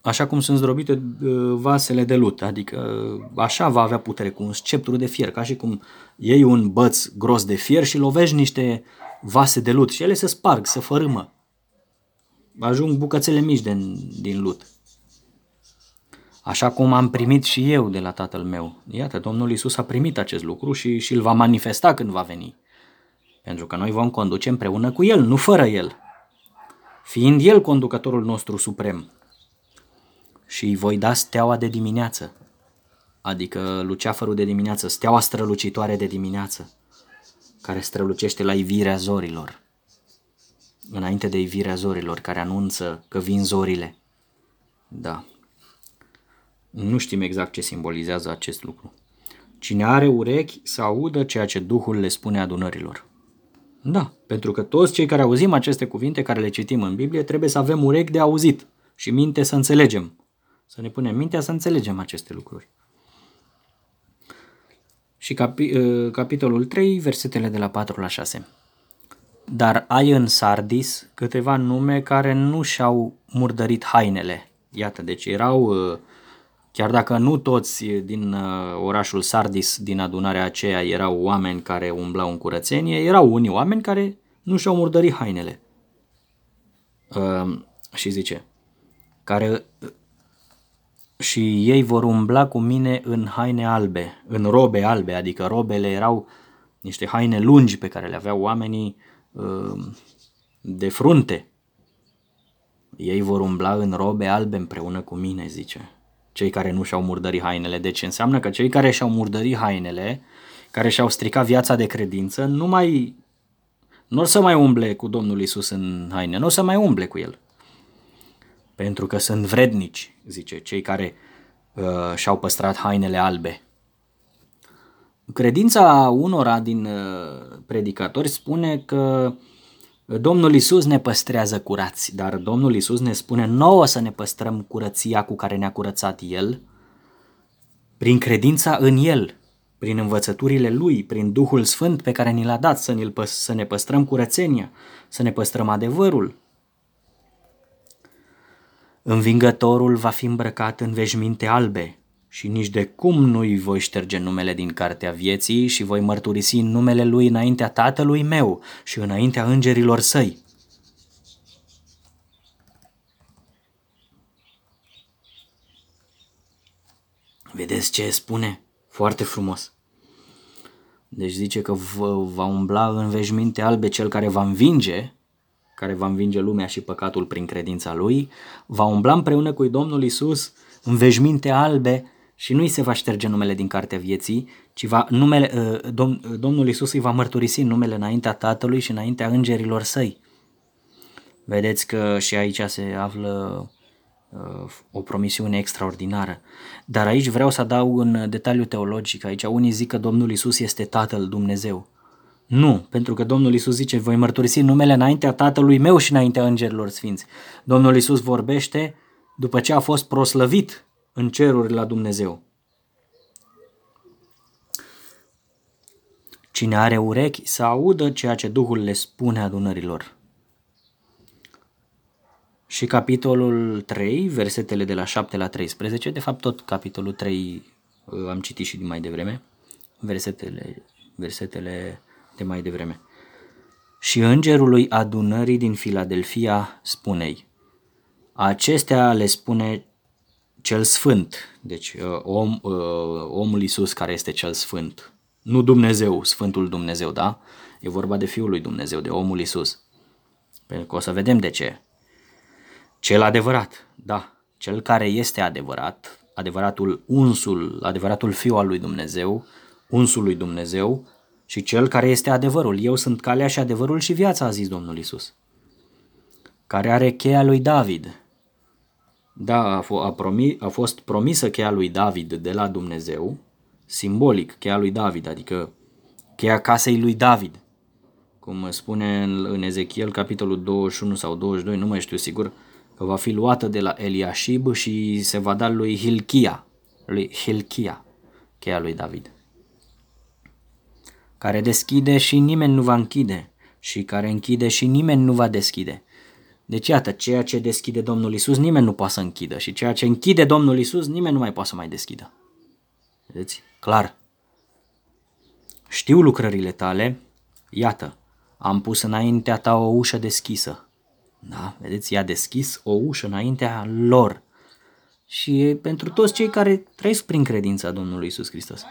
așa cum sunt zdrobite uh, vasele de lut, adică uh, așa va avea putere cu un sceptru de fier, ca și cum iei un băț gros de fier și lovești niște vase de lut și ele se sparg, se fărâmă. Ajung bucățele mici din, din lut așa cum am primit și eu de la tatăl meu. Iată, Domnul Isus a primit acest lucru și, și îl va manifesta când va veni. Pentru că noi vom conduce împreună cu El, nu fără El. Fiind El conducătorul nostru suprem. Și îi voi da steaua de dimineață, adică luceafărul de dimineață, steaua strălucitoare de dimineață, care strălucește la ivirea zorilor, înainte de ivirea zorilor, care anunță că vin zorile. Da. Nu știm exact ce simbolizează acest lucru. Cine are urechi să audă ceea ce Duhul le spune adunărilor. Da, pentru că toți cei care auzim aceste cuvinte care le citim în Biblie trebuie să avem urechi de auzit și minte să înțelegem. Să ne punem mintea să înțelegem aceste lucruri. Și capi, ă, capitolul 3, versetele de la 4 la 6. dar ai în Sardis câteva nume care nu și-au murdărit hainele. Iată, deci erau, uh, chiar dacă nu toți din uh, orașul Sardis, din adunarea aceea, erau oameni care umblau în curățenie, erau unii oameni care nu și-au murdărit hainele. Uh, și zice, care și ei vor umbla cu mine în haine albe, în robe albe, adică robele erau niște haine lungi pe care le aveau oamenii uh, de frunte. Ei vor umbla în robe albe împreună cu mine, zice. Cei care nu și-au murdărit hainele. Deci înseamnă că cei care și-au murdărit hainele, care și-au stricat viața de credință, nu mai nu o să mai umble cu Domnul Isus în haine, nu o să mai umble cu el pentru că sunt vrednici, zice, cei care uh, și-au păstrat hainele albe. Credința unora din uh, predicatori spune că Domnul Isus ne păstrează curați, dar Domnul Isus ne spune nouă să ne păstrăm curăția cu care ne-a curățat El, prin credința în El, prin învățăturile Lui, prin Duhul Sfânt pe care ni l-a dat să, ne să ne păstrăm curățenia, să ne păstrăm adevărul, Învingătorul va fi îmbrăcat în veșminte albe și nici de cum nu-i voi șterge numele din cartea vieții și voi mărturisi numele lui înaintea tatălui meu și înaintea îngerilor săi. Vedeți ce spune? Foarte frumos. Deci zice că va umbla în veșminte albe cel care va învinge care va învinge lumea și păcatul prin credința lui, va umbla împreună cu Domnul Isus în veșminte albe și nu îi se va șterge numele din cartea vieții, ci va, numele, uh, Dom, Domnul Isus îi va mărturisi numele înaintea Tatălui și înaintea îngerilor săi. Vedeți că și aici se află uh, o promisiune extraordinară. Dar aici vreau să adaug un detaliu teologic. Aici unii zic că Domnul Isus este Tatăl Dumnezeu. Nu, pentru că Domnul Isus zice, voi mărturisi numele înaintea Tatălui meu și înaintea îngerilor sfinți. Domnul Isus vorbește după ce a fost proslăvit în ceruri la Dumnezeu. Cine are urechi să audă ceea ce Duhul le spune adunărilor. Și capitolul 3, versetele de la 7 la 13, de fapt tot capitolul 3 uh, am citit și din mai devreme, versetele, versetele de mai devreme. Și îngerului adunării din Filadelfia spunei, acestea le spune cel sfânt, deci uh, om, uh, omul Iisus care este cel sfânt, nu Dumnezeu, Sfântul Dumnezeu, da? E vorba de Fiul lui Dumnezeu, de omul Iisus. Pentru că o să vedem de ce. Cel adevărat, da, cel care este adevărat, adevăratul unsul, adevăratul Fiu al lui Dumnezeu, unsul lui Dumnezeu, și cel care este adevărul. Eu sunt calea și adevărul și viața, a zis Domnul Isus. Care are cheia lui David. Da, a, f- a, promi- a fost promisă cheia lui David de la Dumnezeu, simbolic, cheia lui David, adică cheia casei lui David. Cum spune în, în Ezechiel, capitolul 21 sau 22, nu mai știu sigur, că va fi luată de la Eliashib și se va da lui Hilchia, lui Hilchia, cheia lui David care deschide și nimeni nu va închide și care închide și nimeni nu va deschide. Deci iată, ceea ce deschide Domnul Isus, nimeni nu poate să închidă și ceea ce închide Domnul Isus, nimeni nu mai poate să mai deschidă. Vedeți? Clar. Știu lucrările tale, iată, am pus înaintea ta o ușă deschisă. Da, vedeți, i-a deschis o ușă înaintea lor. Și pentru toți cei care trăiesc prin credința Domnului Isus Hristos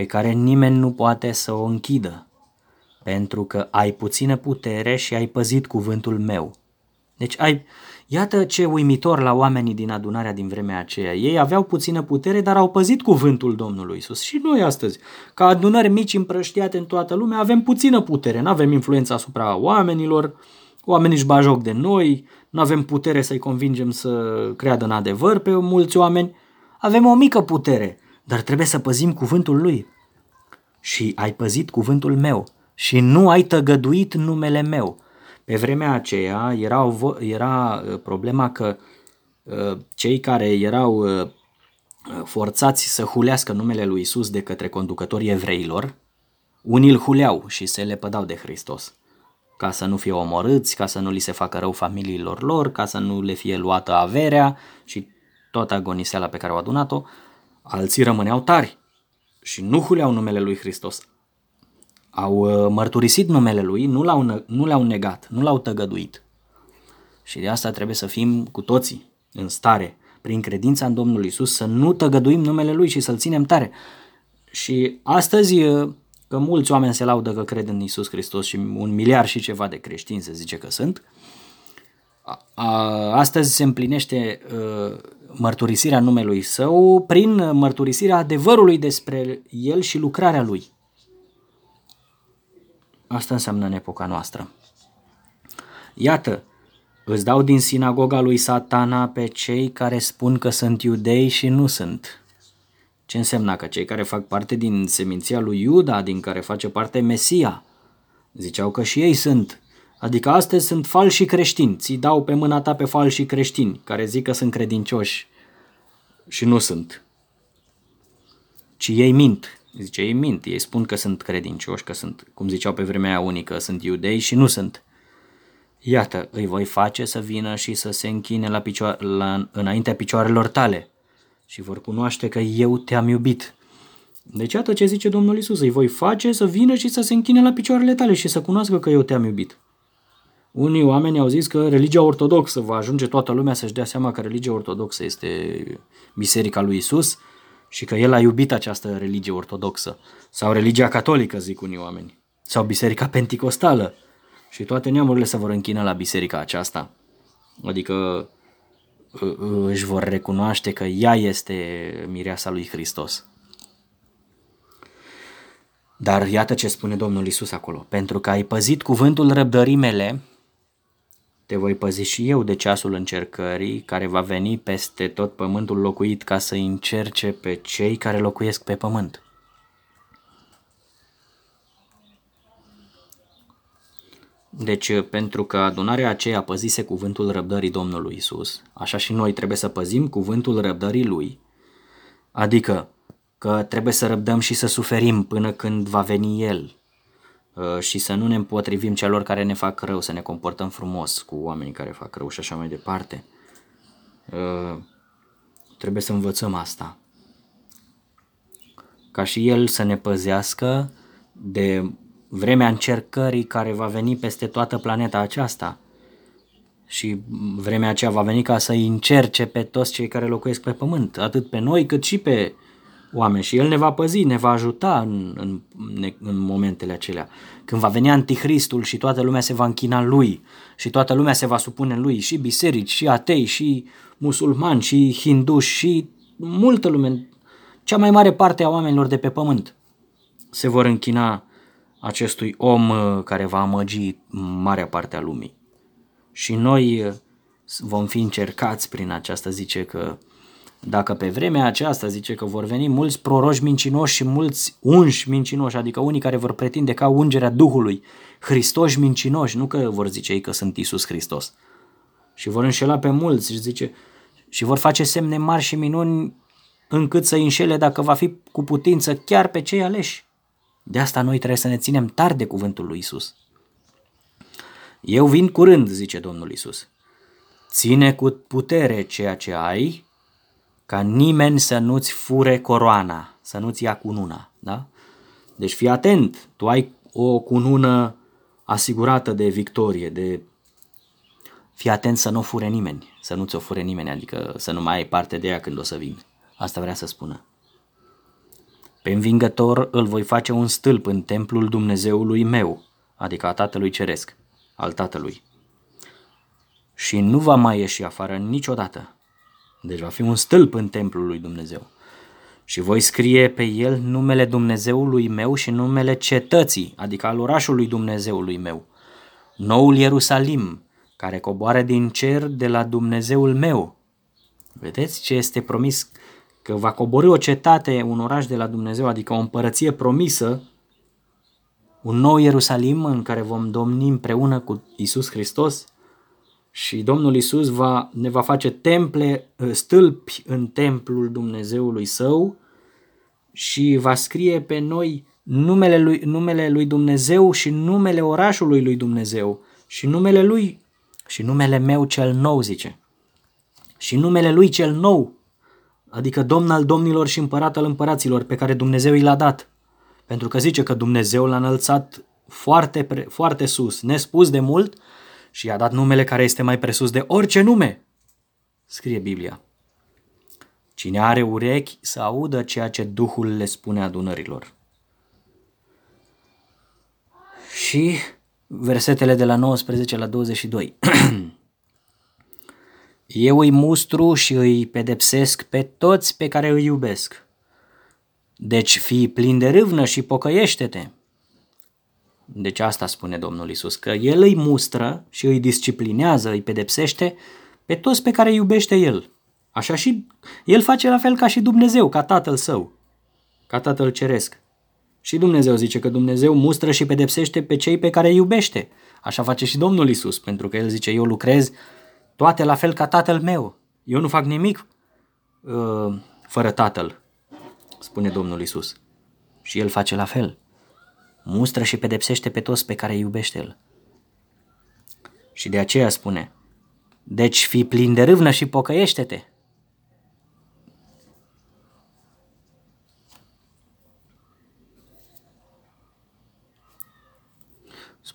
pe care nimeni nu poate să o închidă, pentru că ai puțină putere și ai păzit cuvântul meu. Deci ai, iată ce uimitor la oamenii din adunarea din vremea aceea. Ei aveau puțină putere, dar au păzit cuvântul Domnului Isus. Și noi astăzi, ca adunări mici împrăștiate în toată lumea, avem puțină putere, nu avem influența asupra oamenilor, oamenii își bajoc de noi, nu avem putere să-i convingem să creadă în adevăr pe mulți oameni, avem o mică putere, dar trebuie să păzim cuvântul lui. Și ai păzit cuvântul meu și nu ai tăgăduit numele meu. Pe vremea aceea era, era uh, problema că uh, cei care erau uh, forțați să hulească numele lui Isus de către conducătorii evreilor, unii îl huleau și se lepădau de Hristos ca să nu fie omorâți, ca să nu li se facă rău familiilor lor, ca să nu le fie luată averea și toată agoniseala pe care au adunat-o, alții rămâneau tari și nu huleau numele lui Hristos. Au uh, mărturisit numele lui, nu l-au, nu l-au negat, nu l-au tăgăduit. Și de asta trebuie să fim cu toții în stare, prin credința în Domnul Isus, să nu tăgăduim numele Lui și să-L ținem tare. Și astăzi uh, că mulți oameni se laudă că cred în Isus Hristos și un miliard și ceva de creștini se zice că sunt. Astăzi se împlinește uh, mărturisirea numelui său prin mărturisirea adevărului despre el și lucrarea lui. Asta înseamnă în epoca noastră. Iată, îți dau din sinagoga lui satana pe cei care spun că sunt iudei și nu sunt ce însemna că cei care fac parte din seminția lui Iuda, din care face parte Mesia, ziceau că și ei sunt. Adică astăzi sunt falși creștini, ți dau pe mâna ta pe falși creștini, care zic că sunt credincioși și nu sunt. Ci ei mint. Zice, ei mint, ei spun că sunt credincioși, că sunt, cum ziceau pe vremea aia unică, sunt iudei și nu sunt. Iată, îi voi face să vină și să se închine la picioare, la, înaintea picioarelor tale și vor cunoaște că eu te-am iubit. Deci iată ce zice Domnul Isus, îi voi face să vină și să se închine la picioarele tale și să cunoască că eu te-am iubit. Unii oameni au zis că religia ortodoxă va ajunge toată lumea să-și dea seama că religia ortodoxă este biserica lui Isus și că el a iubit această religie ortodoxă. Sau religia catolică, zic unii oameni. Sau biserica penticostală. Și toate neamurile se vor închina la biserica aceasta. Adică își vor recunoaște că ea este mireasa lui Hristos. Dar iată ce spune Domnul Isus acolo. Pentru că ai păzit cuvântul răbdării mele, te voi păzi și eu de ceasul încercării care va veni peste tot pământul locuit ca să încerce pe cei care locuiesc pe pământ. Deci, uh, pentru că adunarea aceea păzise cuvântul răbdării Domnului Isus, așa și noi trebuie să păzim cuvântul răbdării Lui, adică că trebuie să răbdăm și să suferim până când va veni El uh, și să nu ne împotrivim celor care ne fac rău, să ne comportăm frumos cu oamenii care fac rău și așa mai departe. Uh, trebuie să învățăm asta. Ca și El să ne păzească de vremea încercării care va veni peste toată planeta aceasta. Și vremea aceea va veni ca să încerce pe toți cei care locuiesc pe pământ, atât pe noi cât și pe oameni. Și El ne va păzi, ne va ajuta în, în, în momentele acelea. Când va veni Anticristul și toată lumea se va închina Lui și toată lumea se va supune Lui, și biserici, și atei, și musulmani, și hinduși, și multă lume, cea mai mare parte a oamenilor de pe pământ se vor închina acestui om uh, care va amăgi marea parte a lumii. Și noi uh, vom fi încercați prin aceasta, zice că dacă pe vremea aceasta zice că vor veni mulți proroși mincinoși și mulți unși mincinoși, adică unii care vor pretinde ca ungerea Duhului, Hristoși mincinoși, nu că vor zice ei că sunt Isus Hristos. Și vor înșela pe mulți și zice și vor face semne mari și minuni încât să înșele dacă va fi cu putință chiar pe cei aleși. De asta noi trebuie să ne ținem tare de cuvântul lui Isus. Eu vin curând, zice Domnul Isus. Ține cu putere ceea ce ai, ca nimeni să nu-ți fure coroana, să nu-ți ia cununa. Da? Deci fii atent, tu ai o cunună asigurată de victorie, de fii atent să nu fure nimeni, să nu ți-o fure nimeni, adică să nu mai ai parte de ea când o să vin. Asta vrea să spună. Pe învingător îl voi face un stâlp în templul Dumnezeului meu, adică a Tatălui Ceresc, al Tatălui. Și nu va mai ieși afară niciodată. Deci va fi un stâlp în templul lui Dumnezeu. Și voi scrie pe el numele Dumnezeului meu și numele cetății, adică al orașului Dumnezeului meu. Noul Ierusalim, care coboare din cer de la Dumnezeul meu. Vedeți ce este promis că va coborâ o cetate, un oraș de la Dumnezeu, adică o împărăție promisă, un nou Ierusalim în care vom domni împreună cu Isus Hristos și Domnul Isus va, ne va face temple, ă, stâlpi în templul Dumnezeului său și va scrie pe noi numele lui, numele lui Dumnezeu și numele orașului lui Dumnezeu și numele lui și numele meu cel nou, zice. Și numele lui cel nou, adică Domn al domnilor și împărat al împăraților pe care Dumnezeu i l-a dat. Pentru că zice că Dumnezeu l-a înălțat foarte, foarte sus, nespus de mult și i-a dat numele care este mai presus de orice nume, scrie Biblia. Cine are urechi să audă ceea ce Duhul le spune adunărilor. Și versetele de la 19 la 22. Eu îi mustru și îi pedepsesc pe toți pe care îi iubesc. Deci fii plin de râvnă și pocăiește-te. Deci asta spune Domnul Isus, că El îi mustră și îi disciplinează, îi pedepsește pe toți pe care îi iubește El. Așa și El face la fel ca și Dumnezeu, ca Tatăl Său, ca Tatăl Ceresc. Și Dumnezeu zice că Dumnezeu mustră și pedepsește pe cei pe care îi iubește. Așa face și Domnul Isus, pentru că El zice, eu lucrez toate la fel ca Tatăl meu. Eu nu fac nimic uh, fără Tatăl, spune Domnul Isus. Și El face la fel. Mustră și pedepsește pe toți pe care îi iubește El. Și de aceea spune, deci fii plin de râvnă și pocăiește-te.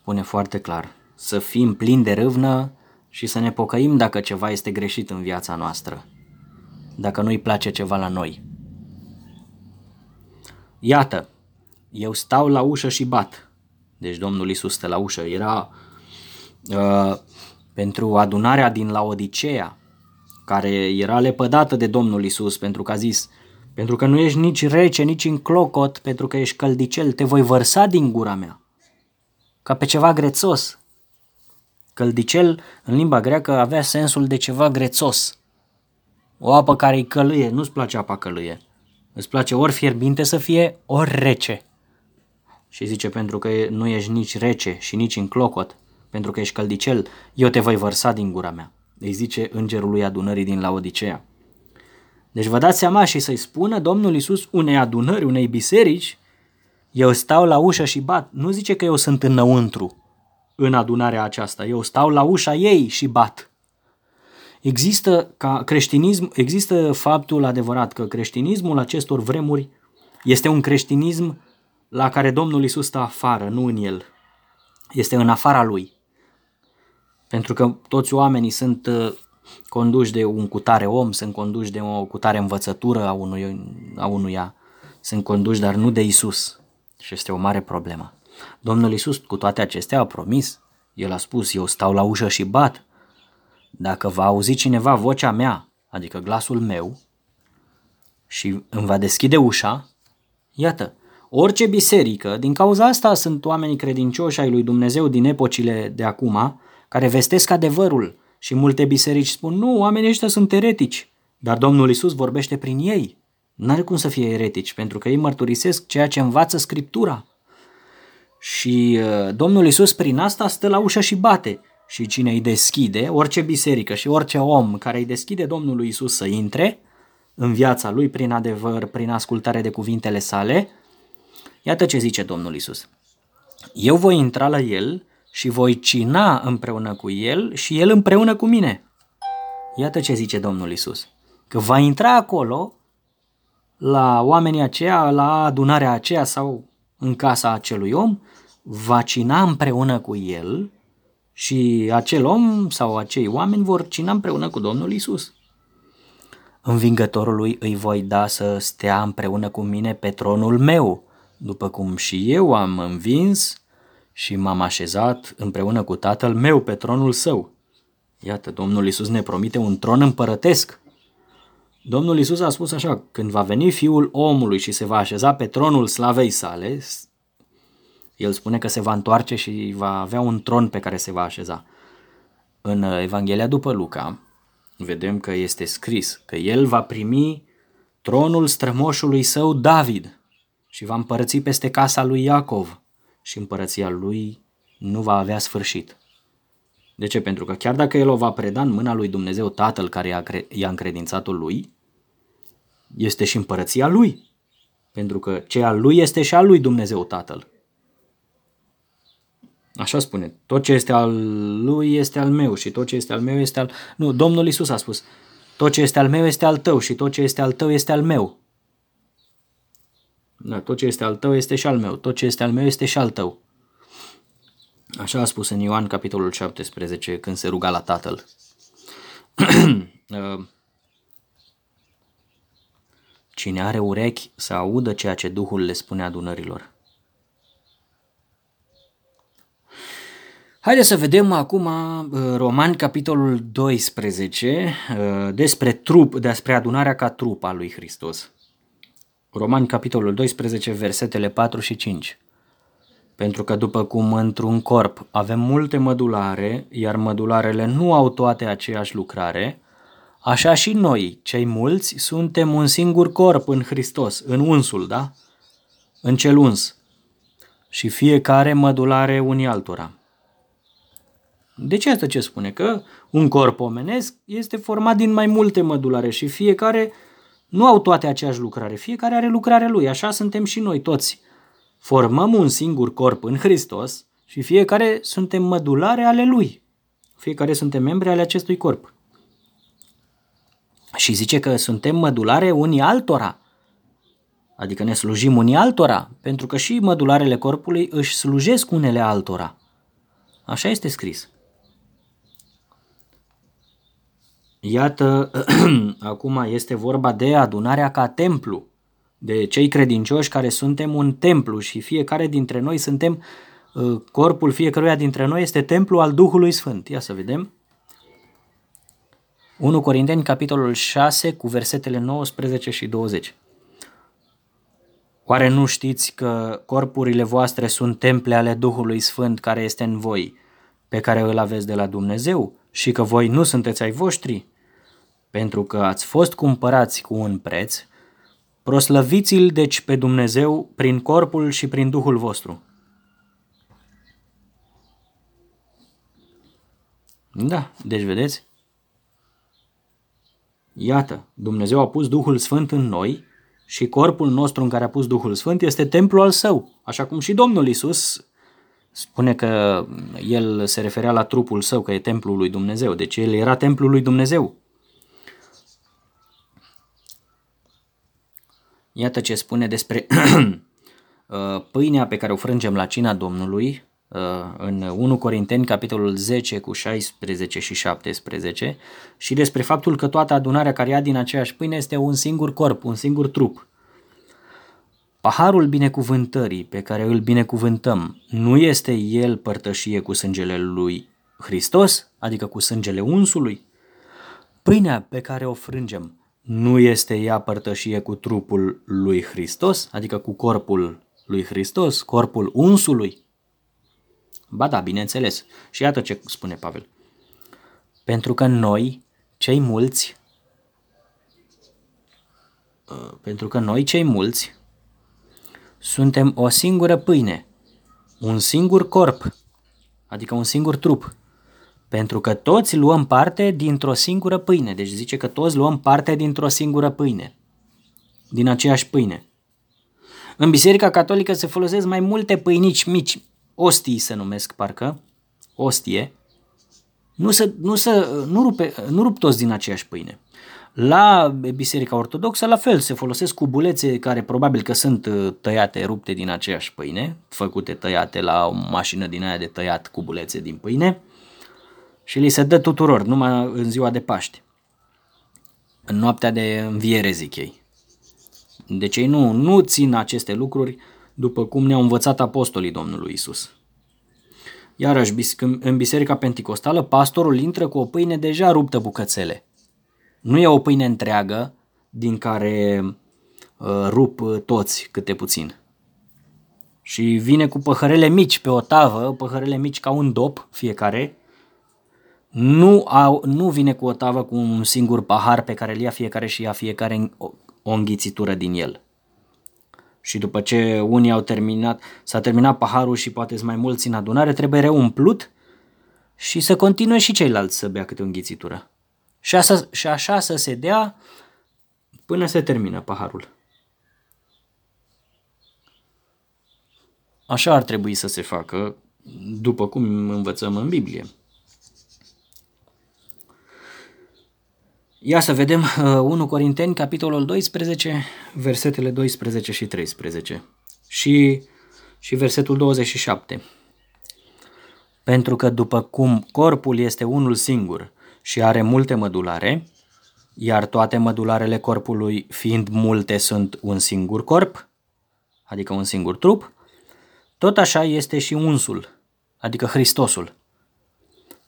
spune foarte clar, să fim plini de râvnă și să ne pocăim dacă ceva este greșit în viața noastră, dacă nu-i place ceva la noi. Iată, eu stau la ușă și bat. Deci Domnul Isus stă la ușă. Era uh, pentru adunarea din Laodicea, care era lepădată de Domnul Isus pentru că a zis, pentru că nu ești nici rece, nici în clocot, pentru că ești căldicel, te voi vărsa din gura mea ca pe ceva grețos. Căldicel, în limba greacă, avea sensul de ceva grețos. O apă care îi călâie, nu-ți place apa călâie. Îți place ori fierbinte să fie, ori rece. Și zice, pentru că nu ești nici rece și nici în clocot, pentru că ești căldicel, eu te voi vărsa din gura mea. Îi zice îngerul lui adunării din Laodicea. Deci vă dați seama și să-i spună Domnul Isus unei adunări, unei biserici, eu stau la ușă și bat. Nu zice că eu sunt înăuntru în adunarea aceasta. Eu stau la ușa ei și bat. Există ca creștinism, există faptul adevărat că creștinismul acestor vremuri este un creștinism la care Domnul Isus stă afară, nu în el. Este în afara lui. Pentru că toți oamenii sunt uh, conduși de un cutare om, sunt conduși de o cutare învățătură a, unui, a unuia, sunt conduși, dar nu de Isus. Și este o mare problemă. Domnul Isus, cu toate acestea, a promis. El a spus, eu stau la ușă și bat. Dacă va auzi cineva vocea mea, adică glasul meu, și îmi va deschide ușa, iată, orice biserică, din cauza asta sunt oamenii credincioși ai lui Dumnezeu din epocile de acum, care vestesc adevărul și multe biserici spun, nu, oamenii ăștia sunt eretici, dar Domnul Isus vorbește prin ei. N-are cum să fie eretici, pentru că ei mărturisesc ceea ce învață Scriptura. Și uh, Domnul Isus prin asta stă la ușă și bate. Și cine îi deschide, orice biserică și orice om care îi deschide Domnului Isus să intre în viața lui prin adevăr, prin ascultare de cuvintele sale, iată ce zice Domnul Isus. Eu voi intra la el și voi cina împreună cu el și el împreună cu mine. Iată ce zice Domnul Isus. Că va intra acolo la oamenii aceia, la adunarea aceea sau în casa acelui om, va cina împreună cu el și acel om sau acei oameni vor cina împreună cu Domnul Isus. Învingătorului îi voi da să stea împreună cu mine pe tronul meu, după cum și eu am învins și m-am așezat împreună cu tatăl meu pe tronul său. Iată, Domnul Isus ne promite un tron împărătesc Domnul Isus a spus așa, când va veni fiul omului și se va așeza pe tronul slavei sale, el spune că se va întoarce și va avea un tron pe care se va așeza. În Evanghelia după Luca vedem că este scris că el va primi tronul strămoșului său David și va împărăți peste casa lui Iacov și împărăția lui nu va avea sfârșit. De ce? Pentru că chiar dacă el o va preda în mâna lui Dumnezeu Tatăl care i-a încredințat-o lui, este și împărăția lui. Pentru că ce al lui este și al lui Dumnezeu Tatăl. Așa spune. Tot ce este al lui este al meu și tot ce este al meu este al... Nu, Domnul Isus a spus. Tot ce este al meu este al tău și tot ce este al tău este al meu. Da, tot ce este al tău este și al meu. Tot ce este al meu este și al tău. Așa a spus în Ioan capitolul 17 când se ruga la Tatăl. Uh, cine are urechi să audă ceea ce Duhul le spune adunărilor. Haideți să vedem acum uh, Roman capitolul 12 uh, despre trup, despre adunarea ca trup al lui Hristos. Roman capitolul 12 versetele 4 și 5. Pentru că după cum într-un corp avem multe mădulare, iar mădularele nu au toate aceeași lucrare, așa și noi, cei mulți, suntem un singur corp în Hristos, în unsul, da? În cel uns. Și fiecare mădulare unii altora. De ce asta ce spune? Că un corp omenesc este format din mai multe mădulare și fiecare nu au toate aceeași lucrare. Fiecare are lucrarea lui. Așa suntem și noi toți. Formăm un singur corp în Hristos și fiecare suntem mădulare ale lui. Fiecare suntem membri ale acestui corp. Și zice că suntem mădulare unii altora. Adică ne slujim unii altora, pentru că și mădularele corpului își slujesc unele altora. Așa este scris. Iată, acum este vorba de adunarea ca templu, de cei credincioși care suntem un templu și fiecare dintre noi suntem, uh, corpul fiecăruia dintre noi este templu al Duhului Sfânt. Ia să vedem. 1 Corinteni, capitolul 6, cu versetele 19 și 20. Oare nu știți că corpurile voastre sunt temple ale Duhului Sfânt care este în voi, pe care îl aveți de la Dumnezeu, și că voi nu sunteți ai voștri? Pentru că ați fost cumpărați cu un preț, proslăviți-l deci pe Dumnezeu prin corpul și prin Duhul vostru. Da, deci vedeți? Iată, Dumnezeu a pus Duhul Sfânt în noi și corpul nostru în care a pus Duhul Sfânt este templul al său, așa cum și Domnul Isus spune că el se referea la trupul său, că e templul lui Dumnezeu, deci el era templul lui Dumnezeu. Iată ce spune despre uh, pâinea pe care o frângem la cina Domnului uh, în 1 Corinteni, capitolul 10 cu 16 și 17 și despre faptul că toată adunarea care ia din aceeași pâine este un singur corp, un singur trup. Paharul binecuvântării pe care îl binecuvântăm nu este el părtășie cu sângele lui Hristos, adică cu sângele unsului? Pâinea pe care o frângem nu este ea părtășie cu trupul lui Hristos, adică cu corpul lui Hristos, corpul unsului? Ba da, bineînțeles. Și iată ce spune Pavel. Pentru că noi, cei mulți, uh, pentru că noi, cei mulți, suntem o singură pâine, un singur corp, adică un singur trup, pentru că toți luăm parte dintr-o singură pâine. Deci zice că toți luăm parte dintr-o singură pâine. Din aceeași pâine. În Biserica Catolică se folosesc mai multe pâinici mici, ostii se numesc parcă, ostie, nu, se, nu, se, nu, rupe, nu rup toți din aceeași pâine. La Biserica Ortodoxă, la fel, se folosesc cubulețe care probabil că sunt uh, tăiate, rupte din aceeași pâine, făcute tăiate la o mașină din aia de tăiat cubulețe din pâine, și li se dă tuturor, numai în ziua de Paști. În noaptea de înviere, zic ei. Deci ei nu, nu țin aceste lucruri după cum ne-au învățat apostolii Domnului Isus. Iarăși, în Biserica Pentecostală, pastorul intră cu o pâine deja ruptă bucățele. Nu e o pâine întreagă din care uh, rup toți câte puțin. Și vine cu păhărele mici pe o tavă, păhărele mici ca un dop fiecare, nu, au, nu vine cu o tavă cu un singur pahar pe care îl ia fiecare și ia fiecare o, o înghițitură din el. Și după ce unii au terminat, s-a terminat paharul și poate mai mulți în adunare, trebuie reumplut și să continue și ceilalți să bea câte o înghițitură. Și, așa, și așa să se dea până se termină paharul. așa ar trebui să se facă, după cum învățăm în Biblie. Ia să vedem 1 uh, Corinteni, capitolul 12, versetele 12 și 13 și, și versetul 27. Pentru că după cum corpul este unul singur și are multe mădulare, iar toate mădularele corpului fiind multe sunt un singur corp, adică un singur trup, tot așa este și unsul, adică Hristosul.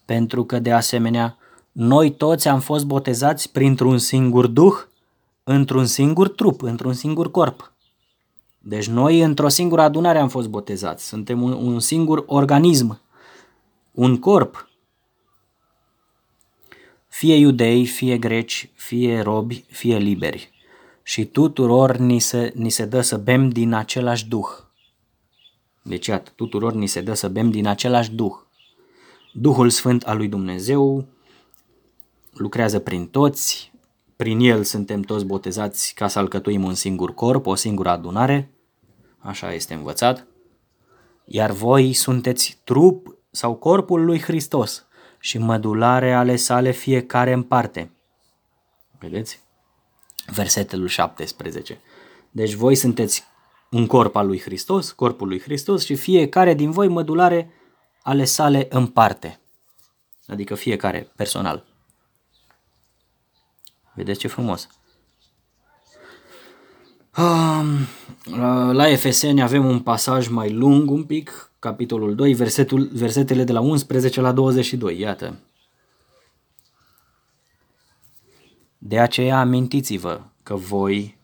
Pentru că de asemenea noi toți am fost botezați printr-un singur duh, într-un singur trup, într-un singur corp. Deci noi într-o singură adunare am fost botezați, suntem un, un singur organism, un corp. Fie iudei, fie greci, fie robi, fie liberi. Și tuturor ni se, ni se dă să bem din același duh. Deci, iată, tuturor ni se dă să bem din același duh. Duhul Sfânt al lui Dumnezeu lucrează prin toți, prin el suntem toți botezați ca să alcătuim un singur corp, o singură adunare, așa este învățat, iar voi sunteți trup sau corpul lui Hristos și mădulare ale sale fiecare în parte. Vedeți? Versetul 17. Deci voi sunteți un corp al lui Hristos, corpul lui Hristos și fiecare din voi mădulare ale sale în parte. Adică fiecare personal. Vedeți ce frumos. La Efeseni avem un pasaj mai lung un pic, capitolul 2, versetul, versetele de la 11 la 22, iată. De aceea amintiți-vă că voi,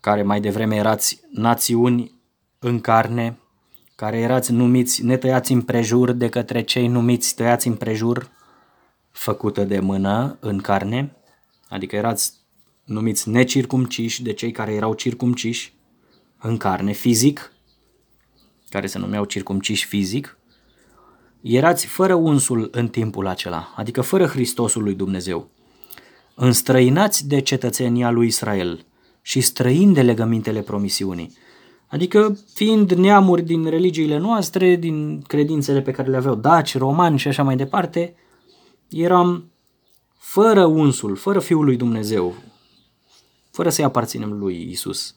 care mai devreme erați națiuni în carne, care erați numiți netăiați împrejur de către cei numiți tăiați împrejur, făcută de mână în carne, adică erați numiți necircumciși de cei care erau circumciși în carne, fizic, care se numeau circumciși fizic, erați fără unsul în timpul acela, adică fără Hristosul lui Dumnezeu, înstrăinați de cetățenia lui Israel și străini de legămintele promisiunii, adică fiind neamuri din religiile noastre, din credințele pe care le aveau daci, romani și așa mai departe, eram fără unsul, fără Fiul lui Dumnezeu, fără să-i aparținem lui Isus.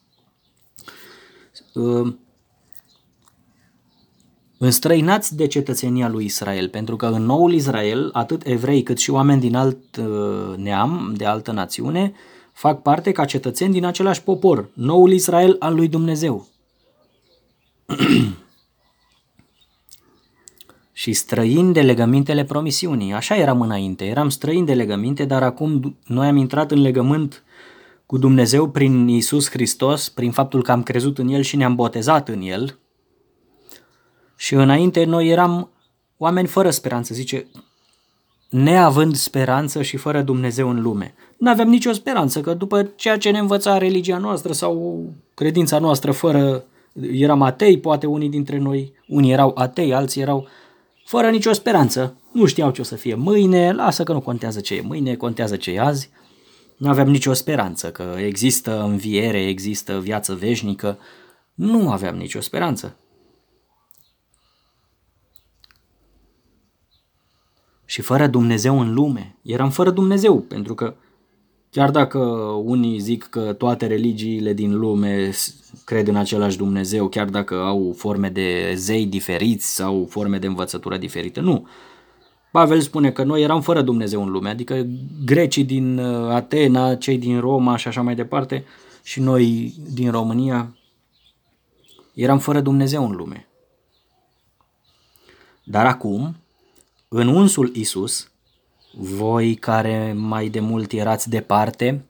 Ă, înstrăinați de cetățenia lui Israel, pentru că în noul Israel, atât evrei cât și oameni din alt ă, neam, de altă națiune, fac parte ca cetățeni din același popor, noul Israel al lui Dumnezeu. și străini de legămintele promisiunii. Așa eram înainte, eram străini de legăminte, dar acum noi am intrat în legământ cu Dumnezeu prin Isus Hristos, prin faptul că am crezut în El și ne-am botezat în El. Și înainte noi eram oameni fără speranță, zice, neavând speranță și fără Dumnezeu în lume. Nu aveam nicio speranță, că după ceea ce ne învăța religia noastră sau credința noastră fără, eram atei, poate unii dintre noi, unii erau atei, alții erau fără nicio speranță. Nu știau ce o să fie mâine, lasă că nu contează ce e mâine, contează ce e azi. Nu aveam nicio speranță că există înviere, există viață veșnică. Nu aveam nicio speranță. Și fără Dumnezeu în lume. Eram fără Dumnezeu, pentru că chiar dacă unii zic că toate religiile din lume cred în același Dumnezeu, chiar dacă au forme de zei diferiți sau forme de învățătură diferite, nu. Pavel spune că noi eram fără Dumnezeu în lume, adică grecii din uh, Atena, cei din Roma și așa mai departe, și noi din România eram fără Dumnezeu în lume. Dar acum, în unsul Isus, voi care mai de mult erați departe,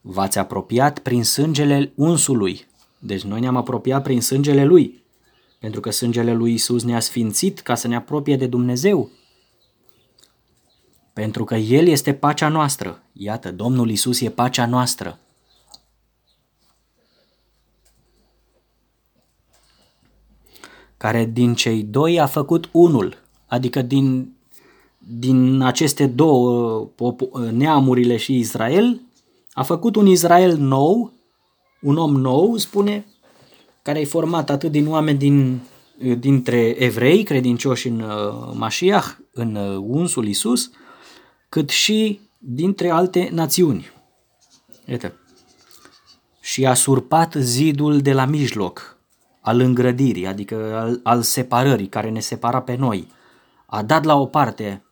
v-ați apropiat prin sângele unsului. Deci noi ne-am apropiat prin sângele lui, pentru că sângele lui Isus ne-a sfințit ca să ne apropie de Dumnezeu pentru că El este pacea noastră. Iată, Domnul Isus e pacea noastră. Care din cei doi a făcut unul, adică din, din aceste două neamurile și Israel, a făcut un Israel nou, un om nou, spune, care e format atât din oameni din, dintre evrei credincioși în uh, Mashiach, în uh, unsul Isus, cât și dintre alte națiuni. Iată. Și a surpat zidul de la mijloc, al îngrădirii, adică al, al separării, care ne separa pe noi. A dat la o parte,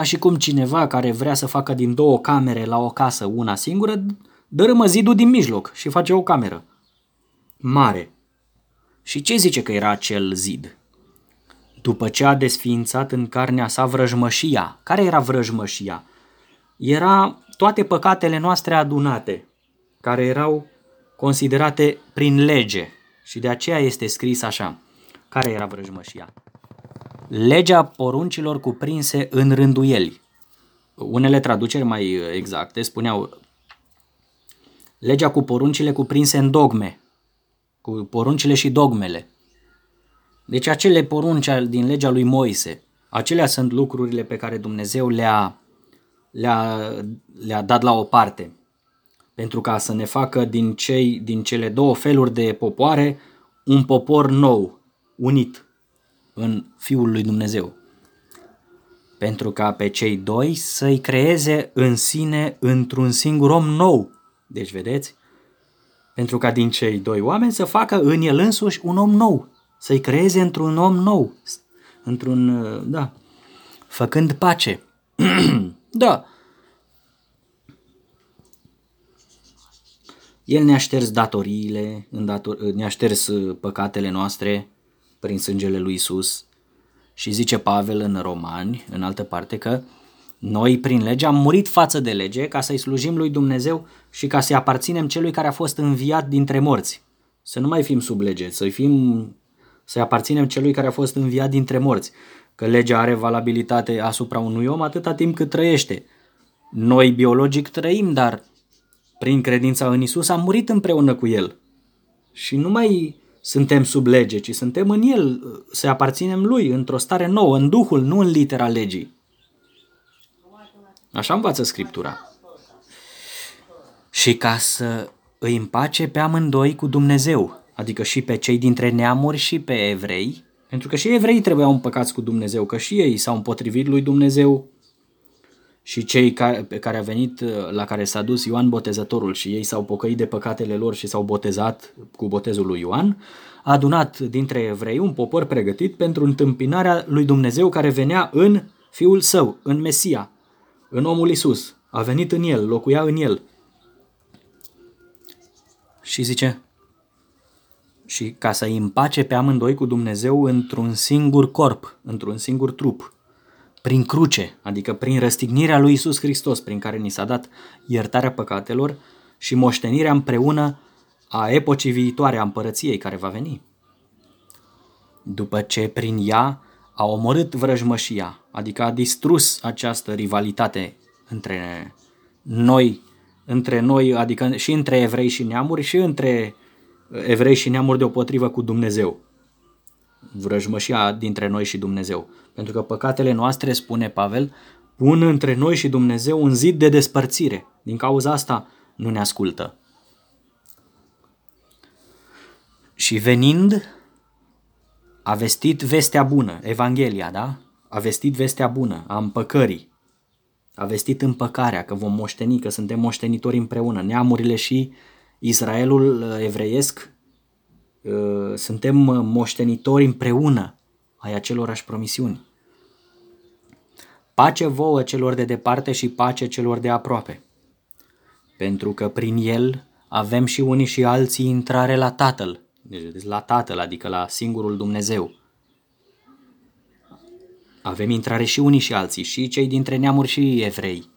ca și cum cineva care vrea să facă din două camere la o casă una singură, dărâmă zidul din mijloc și face o cameră mare. Și ce zice că era acel zid? După ce a desființat în carnea sa vrăjmășia. Care era vrăjmășia? Era toate păcatele noastre adunate, care erau considerate prin lege. Și de aceea este scris așa. Care era vrăjmășia? Legea poruncilor cuprinse în rânduieli. Unele traduceri mai exacte spuneau legea cu poruncile cuprinse în dogme, cu poruncile și dogmele. Deci acele porunci din legea lui Moise, acelea sunt lucrurile pe care Dumnezeu le-a, le-a, le-a dat la o parte pentru ca să ne facă din, cei, din cele două feluri de popoare un popor nou, unit în Fiul lui Dumnezeu. Pentru ca pe cei doi să-i creeze în sine într-un singur om nou. Deci, vedeți? Pentru ca din cei doi oameni să facă în el însuși un om nou, să-i creeze într-un om nou, într-un, da, făcând pace. da. El ne-a șters datoriile, ne-a șters păcatele noastre prin sângele lui Isus. Și zice Pavel în Romani, în altă parte, că noi, prin lege, am murit față de lege ca să-i slujim lui Dumnezeu și ca să-i aparținem celui care a fost înviat dintre morți. Să nu mai fim sub lege, să fim, să-i aparținem celui care a fost înviat dintre morți. Că legea are valabilitate asupra unui om atâta timp cât trăiește. Noi, biologic, trăim, dar prin credința în Isus am murit împreună cu El. Și nu mai suntem sub lege, ci suntem în El, să aparținem Lui, într-o stare nouă, în Duhul, nu în litera legii. Așa învață Scriptura. Și ca să îi împace pe amândoi cu Dumnezeu, adică și pe cei dintre neamuri și pe evrei, pentru că și evreii trebuiau împăcați cu Dumnezeu, că și ei s-au împotrivit lui Dumnezeu și cei care, pe care a venit, la care s-a dus Ioan Botezătorul și ei s-au pocăit de păcatele lor și s-au botezat cu botezul lui Ioan, a adunat dintre evrei un popor pregătit pentru întâmpinarea lui Dumnezeu care venea în Fiul Său, în Mesia, în omul Isus. A venit în el, locuia în el. Și zice, și ca să îi împace pe amândoi cu Dumnezeu într-un singur corp, într-un singur trup, prin cruce, adică prin răstignirea lui Isus Hristos, prin care ni s-a dat iertarea păcatelor și moștenirea împreună a epocii viitoare a împărăției care va veni. După ce prin ea a omorât vrăjmășia, adică a distrus această rivalitate între noi, între noi, adică și între evrei și neamuri și între evrei și neamuri deopotrivă cu Dumnezeu. Vrăjmășia dintre noi și Dumnezeu. Pentru că păcatele noastre, spune Pavel, pun între noi și Dumnezeu un zid de despărțire. Din cauza asta nu ne ascultă. Și venind, a vestit vestea bună, Evanghelia, da? A vestit vestea bună a împăcării. A vestit împăcarea, că vom moșteni, că suntem moștenitori împreună. Neamurile și Israelul uh, evreiesc uh, suntem moștenitori împreună ai acelorași promisiuni. Pace vouă celor de departe și pace celor de aproape, pentru că prin el avem și unii și alții intrare la Tatăl, deci la Tatăl, adică la singurul Dumnezeu. Avem intrare și unii și alții, și cei dintre neamuri și evrei.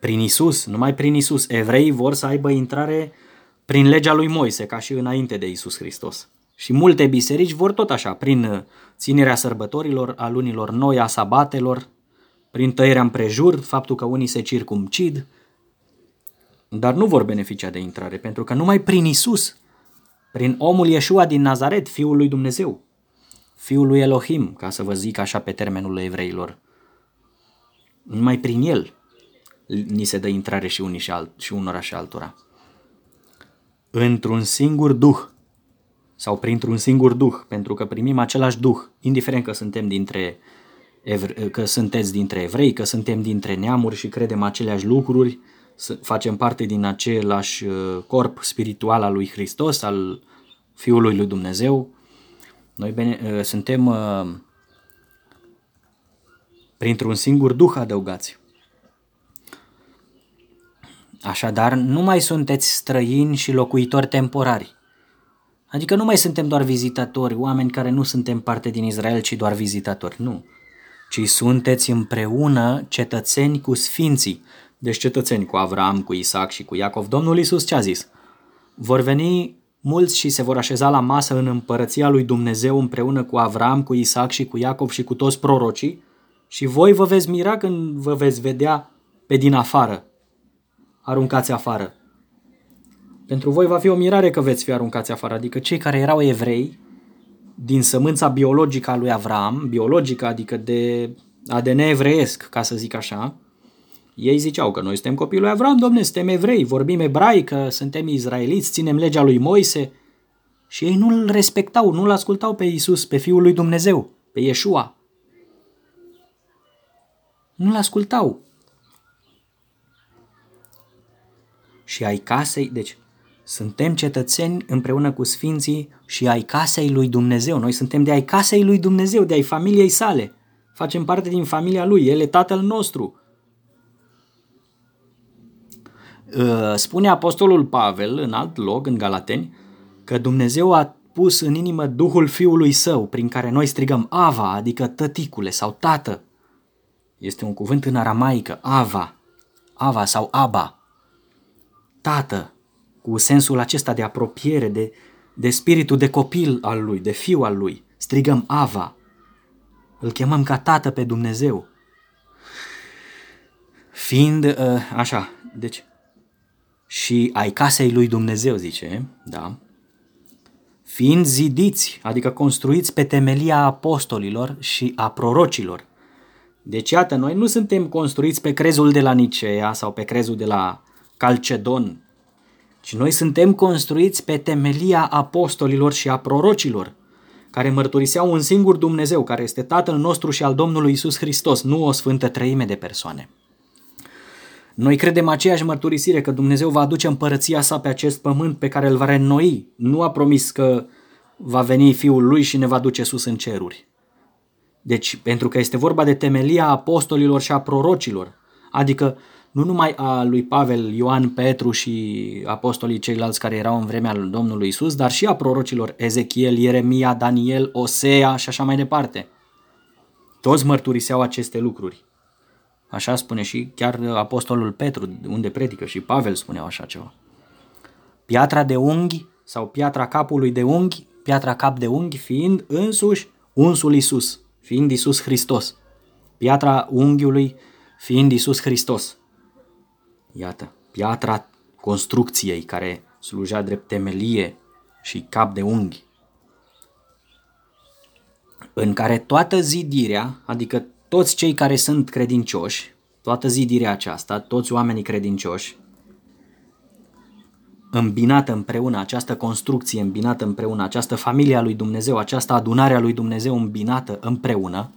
Prin Isus, numai prin Isus, evreii vor să aibă intrare prin legea lui Moise, ca și înainte de Isus Hristos. Și multe biserici vor tot așa, prin ținerea sărbătorilor, a lunilor noi, a sabatelor, prin tăierea împrejur, faptul că unii se circumcid, dar nu vor beneficia de intrare, pentru că numai prin Isus prin omul Iesua din Nazaret, fiul lui Dumnezeu, fiul lui Elohim, ca să vă zic așa pe termenul evreilor. Numai prin el ni se dă intrare și, unii și, alt, și unora și altora. Într-un singur duh sau printr-un singur duh, pentru că primim același duh, indiferent că suntem dintre că sunteți dintre evrei, că suntem dintre neamuri și credem aceleași lucruri, facem parte din același uh, corp spiritual al lui Hristos, al Fiului lui Dumnezeu. Noi bene, uh, suntem uh, printr-un singur duh adăugați. Așadar, nu mai sunteți străini și locuitori temporari. Adică nu mai suntem doar vizitatori, oameni care nu suntem parte din Israel, ci doar vizitatori. Nu. Ci sunteți împreună cetățeni cu sfinții. Deci cetățeni cu Avram, cu Isaac și cu Iacov. Domnul Isus ce a zis? Vor veni mulți și se vor așeza la masă în împărăția lui Dumnezeu împreună cu Avram, cu Isaac și cu Iacov și cu toți prorocii și voi vă veți mira când vă veți vedea pe din afară, aruncați afară. Pentru voi va fi o mirare că veți fi aruncați afară, adică cei care erau evrei, din sămânța biologică a lui Avram, biologică, adică de ADN evreiesc, ca să zic așa, ei ziceau că noi suntem copii lui Avram, domne, suntem evrei, vorbim ebraică, suntem izraeliți, ținem legea lui Moise. Și ei nu-l respectau, nu-l ascultau pe Isus, pe Fiul lui Dumnezeu, pe Iesua. Nu-l ascultau. Și ai casei, deci suntem cetățeni împreună cu sfinții și ai casei lui Dumnezeu. Noi suntem de ai casei lui Dumnezeu, de ai familiei sale. Facem parte din familia lui, el e tatăl nostru. Ă, spune apostolul Pavel în alt loc, în Galateni, că Dumnezeu a pus în inimă Duhul Fiului Său, prin care noi strigăm Ava, adică tăticule sau tată. Este un cuvânt în aramaică, Ava, Ava sau Aba, tată, cu sensul acesta de apropiere, de, de spiritul de copil al lui, de fiu al lui. Strigăm Ava. Îl chemăm ca tată pe Dumnezeu. Fiind, uh, așa, deci, și ai casei lui Dumnezeu, zice, da, fiind zidiți, adică construiți pe temelia apostolilor și a prorocilor. Deci, iată, noi nu suntem construiți pe crezul de la Nicea sau pe crezul de la Calcedon, și noi suntem construiți pe temelia apostolilor și a prorocilor, care mărturiseau un singur Dumnezeu, care este Tatăl nostru și al Domnului Isus Hristos, nu o sfântă treime de persoane. Noi credem aceeași mărturisire că Dumnezeu va aduce împărăția sa pe acest pământ pe care îl va reînnoi. Nu a promis că va veni Fiul Lui și ne va duce sus în ceruri. Deci, pentru că este vorba de temelia apostolilor și a prorocilor, adică nu numai a lui Pavel, Ioan, Petru și apostolii ceilalți care erau în vremea lui Domnului Isus, dar și a prorocilor Ezechiel, Ieremia, Daniel, Osea și așa mai departe. Toți mărturiseau aceste lucruri. Așa spune și chiar apostolul Petru, unde predică, și Pavel spuneau așa ceva. Piatra de unghi sau piatra capului de unghi, piatra cap de unghi fiind însuși unsul Isus, fiind Isus Hristos. Piatra unghiului fiind Isus Hristos. Iată, piatra construcției care slujea drept temelie și cap de unghi, în care toată zidirea, adică toți cei care sunt credincioși, toată zidirea aceasta, toți oamenii credincioși, îmbinată împreună, această construcție îmbinată împreună, această familie a lui Dumnezeu, această adunare a lui Dumnezeu îmbinată împreună,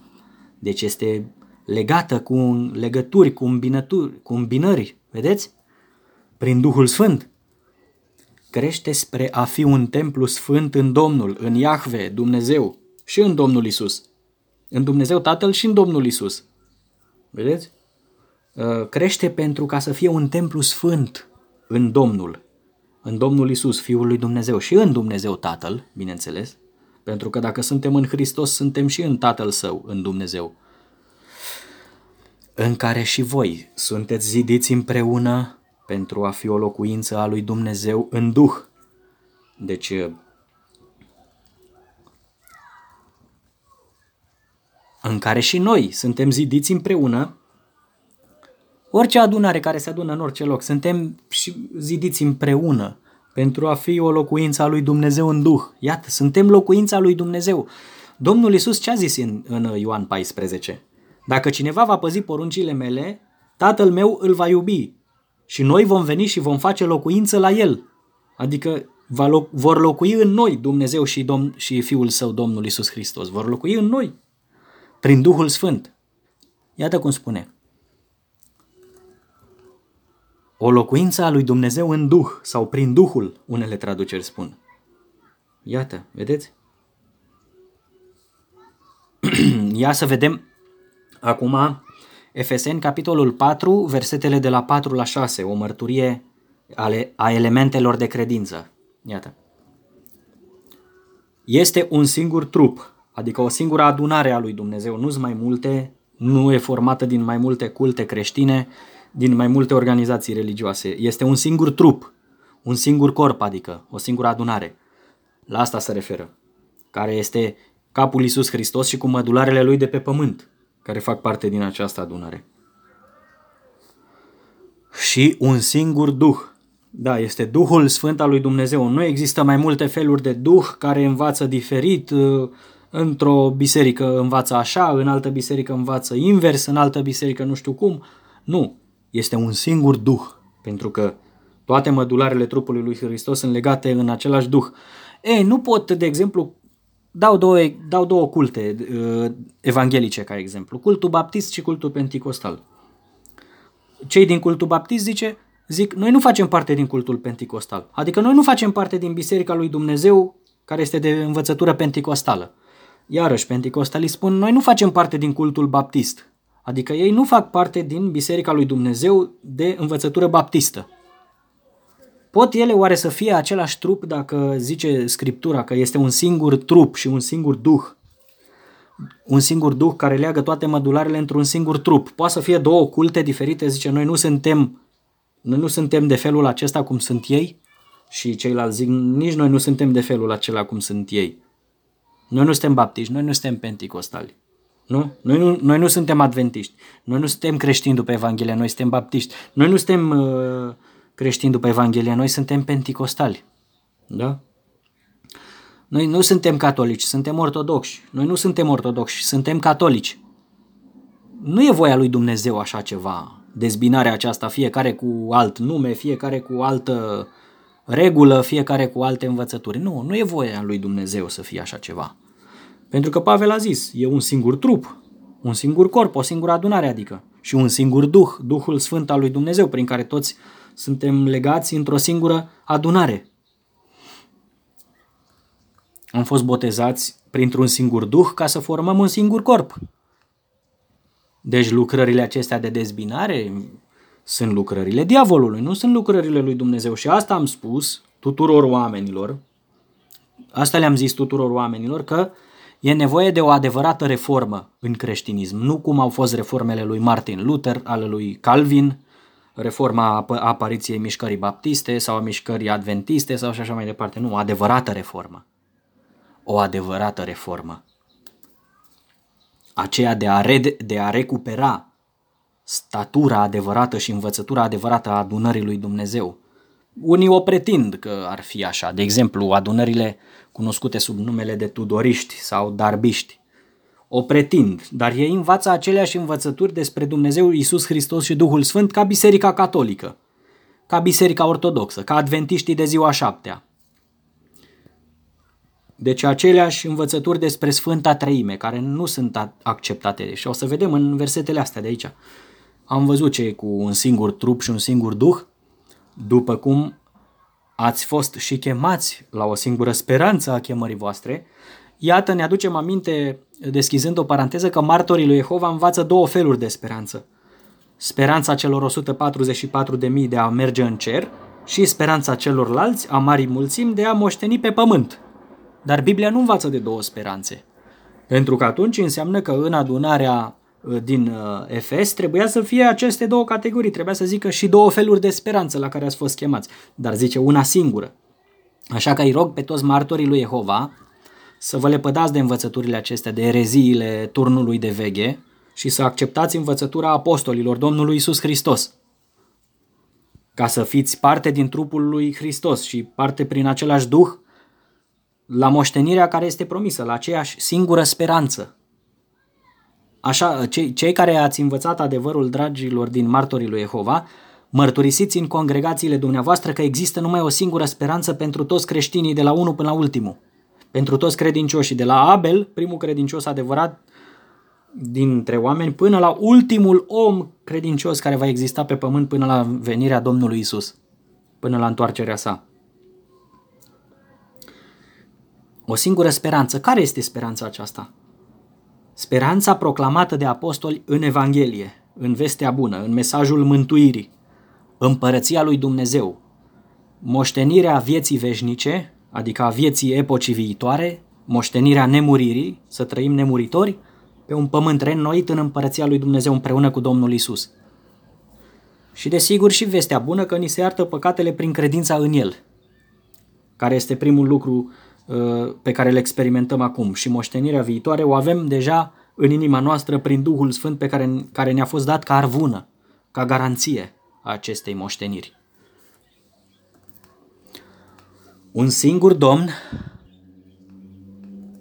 deci este legată cu legături, cu îmbinături, cu îmbinări Vedeți? Prin Duhul Sfânt. Crește spre a fi un templu sfânt în Domnul, în Iahve, Dumnezeu și în Domnul Isus. În Dumnezeu Tatăl și în Domnul Isus. Vedeți? Uh, crește pentru ca să fie un templu sfânt în Domnul, în Domnul Isus, Fiul lui Dumnezeu și în Dumnezeu Tatăl, bineînțeles, pentru că dacă suntem în Hristos, suntem și în Tatăl Său, în Dumnezeu în care și voi sunteți zidiți împreună pentru a fi o locuință a lui Dumnezeu în Duh. Deci, în care și noi suntem zidiți împreună, orice adunare care se adună în orice loc, suntem și zidiți împreună pentru a fi o locuință a lui Dumnezeu în Duh. Iată, suntem locuința lui Dumnezeu. Domnul Isus ce a zis în, în Ioan 14? Dacă cineva va păzi poruncile mele, tatăl meu îl va iubi și noi vom veni și vom face locuință la el. Adică va loc, vor locui în noi Dumnezeu și, Domn, și Fiul Său, Domnul Isus Hristos. Vor locui în noi, prin Duhul Sfânt. Iată cum spune. O locuință a lui Dumnezeu în Duh sau prin Duhul, unele traduceri spun. Iată, vedeți? Ia să vedem acum Efeseni, capitolul 4, versetele de la 4 la 6, o mărturie ale, a elementelor de credință. Iată. Este un singur trup, adică o singură adunare a lui Dumnezeu, nu sunt mai multe, nu e formată din mai multe culte creștine, din mai multe organizații religioase. Este un singur trup, un singur corp, adică o singură adunare. La asta se referă. Care este capul Iisus Hristos și cu mădularele lui de pe pământ, care fac parte din această adunare. Și un singur Duh. Da, este Duhul Sfânt al lui Dumnezeu. Nu există mai multe feluri de Duh care învață diferit. Într-o biserică învață așa, în altă biserică învață invers, în altă biserică nu știu cum. Nu, este un singur Duh, pentru că toate mădularele trupului lui Hristos sunt legate în același Duh. Ei, nu pot, de exemplu, dau două, dau două culte uh, evanghelice ca exemplu, cultul baptist și cultul pentecostal. Cei din cultul baptist zice, zic, noi nu facem parte din cultul pentecostal. Adică noi nu facem parte din Biserica lui Dumnezeu care este de învățătură pentecostală. Iarăși, pentecostalii spun, noi nu facem parte din cultul baptist. Adică ei nu fac parte din Biserica lui Dumnezeu de învățătură baptistă. Pot ele oare să fie același trup dacă zice Scriptura că este un singur trup și un singur duh? Un singur duh care leagă toate mădularele într-un singur trup. Poate să fie două culte diferite, zice, noi nu suntem, noi nu suntem de felul acesta cum sunt ei? Și ceilalți zic, nici noi nu suntem de felul acela cum sunt ei. Noi nu suntem baptiști, noi nu suntem penticostali. Nu? Noi, nu? noi nu suntem adventiști. Noi nu suntem creștini după Evanghelie, noi suntem baptiști. Noi nu suntem uh, creștini după Evanghelie, noi suntem penticostali. Da? Noi nu suntem catolici, suntem ortodoxi. Noi nu suntem ortodoxi, suntem catolici. Nu e voia lui Dumnezeu așa ceva, dezbinarea aceasta, fiecare cu alt nume, fiecare cu altă regulă, fiecare cu alte învățături. Nu, nu e voia lui Dumnezeu să fie așa ceva. Pentru că Pavel a zis, e un singur trup, un singur corp, o singură adunare adică și un singur Duh, Duhul Sfânt al lui Dumnezeu, prin care toți suntem legați într-o singură adunare. Am fost botezați printr-un singur Duh ca să formăm un singur corp. Deci lucrările acestea de dezbinare sunt lucrările diavolului, nu sunt lucrările lui Dumnezeu. Și asta am spus tuturor oamenilor, asta le-am zis tuturor oamenilor, că E nevoie de o adevărată reformă în creștinism, nu cum au fost reformele lui Martin Luther, ale lui Calvin, reforma apariției mișcării baptiste sau a mișcării adventiste sau și așa mai departe. Nu, o adevărată reformă. O adevărată reformă. Aceea de a, re- de a recupera statura adevărată și învățătura adevărată a adunării lui Dumnezeu. Unii o pretind că ar fi așa. De exemplu, adunările cunoscute sub numele de tudoriști sau darbiști. O pretind, dar ei învață aceleași învățături despre Dumnezeu Isus Hristos și Duhul Sfânt ca Biserica Catolică, ca Biserica Ortodoxă, ca Adventiștii de ziua șaptea. Deci aceleași învățături despre Sfânta Treime, care nu sunt acceptate. Și o să vedem în versetele astea de aici. Am văzut ce e cu un singur trup și un singur duh, după cum ați fost și chemați la o singură speranță a chemării voastre, iată ne aducem aminte, deschizând o paranteză, că martorii lui Jehova învață două feluri de speranță. Speranța celor 144.000 de a merge în cer și speranța celorlalți, a marii mulțimi, de a moșteni pe pământ. Dar Biblia nu învață de două speranțe. Pentru că atunci înseamnă că în adunarea Uh, din uh, Efes, trebuia să fie aceste două categorii, trebuia să zică și două feluri de speranță la care ați fost chemați, dar zice una singură. Așa că îi rog pe toți martorii lui Jehova să vă lepădați de învățăturile acestea, de ereziile turnului de veghe și să acceptați învățătura apostolilor Domnului Isus Hristos. Ca să fiți parte din trupul lui Hristos și parte prin același Duh la moștenirea care este promisă, la aceeași singură speranță, Așa, cei, cei care ați învățat adevărul, dragilor, din martorii lui Jehova, Mărturisiți în congregațiile dumneavoastră că există numai o singură speranță pentru toți creștinii de la unul până la ultimul. Pentru toți credincioșii, de la Abel, primul credincios adevărat dintre oameni, până la ultimul om credincios care va exista pe pământ până la venirea Domnului Isus, până la întoarcerea sa. O singură speranță. Care este speranța aceasta? Speranța proclamată de apostoli în Evanghelie, în vestea bună, în mesajul mântuirii, împărăția lui Dumnezeu, moștenirea vieții veșnice, adică a vieții epocii viitoare, moștenirea nemuririi, să trăim nemuritori, pe un pământ reînnoit în împărăția lui Dumnezeu împreună cu Domnul Isus. Și desigur și vestea bună că ni se iartă păcatele prin credința în El, care este primul lucru uh, pe care îl experimentăm acum și moștenirea viitoare o avem deja în inima noastră prin Duhul Sfânt pe care, care ne-a fost dat ca arvună, ca garanție a acestei moșteniri. Un singur Domn,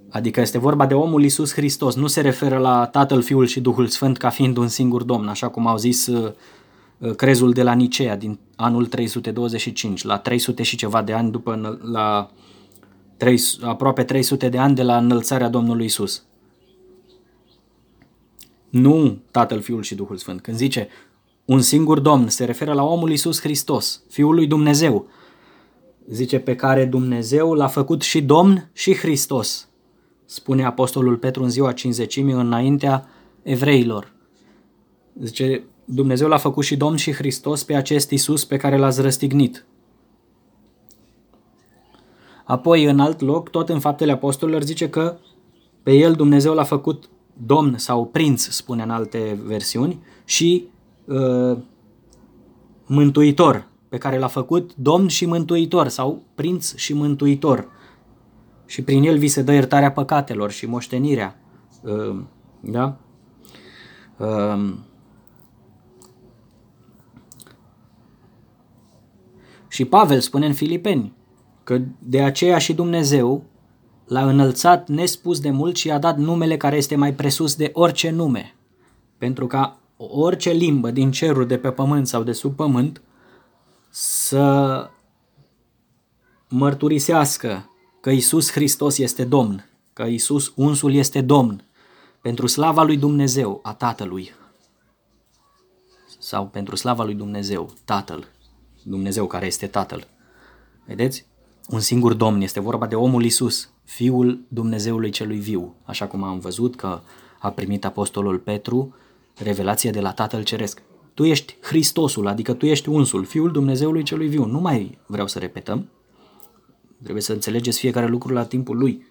adică este vorba de omul Isus Hristos, nu se referă la Tatăl, Fiul și Duhul Sfânt ca fiind un singur Domn, așa cum au zis uh, uh, crezul de la Nicea din anul 325, la 300 și ceva de ani după la 3, aproape 300 de ani de la înălțarea Domnului Isus. Nu Tatăl, Fiul și Duhul Sfânt. Când zice un singur Domn, se referă la omul Isus Hristos, Fiul lui Dumnezeu. Zice pe care Dumnezeu l-a făcut și Domn și Hristos, spune Apostolul Petru în ziua cinzecimii înaintea evreilor. Zice, Dumnezeu l-a făcut și Domn și Hristos pe acest Isus pe care l-ați răstignit. Apoi, în alt loc, tot în faptele apostolilor, zice că pe el Dumnezeu l-a făcut domn sau prinț, spune în alte versiuni, și uh, mântuitor, pe care l-a făcut domn și mântuitor sau prinț și mântuitor. Și prin el vi se dă iertarea păcatelor și moștenirea. Uh, da? Uh, și Pavel spune în Filipeni că de aceea și Dumnezeu l-a înălțat nespus de mult și a dat numele care este mai presus de orice nume, pentru ca orice limbă din cerul de pe pământ sau de sub pământ să mărturisească că Isus Hristos este Domn, că Isus unsul este Domn, pentru slava lui Dumnezeu, a Tatălui, sau pentru slava lui Dumnezeu, Tatăl, Dumnezeu care este Tatăl. Vedeți? Un singur Domn, este vorba de omul Isus, Fiul Dumnezeului celui viu, așa cum am văzut că a primit Apostolul Petru revelația de la Tatăl Ceresc. Tu ești Hristosul, adică tu ești unsul, Fiul Dumnezeului celui viu. Nu mai vreau să repetăm, trebuie să înțelegeți fiecare lucru la timpul lui.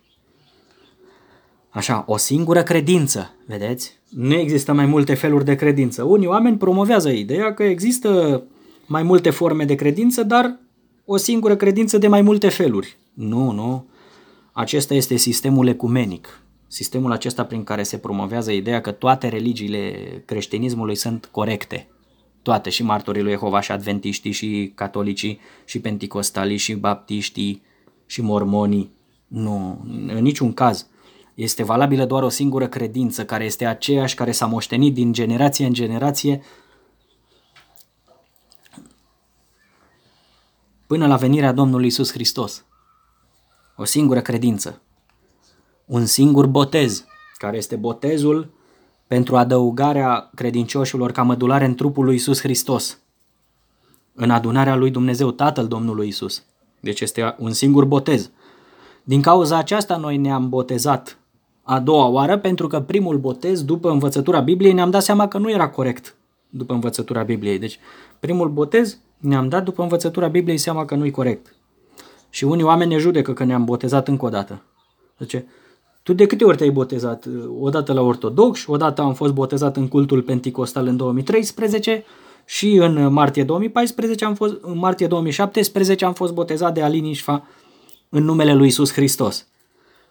Așa, o singură credință, vedeți? Nu există mai multe feluri de credință. Unii oameni promovează ideea că există mai multe forme de credință, dar o singură credință de mai multe feluri. Nu, nu. Acesta este sistemul ecumenic, sistemul acesta prin care se promovează ideea că toate religiile creștinismului sunt corecte. Toate, și martorii lui Jehova, și adventiștii, și catolicii, și penticostalii, și baptiștii, și mormonii. Nu, în niciun caz. Este valabilă doar o singură credință, care este aceeași, care s-a moștenit din generație în generație, până la venirea Domnului Isus Hristos o singură credință, un singur botez, care este botezul pentru adăugarea credincioșilor ca mădulare în trupul lui Isus Hristos, în adunarea lui Dumnezeu, Tatăl Domnului Isus. Deci este un singur botez. Din cauza aceasta noi ne-am botezat a doua oară pentru că primul botez, după învățătura Bibliei, ne-am dat seama că nu era corect după învățătura Bibliei. Deci primul botez ne-am dat după învățătura Bibliei seama că nu e corect. Și unii oameni ne judecă că ne-am botezat încă o dată. Zice, tu de câte ori te-ai botezat? Odată la ortodox, odată am fost botezat în cultul penticostal în 2013 și în martie 2014 am fost, în martie 2017 am fost botezat de Alin Ișfa în numele lui Isus Hristos.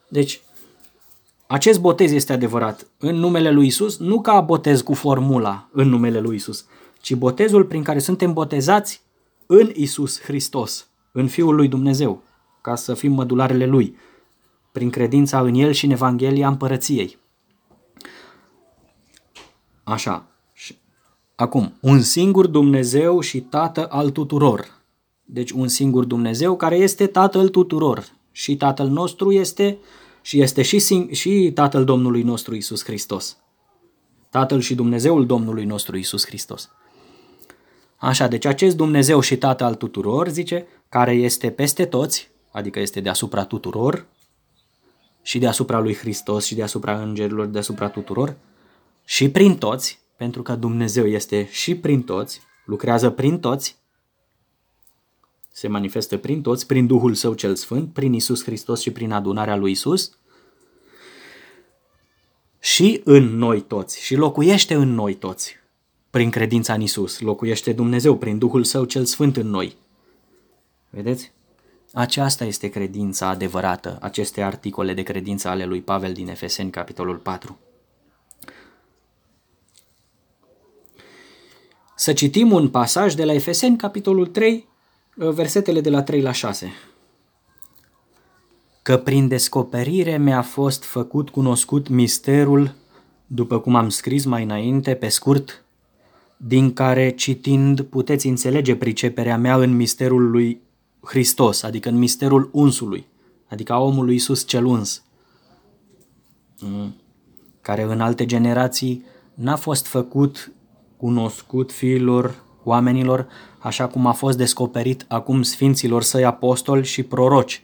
Deci, acest botez este adevărat în numele lui Isus, nu ca botez cu formula în numele lui Isus, ci botezul prin care suntem botezați în Isus Hristos în Fiul lui Dumnezeu, ca să fim mădularele Lui, prin credința în El și în Evanghelia Împărăției. Așa. Acum, un singur Dumnezeu și Tată al tuturor. Deci un singur Dumnezeu care este Tatăl tuturor. Și Tatăl nostru este și este și, și Tatăl Domnului nostru Isus Hristos. Tatăl și Dumnezeul Domnului nostru Isus Hristos. Așa, deci acest Dumnezeu și Tată al tuturor, zice, care este peste toți, adică este deasupra tuturor, și deasupra lui Hristos și deasupra îngerilor, deasupra tuturor, și prin toți, pentru că Dumnezeu este și prin toți, lucrează prin toți, se manifestă prin toți, prin Duhul Său cel Sfânt, prin Isus Hristos și prin adunarea lui Isus, și în noi toți, și locuiește în noi toți, prin credința în Isus. Locuiește Dumnezeu prin Duhul Său cel Sfânt în noi. Vedeți? Aceasta este credința adevărată, aceste articole de credință ale lui Pavel din Efeseni, capitolul 4. Să citim un pasaj de la Efeseni, capitolul 3, versetele de la 3 la 6. Că prin descoperire mi-a fost făcut cunoscut misterul, după cum am scris mai înainte, pe scurt, din care citind puteți înțelege priceperea mea în misterul lui Hristos, adică în misterul unsului, adică a omului Iisus cel uns, mm. care în alte generații n-a fost făcut cunoscut fiilor oamenilor, așa cum a fost descoperit acum sfinților săi apostoli și proroci,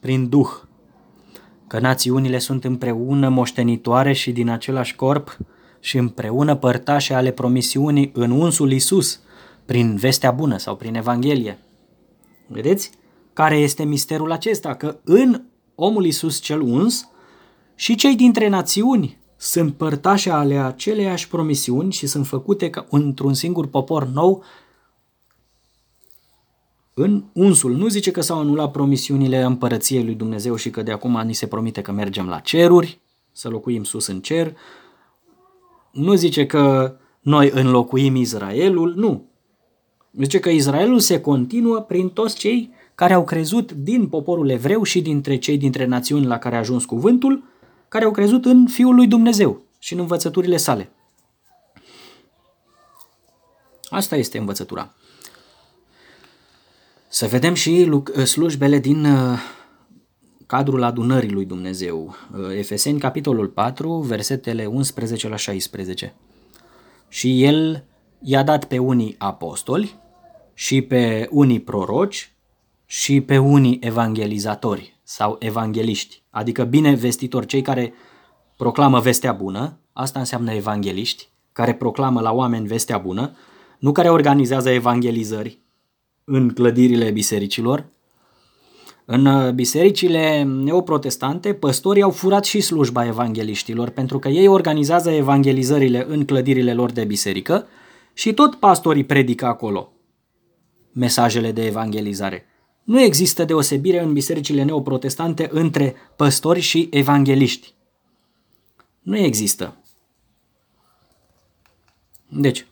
prin Duh, că națiunile sunt împreună moștenitoare și din același corp și împreună părtașe ale promisiunii în unsul Isus, prin vestea bună sau prin Evanghelie. Vedeți? Care este misterul acesta? Că în omul Isus cel uns și cei dintre națiuni sunt părtașe ale aceleiași promisiuni și sunt făcute ca într-un singur popor nou în unsul. Nu zice că s-au anulat promisiunile împărăției lui Dumnezeu și că de acum ni se promite că mergem la ceruri, să locuim sus în cer. Nu zice că noi înlocuim Israelul, nu. Zice că Israelul se continuă prin toți cei care au crezut din poporul evreu și dintre cei dintre națiuni la care a ajuns cuvântul, care au crezut în Fiul lui Dumnezeu și în învățăturile sale. Asta este învățătura. Să vedem și slujbele din uh, cadrul adunării lui Dumnezeu. Uh, Efeseni, capitolul 4, versetele 11 la 16. Și el i-a dat pe unii apostoli, și pe unii proroci, și pe unii evangelizatori sau evangeliști, adică bine vestitori, cei care proclamă vestea bună, asta înseamnă evangeliști, care proclamă la oameni vestea bună, nu care organizează evangelizări în clădirile bisericilor. În uh, bisericile neoprotestante, păstorii au furat și slujba evangeliștilor, pentru că ei organizează evangelizările în clădirile lor de biserică și tot pastorii predică acolo mesajele de evangelizare. Nu există deosebire în bisericile neoprotestante între păstori și evangeliști. Nu există. Deci,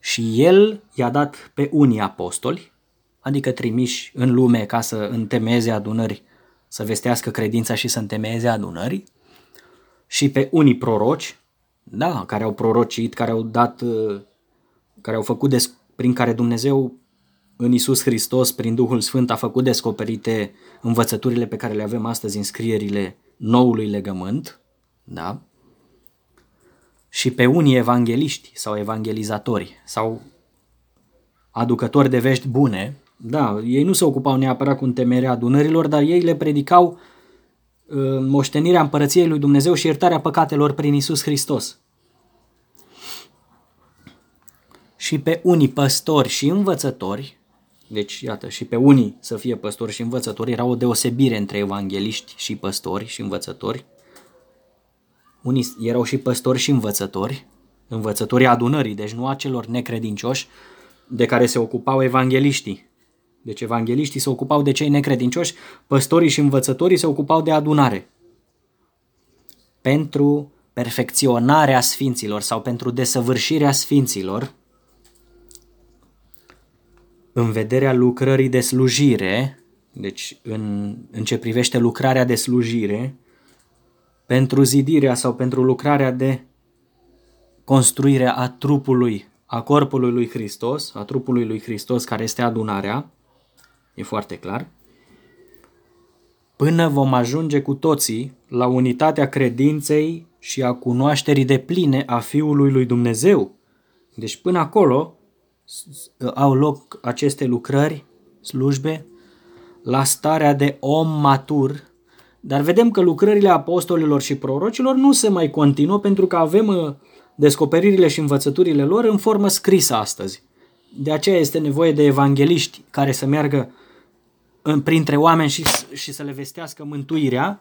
și el i-a dat pe unii apostoli, adică trimiși în lume ca să întemeieze adunări, să vestească credința și să întemeieze adunări, și pe unii proroci, da, care au prorocit, care au dat, care au făcut des, prin care Dumnezeu în Isus Hristos, prin Duhul Sfânt, a făcut descoperite învățăturile pe care le avem astăzi în scrierile noului legământ, da? și pe unii evangeliști sau evangelizatori sau aducători de vești bune, da, ei nu se ocupau neapărat cu întemerea adunărilor, dar ei le predicau uh, moștenirea împărăției lui Dumnezeu și iertarea păcatelor prin Isus Hristos. Și pe unii păstori și învățători, deci iată, și pe unii să fie păstori și învățători, era o deosebire între evangeliști și păstori și învățători, unii erau și păstori și învățători, învățătorii adunării, deci nu a celor necredincioși de care se ocupau evangeliștii. Deci evangeliștii se ocupau de cei necredincioși, păstorii și învățătorii se ocupau de adunare. Pentru perfecționarea sfinților sau pentru desăvârșirea sfinților, în vederea lucrării de slujire, deci în, în ce privește lucrarea de slujire, pentru zidirea sau pentru lucrarea de construirea a trupului, a corpului lui Hristos, a trupului lui Hristos care este adunarea, e foarte clar, până vom ajunge cu toții la unitatea credinței și a cunoașterii de pline a Fiului lui Dumnezeu. Deci până acolo au loc aceste lucrări, slujbe, la starea de om matur, dar vedem că lucrările apostolilor și prorocilor nu se mai continuă pentru că avem uh, descoperirile și învățăturile lor în formă scrisă astăzi. De aceea este nevoie de evangeliști care să meargă printre oameni și, și să le vestească mântuirea.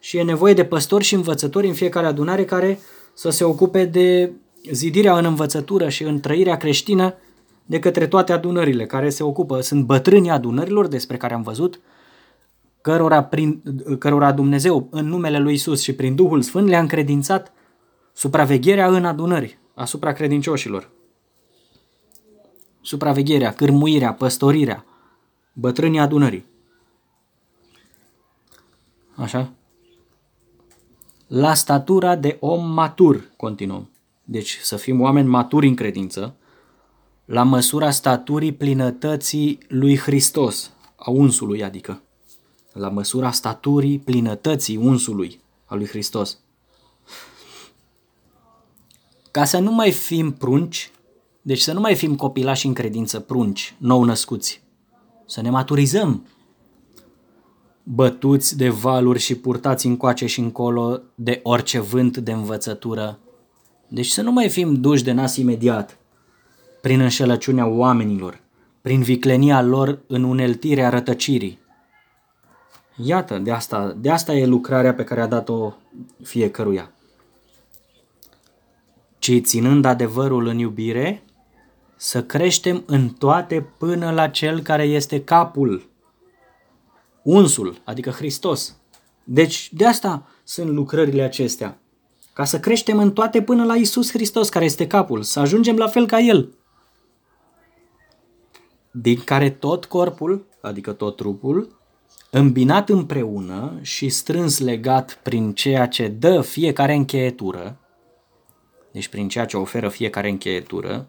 Și e nevoie de păstori și învățători în fiecare adunare care să se ocupe de zidirea în învățătură și în trăirea creștină de către toate adunările care se ocupă. Sunt bătrânii adunărilor despre care am văzut, cărora, prin, cărora Dumnezeu în numele lui Isus și prin Duhul Sfânt le-a încredințat supravegherea în adunări asupra credincioșilor. Supravegherea, cârmuirea, păstorirea, bătrânii adunării. Așa? La statura de om matur, continuăm. Deci să fim oameni maturi în credință, la măsura staturii plinătății lui Hristos, a unsului adică. La măsura staturii plinătății unsului a lui Hristos. Ca să nu mai fim prunci, deci să nu mai fim copilași în credință prunci, nou născuți, să ne maturizăm, bătuți de valuri și purtați încoace și încolo de orice vânt de învățătură. Deci să nu mai fim duși de nas imediat, prin înșelăciunea oamenilor, prin viclenia lor în uneltirea rătăcirii. Iată, de asta, de asta e lucrarea pe care a dat-o fiecăruia. Ci ținând adevărul în iubire, să creștem în toate până la cel care este capul, unsul, adică Hristos. Deci de asta sunt lucrările acestea. Ca să creștem în toate până la Isus Hristos, care este capul, să ajungem la fel ca El. Din care tot corpul, adică tot trupul, îmbinat împreună și strâns legat prin ceea ce dă fiecare încheietură, deci prin ceea ce oferă fiecare încheietură,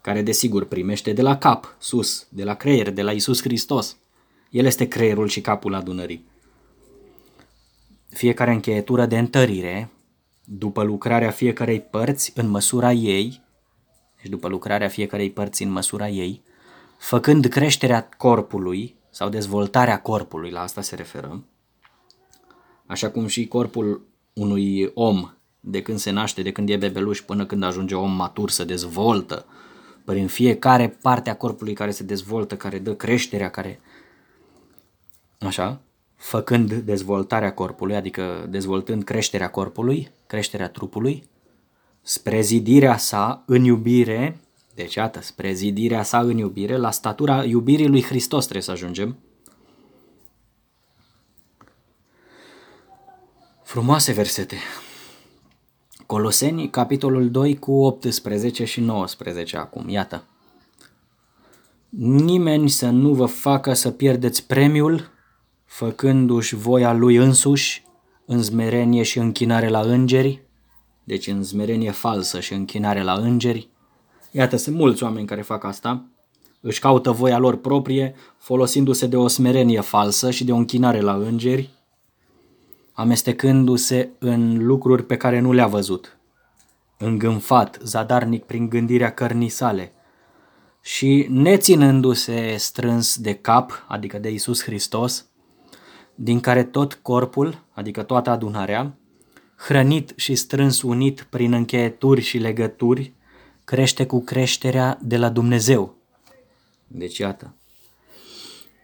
care desigur primește de la cap, sus, de la creier, de la Isus Hristos. El este creierul și capul adunării. Fiecare încheietură de întărire, după lucrarea fiecarei părți în măsura ei, deci după lucrarea fiecarei părți în măsura ei, făcând creșterea corpului sau dezvoltarea corpului, la asta se referă, așa cum și corpul unui om, de când se naște, de când e bebeluș până când ajunge om matur, se dezvoltă, prin fiecare parte a corpului care se dezvoltă, care dă creșterea, care... Așa? Făcând dezvoltarea corpului, adică dezvoltând creșterea corpului, creșterea trupului, spre zidirea sa în iubire, deci iată, spre zidirea sa în iubire, la statura iubirii lui Hristos trebuie să ajungem. Frumoase versete. Coloseni, capitolul 2 cu 18 și 19 acum, iată. Nimeni să nu vă facă să pierdeți premiul, făcându-și voia lui însuși, în zmerenie și închinare la îngeri, deci în zmerenie falsă și închinare la îngeri. Iată, sunt mulți oameni care fac asta, își caută voia lor proprie, folosindu-se de o smerenie falsă și de o închinare la îngeri, amestecându-se în lucruri pe care nu le-a văzut, îngânfat, zadarnic prin gândirea cărnii sale. Și neținându-se strâns de cap, adică de Isus Hristos, din care tot corpul, adică toată adunarea, hrănit și strâns unit prin încheieturi și legături, crește cu creșterea de la Dumnezeu. Deci iată,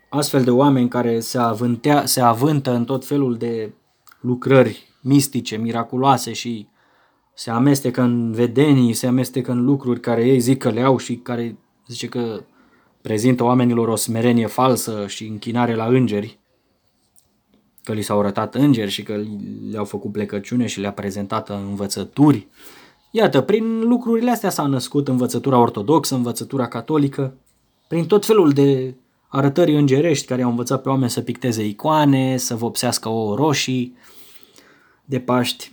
astfel de oameni care se, avântea, se avântă în tot felul de lucrări mistice, miraculoase și se amestecă în vedenii, se amestecă în lucruri care ei zic că le au și care zice că prezintă oamenilor o smerenie falsă și închinare la îngeri, că li s-au arătat îngeri și că le-au făcut plecăciune și le-a prezentat învățături. Iată, prin lucrurile astea s-a născut învățătura ortodoxă, învățătura catolică, prin tot felul de arătări îngerești care au învățat pe oameni să picteze icoane, să vopsească ouă roșii de Paști.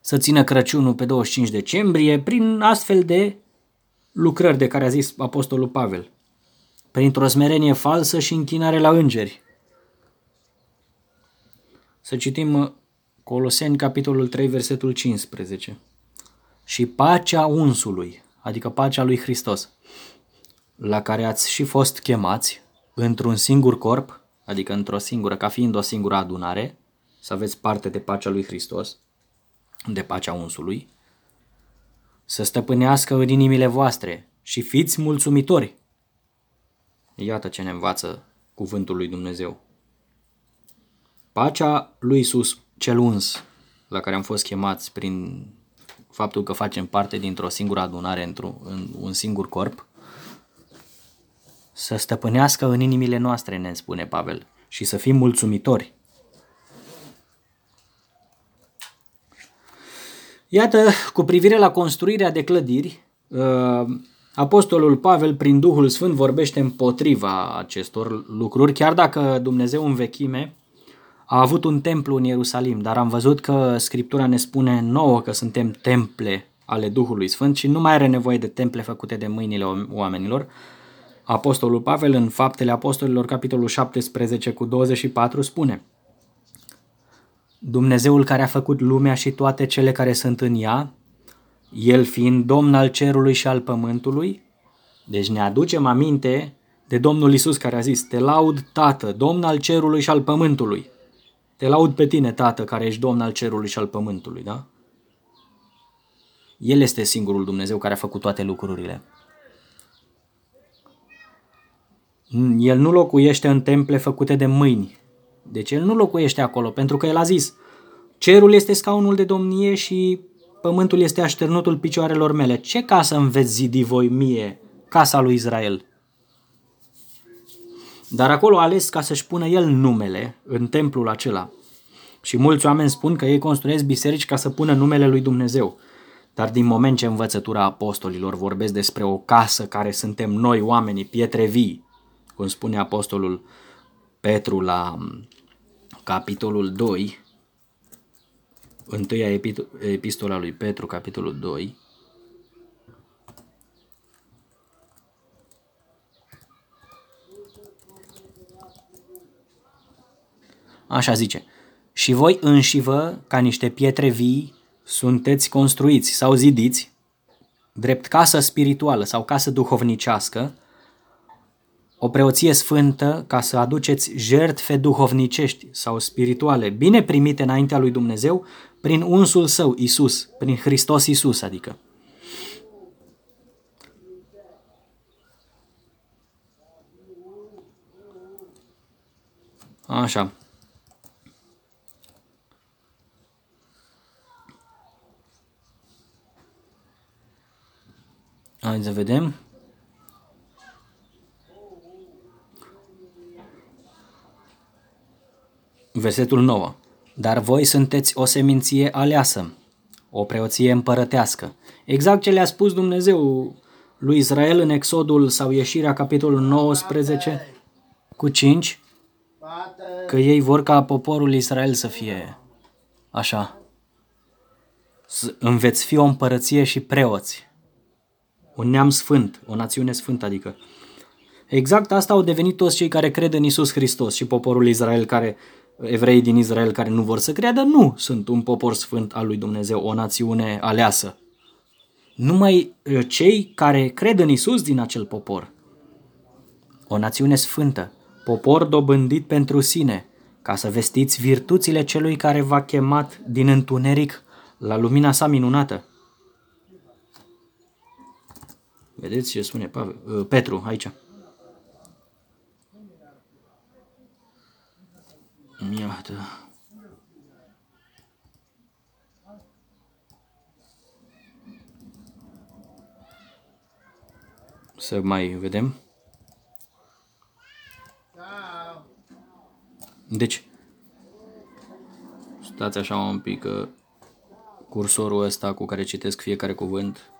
să țină Crăciunul pe 25 decembrie prin astfel de lucrări de care a zis Apostolul Pavel. Printr-o smerenie falsă și închinare la îngeri. Să citim uh, Coloseni, capitolul 3, versetul 15. Și pacea unsului, adică pacea lui Hristos, la care ați și fost chemați într-un singur corp, adică într-o singură, ca fiind o singură adunare, să aveți parte de pacea lui Hristos, de pacea unsului, să stăpânească în inimile voastre și fiți mulțumitori. Iată ce ne învață cuvântul lui Dumnezeu. Pacea lui Iisus cel uns, la care am fost chemați prin faptul că facem parte dintr-o singură adunare, într-un în un singur corp, să stăpânească în inimile noastre, ne spune Pavel, și să fim mulțumitori. Iată, cu privire la construirea de clădiri, uh, Apostolul Pavel, prin Duhul Sfânt, vorbește împotriva acestor lucruri, chiar dacă Dumnezeu în vechime a avut un templu în Ierusalim, dar am văzut că Scriptura ne spune nouă că suntem temple ale Duhului Sfânt și nu mai are nevoie de temple făcute de mâinile oamenilor. Apostolul Pavel în Faptele Apostolilor, capitolul 17 cu 24 spune Dumnezeul care a făcut lumea și toate cele care sunt în ea, El fiind Domn al cerului și al pământului, deci ne aducem aminte de Domnul Isus care a zis, te laud, Tată, Domn al cerului și al pământului. Te laud pe tine, Tată, care ești Domn al cerului și al pământului, da? El este singurul Dumnezeu care a făcut toate lucrurile. El nu locuiește în temple făcute de mâini. Deci el nu locuiește acolo, pentru că el a zis, cerul este scaunul de domnie și pământul este așternutul picioarelor mele. Ce casă îmi veți zidi voi mie, casa lui Israel? Dar acolo a ales ca să-și pună el numele în templul acela. Și mulți oameni spun că ei construiesc biserici ca să pună numele lui Dumnezeu. Dar din moment ce învățătura apostolilor vorbesc despre o casă care suntem noi oamenii, pietre vii, cum spune apostolul Petru la capitolul 2, întâia epistola lui Petru, capitolul 2, Așa zice. Și voi înșivă, ca niște pietre vii, sunteți construiți sau zidiți, drept casă spirituală sau casă duhovnicească, o preoție sfântă ca să aduceți jertfe duhovnicești sau spirituale, bine primite înaintea lui Dumnezeu prin unsul său, Isus, prin Hristos Isus, adică. Așa. Hai să vedem. Versetul 9. Dar voi sunteți o seminție aleasă, o preoție împărătească. Exact ce le-a spus Dumnezeu lui Israel în Exodul sau Ieșirea, capitolul 19 cu 5, că ei vor ca poporul Israel să fie așa. Înveți fi o împărăție și preoți un neam sfânt, o națiune sfântă, adică. Exact asta au devenit toți cei care cred în Isus Hristos și poporul Israel care, evrei din Israel care nu vor să creadă, nu sunt un popor sfânt al lui Dumnezeu, o națiune aleasă. Numai uh, cei care cred în Isus din acel popor. O națiune sfântă, popor dobândit pentru sine, ca să vestiți virtuțile celui care v-a chemat din întuneric la lumina sa minunată. Vedeți ce spune Pavel, uh, Petru aici. Iată. Să mai vedem. Deci, stați așa un pic cursorul ăsta cu care citesc fiecare cuvânt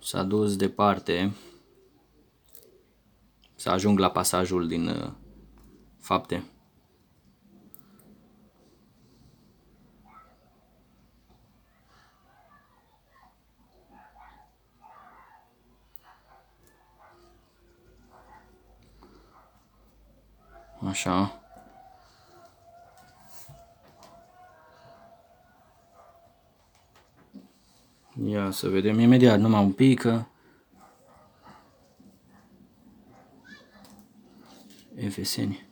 s-a dus departe să ajung la pasajul din uh, fapte. Așa. Ia să vedem imediat, numai un pic. Efeseni.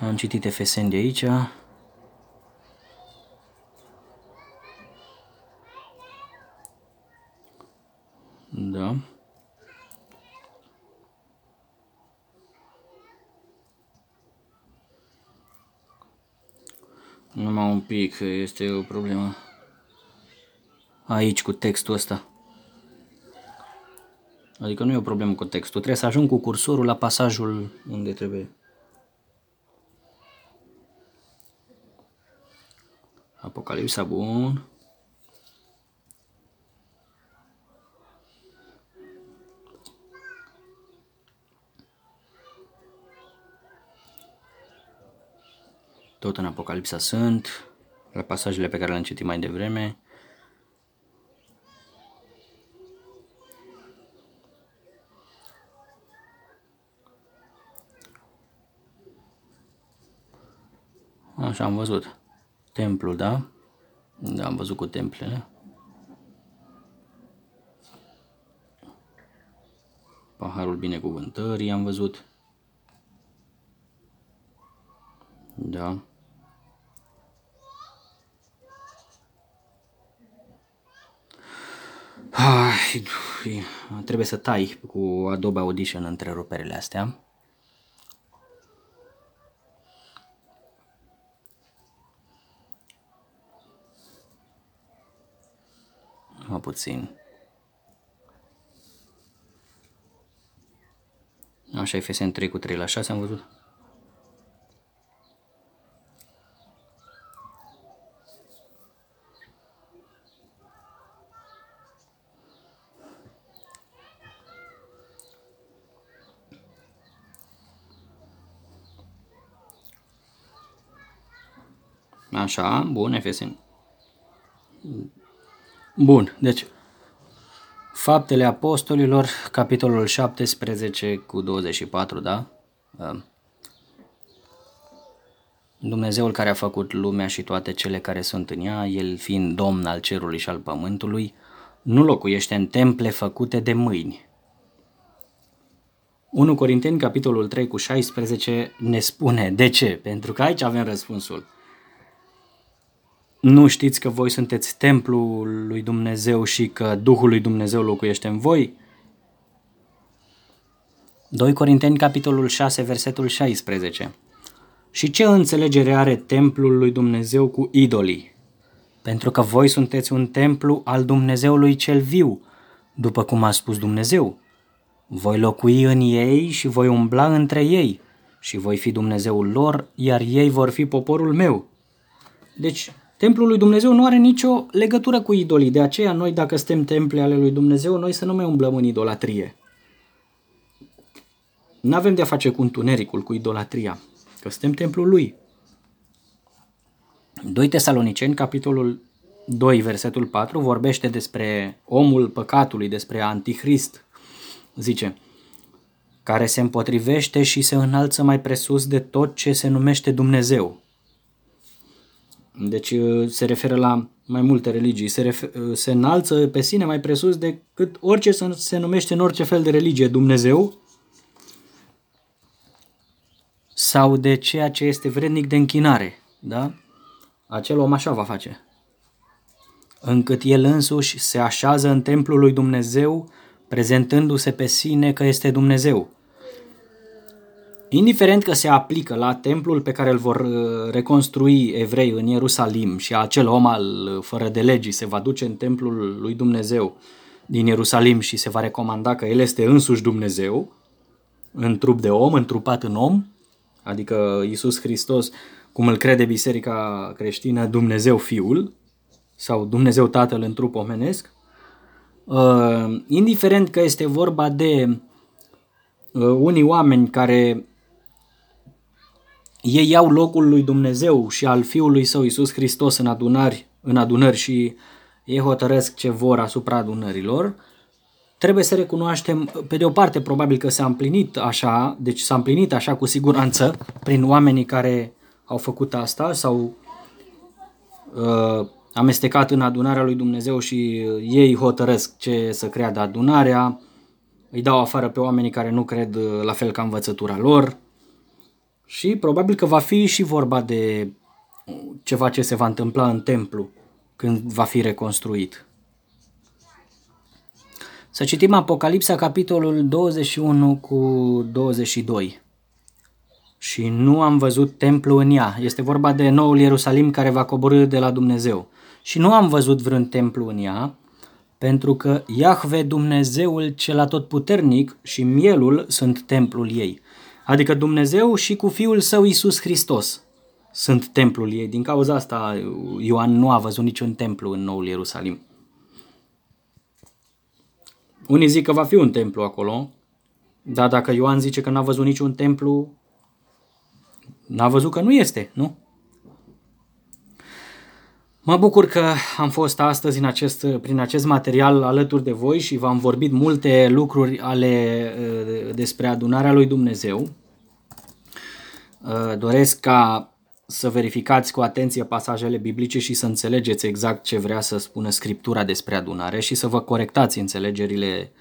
Am citit Efeseni de aici. Da. Numai un pic, este o problemă. Aici cu textul ăsta. Adică nu e o problemă cu textul, trebuie să ajung cu cursorul la pasajul unde trebuie. Apocalipsa, bun. Tot în Apocalipsa sunt, la pasajele pe care le-am citit mai devreme. Așa am văzut. Templul, da? Da, am văzut cu templele. Paharul binecuvântării am văzut. Da. Ai, trebuie să tai cu Adobe Audition întreruperile astea. Mă puțin. Așa e FSN 3 cu 3 la 6 am văzut. Așa, bun, FSN. Bun, deci Faptele Apostolilor, capitolul 17 cu 24, da? Dumnezeul care a făcut lumea și toate cele care sunt în ea, El fiind Domn al cerului și al pământului, nu locuiește în temple făcute de mâini. 1 Corinteni, capitolul 3 cu 16, ne spune de ce? Pentru că aici avem răspunsul. Nu știți că voi sunteți templul lui Dumnezeu și că Duhul lui Dumnezeu locuiește în voi? 2 Corinteni, capitolul 6, versetul 16. Și ce înțelegere are templul lui Dumnezeu cu idolii? Pentru că voi sunteți un templu al Dumnezeului cel viu, după cum a spus Dumnezeu. Voi locui în ei și voi umbla între ei și voi fi Dumnezeul lor, iar ei vor fi poporul meu. Deci, Templul lui Dumnezeu nu are nicio legătură cu idolii, de aceea noi dacă suntem temple ale lui Dumnezeu, noi să nu mai umblăm în idolatrie. Nu avem de-a face cu întunericul, cu idolatria, că suntem templul lui. 2 Tesaloniceni, capitolul 2, versetul 4, vorbește despre omul păcatului, despre antichrist. Zice, care se împotrivește și se înalță mai presus de tot ce se numește Dumnezeu deci uh, se referă la mai multe religii, se, refer, uh, se înalță pe sine mai presus decât orice se, se numește în orice fel de religie Dumnezeu sau de ceea ce este vrednic de închinare. Da? Acel om așa va face. Încât el însuși se așează în templul lui Dumnezeu, prezentându-se pe sine că este Dumnezeu indiferent că se aplică la templul pe care îl vor uh, reconstrui evrei în Ierusalim și acel om al uh, fără de legii se va duce în templul lui Dumnezeu din Ierusalim și se va recomanda că el este însuși Dumnezeu, în trup de om, întrupat în om, adică Isus Hristos, cum îl crede biserica creștină, Dumnezeu Fiul sau Dumnezeu Tatăl în trup omenesc, uh, indiferent că este vorba de unii oameni care ei iau locul lui Dumnezeu și al Fiului Său Iisus Hristos în adunări, în adunări și ei hotărăsc ce vor asupra adunărilor, trebuie să recunoaștem, pe de o parte, probabil că s-a împlinit așa, deci s-a împlinit așa cu siguranță prin oamenii care au făcut asta sau uh, amestecat în adunarea lui Dumnezeu și uh, ei hotărăsc ce să creadă adunarea, îi dau afară pe oamenii care nu cred uh, la fel ca învățătura lor și probabil că va fi și vorba de ceva ce se va întâmpla în templu când va fi reconstruit. Să citim Apocalipsa, capitolul 21 cu 22. Și nu am văzut templu în ea. Este vorba de noul Ierusalim care va coborâ de la Dumnezeu. Și nu am văzut vreun templu în ea, pentru că Iahve, Dumnezeul cel atotputernic și mielul sunt templul ei. Adică Dumnezeu și cu Fiul Său Iisus Hristos sunt templul ei. Din cauza asta Ioan nu a văzut niciun templu în noul Ierusalim. Unii zic că va fi un templu acolo, dar dacă Ioan zice că n-a văzut niciun templu, n-a văzut că nu este, nu? Mă bucur că am fost astăzi în acest, prin acest material alături de voi și v-am vorbit multe lucruri ale, uh, despre adunarea lui Dumnezeu. Uh, doresc ca să verificați cu atenție pasajele biblice și să înțelegeți exact ce vrea să spună Scriptura despre adunare și să vă corectați înțelegerile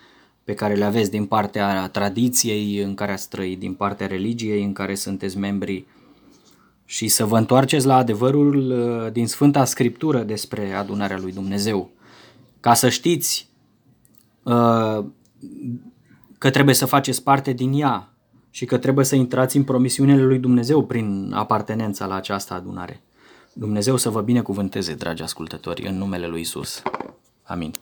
pe care le aveți din partea tradiției în care ați trăit, din partea religiei în care sunteți membri și să vă întoarceți la adevărul uh, din Sfânta Scriptură despre adunarea lui Dumnezeu. Ca să știți uh, că trebuie să faceți parte din ea și că trebuie să intrați în promisiunile lui Dumnezeu prin apartenența la această adunare. Dumnezeu să vă binecuvânteze, dragi ascultători, în numele lui Isus. Amin.